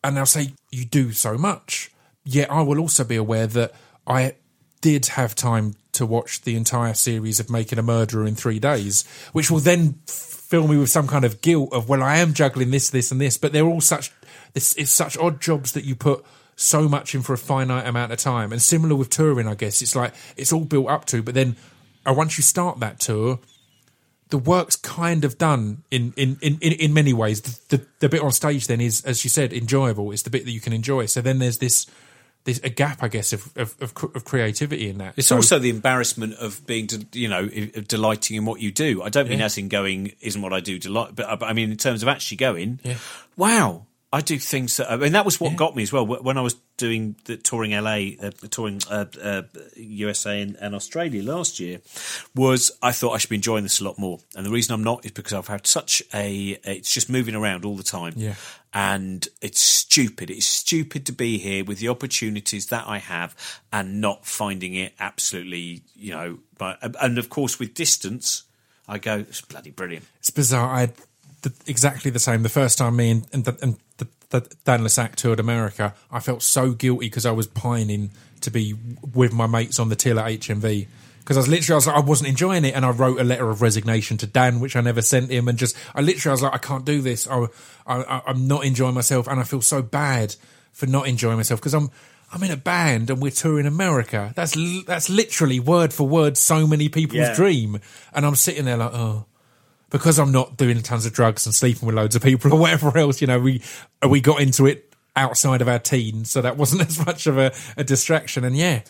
Speaker 1: and they'll say, "You do so much." Yet I will also be aware that I did have time to watch the entire series of Making a Murderer in three days, which will then fill me with some kind of guilt of, well, I am juggling this, this, and this, but they're all such, it's, it's such odd jobs that you put so much in for a finite amount of time. And similar with touring, I guess, it's like, it's all built up to, but then uh, once you start that tour, the work's kind of done in in, in, in, in many ways. The, the the bit on stage then is, as you said, enjoyable. It's the bit that you can enjoy. So then there's this there's a gap, I guess, of of, of, of creativity in that.
Speaker 2: It's
Speaker 1: So-
Speaker 2: also the embarrassment of being, you know, of delighting in what you do. I don't mean
Speaker 1: Yeah.
Speaker 2: as in going isn't what I do delight, but, uh, but I mean in terms of actually going.
Speaker 1: Yeah.
Speaker 2: Wow, I do things that. I mean, that was what got me as well when I was doing the touring LA, uh, touring uh, uh, USA and, and Australia last year. Was I thought I should be enjoying this a lot more, and the reason I'm not is because I've had such a. It's just moving around all the time
Speaker 1: Yeah.
Speaker 2: and it's stupid. It's stupid to be here with the opportunities that I have and not finding it absolutely, you know. But and of course, with distance, I go, it's bloody brilliant.
Speaker 1: it's bizarre. I the, exactly the same. The first time me and and, the, and the, the toured America, I felt so guilty because I was pining to be with my mates on the till at HMV. Because I was literally, I was like, I wasn't enjoying it, and I wrote a letter of resignation to Dan, which I never sent him, and just, I literally, I was like, I can't do this. I, I, I'm not enjoying myself, and I feel so bad for not enjoying myself because I'm, I'm in a band and we're touring America. That's that's literally word for word so many people's
Speaker 2: Yeah.
Speaker 1: dream, and I'm sitting there like, oh, because I'm not doing tons of drugs and sleeping with loads of people or whatever else, you know, we we got into it outside of our teens, so that wasn't [laughs] as much of a, a distraction. And yeah,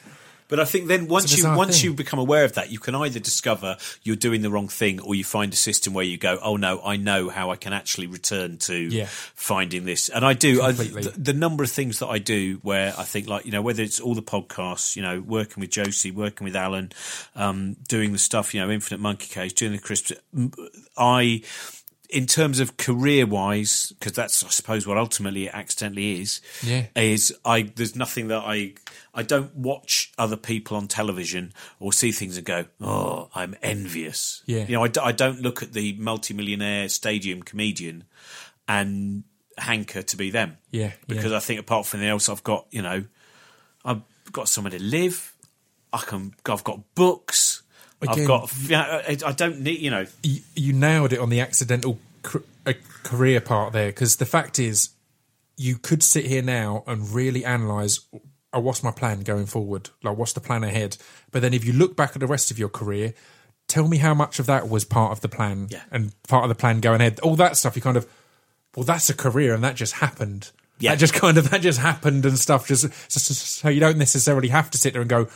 Speaker 2: But I think then once you once
Speaker 1: thing.
Speaker 2: you become aware of that, you can either discover you're doing the wrong thing, or you find a system where you go, "Oh no, I know how I can actually return to
Speaker 1: Yeah.
Speaker 2: finding this." And I do. I, the, the number of things that I do where I think, like you know, whether it's all the podcasts, you know, working with Josie, working with Alan, um, doing the stuff, you know, Infinite Monkey Cage, doing the crisps. I in terms of career wise, because that's I suppose what ultimately it accidentally is.
Speaker 1: Yeah.
Speaker 2: Is I there's nothing that I I don't watch other people on television or see things and go, oh, I'm envious.
Speaker 1: Yeah.
Speaker 2: You know, I, I don't look at the multimillionaire stadium comedian and hanker to be them.
Speaker 1: Yeah,
Speaker 2: Because
Speaker 1: yeah.
Speaker 2: I think apart from anything else, I've got you know, I've got somewhere to live. I can. I've got books. I've got. Yeah, I I don't need. You know.
Speaker 1: you, you nailed it on the accidental cr- uh, career part there because the fact is you could sit here now and really analyze oh, what's my plan going forward like what's the plan ahead but then if you look back at the rest of your career tell me how much of that was part of the plan
Speaker 2: Yeah.
Speaker 1: and part of the plan going ahead all that stuff you kind of well that's a career and that just happened
Speaker 2: Yeah.
Speaker 1: that just kind of that just happened and stuff just so- so you don't necessarily have to sit there and go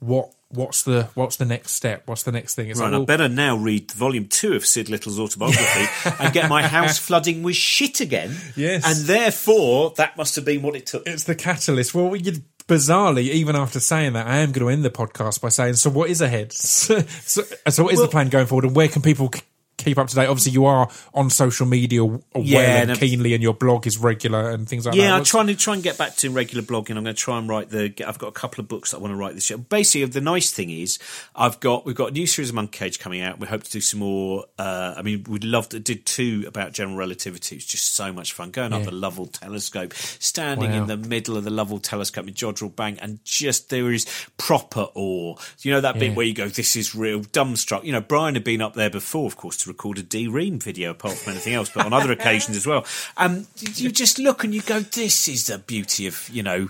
Speaker 1: what what's the what's the next step what's the next thing it's
Speaker 2: Right,
Speaker 1: like,
Speaker 2: I
Speaker 1: well,
Speaker 2: better now read volume two of Sid Little's autobiography and get my house [laughs] flooding with shit again.
Speaker 1: Yes.
Speaker 2: And therefore, that must have been what it took.
Speaker 1: it's the catalyst. Well, you, bizarrely, even after saying that, I am going to end the podcast by saying, "So, what is ahead? [laughs] so, so, so what is
Speaker 2: Well-
Speaker 1: the plan going forward, and where can people c- keep up to date? Obviously, you are on social media well
Speaker 2: Yeah,
Speaker 1: and
Speaker 2: and-
Speaker 1: keenly, and your blog is regular and things like that.
Speaker 2: Yeah, I'm trying to try and get back to regular blogging. I'm going to try and write the. I've got a couple of books that I want to write this year. Basically, the nice thing is, I've got we've got a new series of Monkey Cage coming out. We hope to do some more. Uh, I mean, we'd love to did two about general relativity. It's just so much fun going up the Lovell Telescope, standing
Speaker 1: Wow.
Speaker 2: in the middle of the Lovell Telescope with Jodrell Bank, and just there is proper awe. You know that bit where you go, "This is real." Dumbstruck. You know, Brian had been up there before, of course, to record a D Ream video, apart from anything else, but on other occasions as well. Um, you just look and you go, "This is the beauty of you know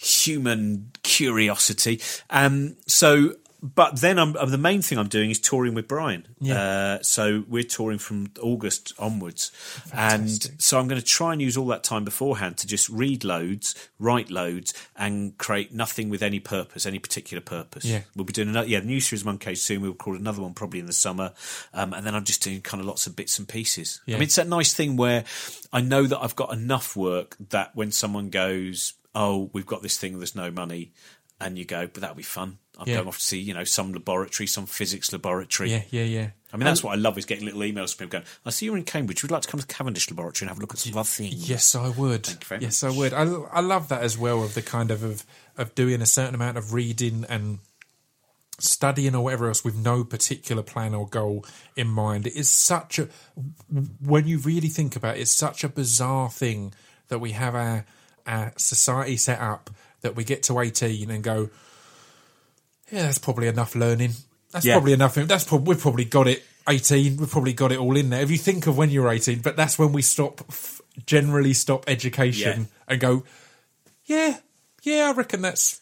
Speaker 2: human curiosity." Um, so. But then I'm, uh, the main thing I'm doing is touring with Brian.
Speaker 1: Yeah.
Speaker 2: Uh, so we're touring from August onwards, and so I'm going to try and use all that time beforehand to just read loads, write loads, and create nothing with any purpose, any particular purpose.
Speaker 1: Yeah.
Speaker 2: we'll be doing another. Yeah, the new series Monkey soon. We'll record another one probably in the summer, um, and then I'm just doing kind of lots of bits and pieces.
Speaker 1: Yeah.
Speaker 2: I mean, it's that nice thing where I know that I've got enough work that when someone goes, "Oh, we've got this thing, there's no money," and you go, "But that'll be fun." I'm
Speaker 1: Yeah.
Speaker 2: going off to see, you know, some laboratory, some physics laboratory.
Speaker 1: yeah, yeah, yeah.
Speaker 2: I mean, that's what I love is getting little emails from people going, I see you're in Cambridge. Would you like to come to Cavendish Laboratory and have a look at some of our things?
Speaker 1: Yes, I would.
Speaker 2: Thank you very
Speaker 1: yes, I would. I, I love that as well of the kind of, of of doing a certain amount of reading and studying or whatever else with no particular plan or goal in mind. It is such a when you really think about it, it's such a bizarre thing that we have our our society set up that we get to eighteen and go, yeah, that's probably enough learning. That's
Speaker 2: Yeah.
Speaker 1: probably enough. That's probably we've probably got it. Eighteen, we've probably got it all in there. If you think of when you're eighteen, but that's when we stop, f- generally stop education
Speaker 2: Yeah.
Speaker 1: and go, yeah, yeah, I reckon that's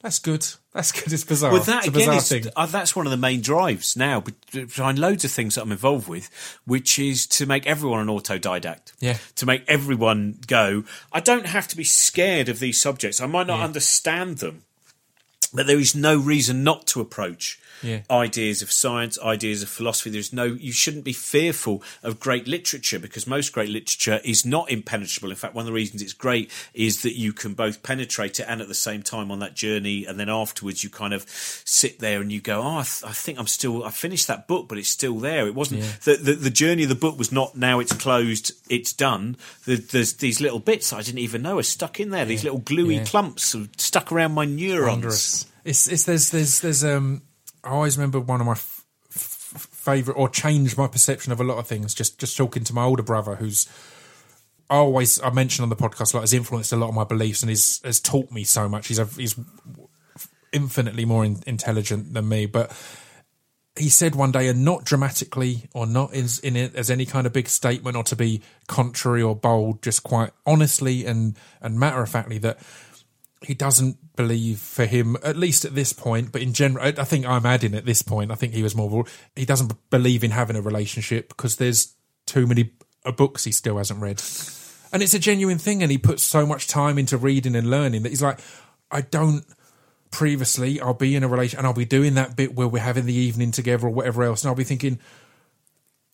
Speaker 1: that's good. That's good. It's bizarre.
Speaker 2: Well, that again
Speaker 1: bizarre
Speaker 2: is
Speaker 1: thing.
Speaker 2: uh, that's one of the main drives now. But behind loads of things that I'm involved with, which is to make everyone an autodidact.
Speaker 1: Yeah.
Speaker 2: To make everyone go. I don't have to be scared of these subjects. I might not
Speaker 1: Yeah.
Speaker 2: understand them, but there is no reason not to approach
Speaker 1: Yeah.
Speaker 2: ideas of science, ideas of philosophy. There's no, you shouldn't be fearful of great literature because most great literature is not impenetrable. In fact, one of the reasons it's great is that you can both penetrate it and at the same time on that journey, and then afterwards you kind of sit there and you go, "Oh, I, th- I think I'm still. I finished that book, but it's still there. It wasn't
Speaker 1: Yeah.
Speaker 2: the, the the journey of the book was not now it's closed, it's done. The, there's these little bits I didn't even know are stuck in there. These little gluey
Speaker 1: Yeah.
Speaker 2: clumps stuck around my neurons.
Speaker 1: Wondrous. It's it's there's there's there's um. I always remember one of my f- f- favorite or changed my perception of a lot of things. Just just talking to my older brother, who's I always I mentioned on the podcast like has influenced a lot of my beliefs and he's has taught me so much. He's a, he's infinitely more in, intelligent than me, but he said one day, and not dramatically or not in, in it as any kind of big statement or to be contrary or bold, just quite honestly and and matter of factly that he doesn't believe for him, at least at this point, but in general, I think I'm adding at this point, I think he was more, he doesn't believe in having a relationship because there's too many uh, books he still hasn't read. And it's a genuine thing, and he puts so much time into reading and learning that he's like, I don't previously I'll be in a relation and I'll be doing that bit where we're having the evening together or whatever else, and I'll be thinking,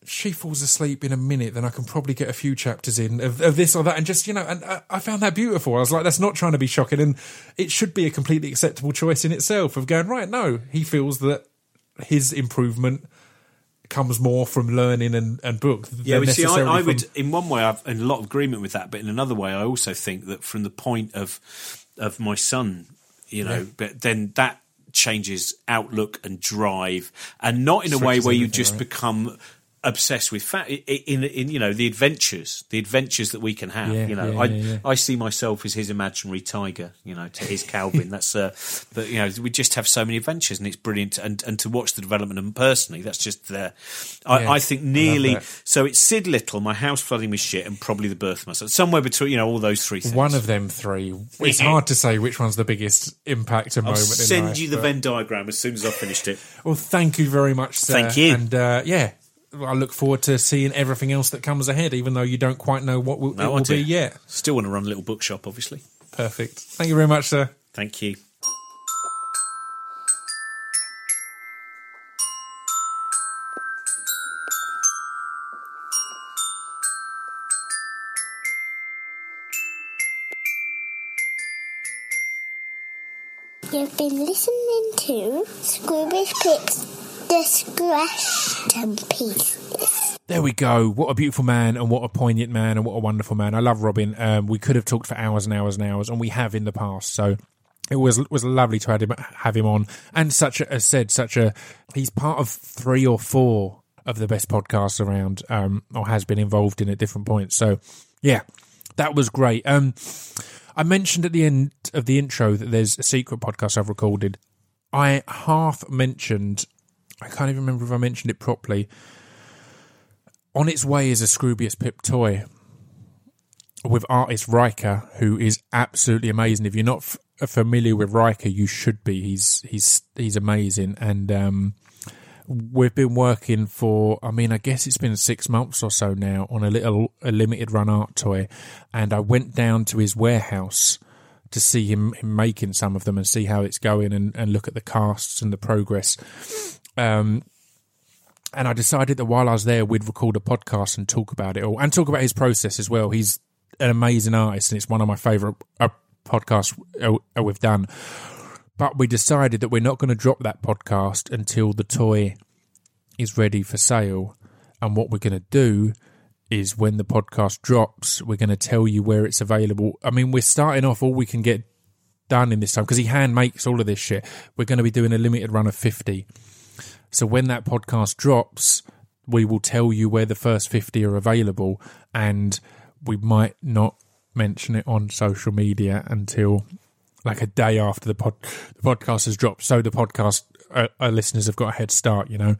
Speaker 1: she falls asleep in a minute, then I can probably get a few chapters in of, of this or that. And just, you know, and I, I, found that beautiful. I was like, that's not trying to be shocking. And it should be a completely acceptable choice in itself of going, right, no, he feels that his improvement comes more from learning and, and book.
Speaker 2: Yeah, well, see, I, I would, in one way, I've in a lot of agreement with that, but in another way, I also think that from the point of of my son, you know, yeah. but then that changes outlook and drive, and not in a way where you just right? become obsessed with fat in, in, in you know the adventures the adventures that we can have yeah, you know. yeah, I yeah, I see myself as his imaginary tiger you know to his Calvin. [laughs] That's uh but you know we just have so many adventures and it's brilliant and and to watch the development and personally that's just there. I, I think nearly so it's Sid Little my house flooding with shit and probably the birth of my somewhere between you know all those three things.
Speaker 1: One of them three. It's hard to say which one's the biggest impact and
Speaker 2: I'll
Speaker 1: moment
Speaker 2: send
Speaker 1: life,
Speaker 2: you the but... Venn diagram as soon as I've finished it.
Speaker 1: Well thank you very much sir.
Speaker 2: thank you.
Speaker 1: And uh, yeah I look forward to seeing everything else that comes ahead, even though you don't quite know what will, no, it will be yet.
Speaker 2: Still want to run a little bookshop, obviously.
Speaker 1: Perfect. Thank you very much, sir.
Speaker 2: Thank you.
Speaker 3: You've been listening to Scroobius Pip's Distraction Pieces.
Speaker 1: There we go. What a beautiful man, and what a poignant man, and what a wonderful man. I love Robin. Um, we could have talked for hours and hours and hours, and we have in the past. So it was was lovely to have him, have him on. And such a, as said, such a he's part of three or four of the best podcasts around, um, or has been involved in at different points. So yeah, that was great. Um, I mentioned at the end of the intro that there's a secret podcast I've recorded. I half mentioned I can't even remember if I mentioned it properly. On its way is a Scroobius Pip toy with artist Ryca, who is absolutely amazing. If you're not f- familiar with Ryca, you should be. He's he's he's amazing, and um, we've been working for. I mean, I guess it's been six months or so now on a little a limited run art toy, and I went down to his warehouse to see him, him making some of them and see how it's going and, and look at the casts and the progress. Um, and I decided that while I was there, we'd record a podcast and talk about it all and talk about his process as well. He's an amazing artist, and it's one of my favorite uh, podcasts uh, we've done. But we decided that we're not going to drop that podcast until the toy is ready for sale. And what we're going to do is when the podcast drops, we're going to tell you where it's available. I mean, we're starting off all we can get done in this time because he hand makes all of this shit. We're going to be doing a limited run of 50 so when that podcast drops, we will tell you where the first 50 are available and we might not mention it on social media until like a day after the pod the podcast has dropped so the podcast uh, our listeners have got a head start you know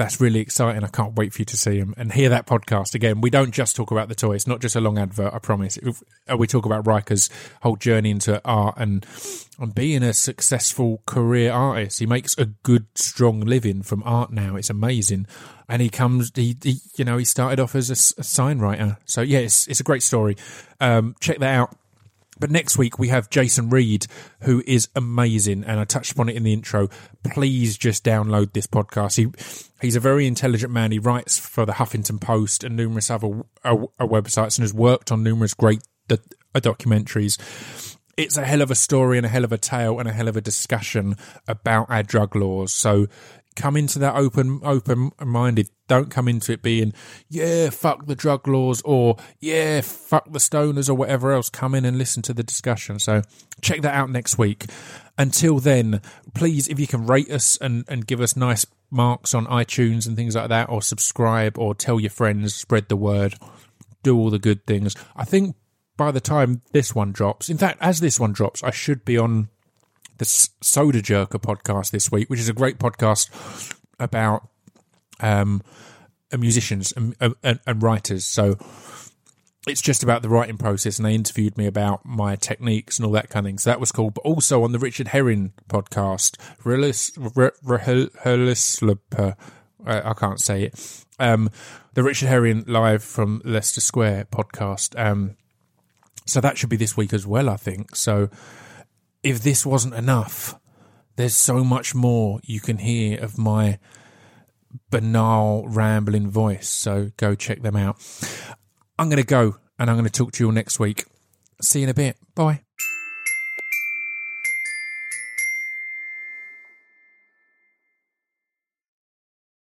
Speaker 1: that's really exciting. I can't wait for you to see them and hear that podcast again. We don't just talk about the toy; it's not just a long advert. I promise. Uh, we talk about Ryca's whole journey into art and and being a successful career artist. He makes a good, strong living from art now. It's amazing, and he comes. He, he you know, he started off as a, a sign writer. So yeah, it's it's a great story. Um, check that out. But next week we have Jason Reed, who is amazing, and I touched upon it in the intro. Please just download this podcast. He he's a very intelligent man. He writes for the Huffington Post and numerous other uh, uh, websites, and has worked on numerous great uh, documentaries. It's a hell of a story and a hell of a tale and a hell of a discussion about our drug laws. So come into that open open minded don't come into it being yeah fuck the drug laws or yeah fuck the stoners or whatever else. Come in and listen to the discussion. So check that out next week. Until then please if you can rate us and and give us nice marks on itunes and things like that or subscribe or tell your friends spread the word. Do all the good things. I think by the time this one drops in fact as this one drops i should be on the Sodajerker podcast this week, which is a great podcast about um, musicians and, and, and writers. So it's just about the writing process, and they interviewed me about my techniques and all that kind of thing. So that was cool. But also on the Richard Herring podcast, I can't say it. Um, the Richard Herring live from Leicester Square podcast. Um, so that should be this week as well, I think. So if this wasn't enough, there's so much more you can hear of my banal, rambling voice. So go check them out. I'm going to go and I'm going to talk to you all next week. See you in a bit. Bye.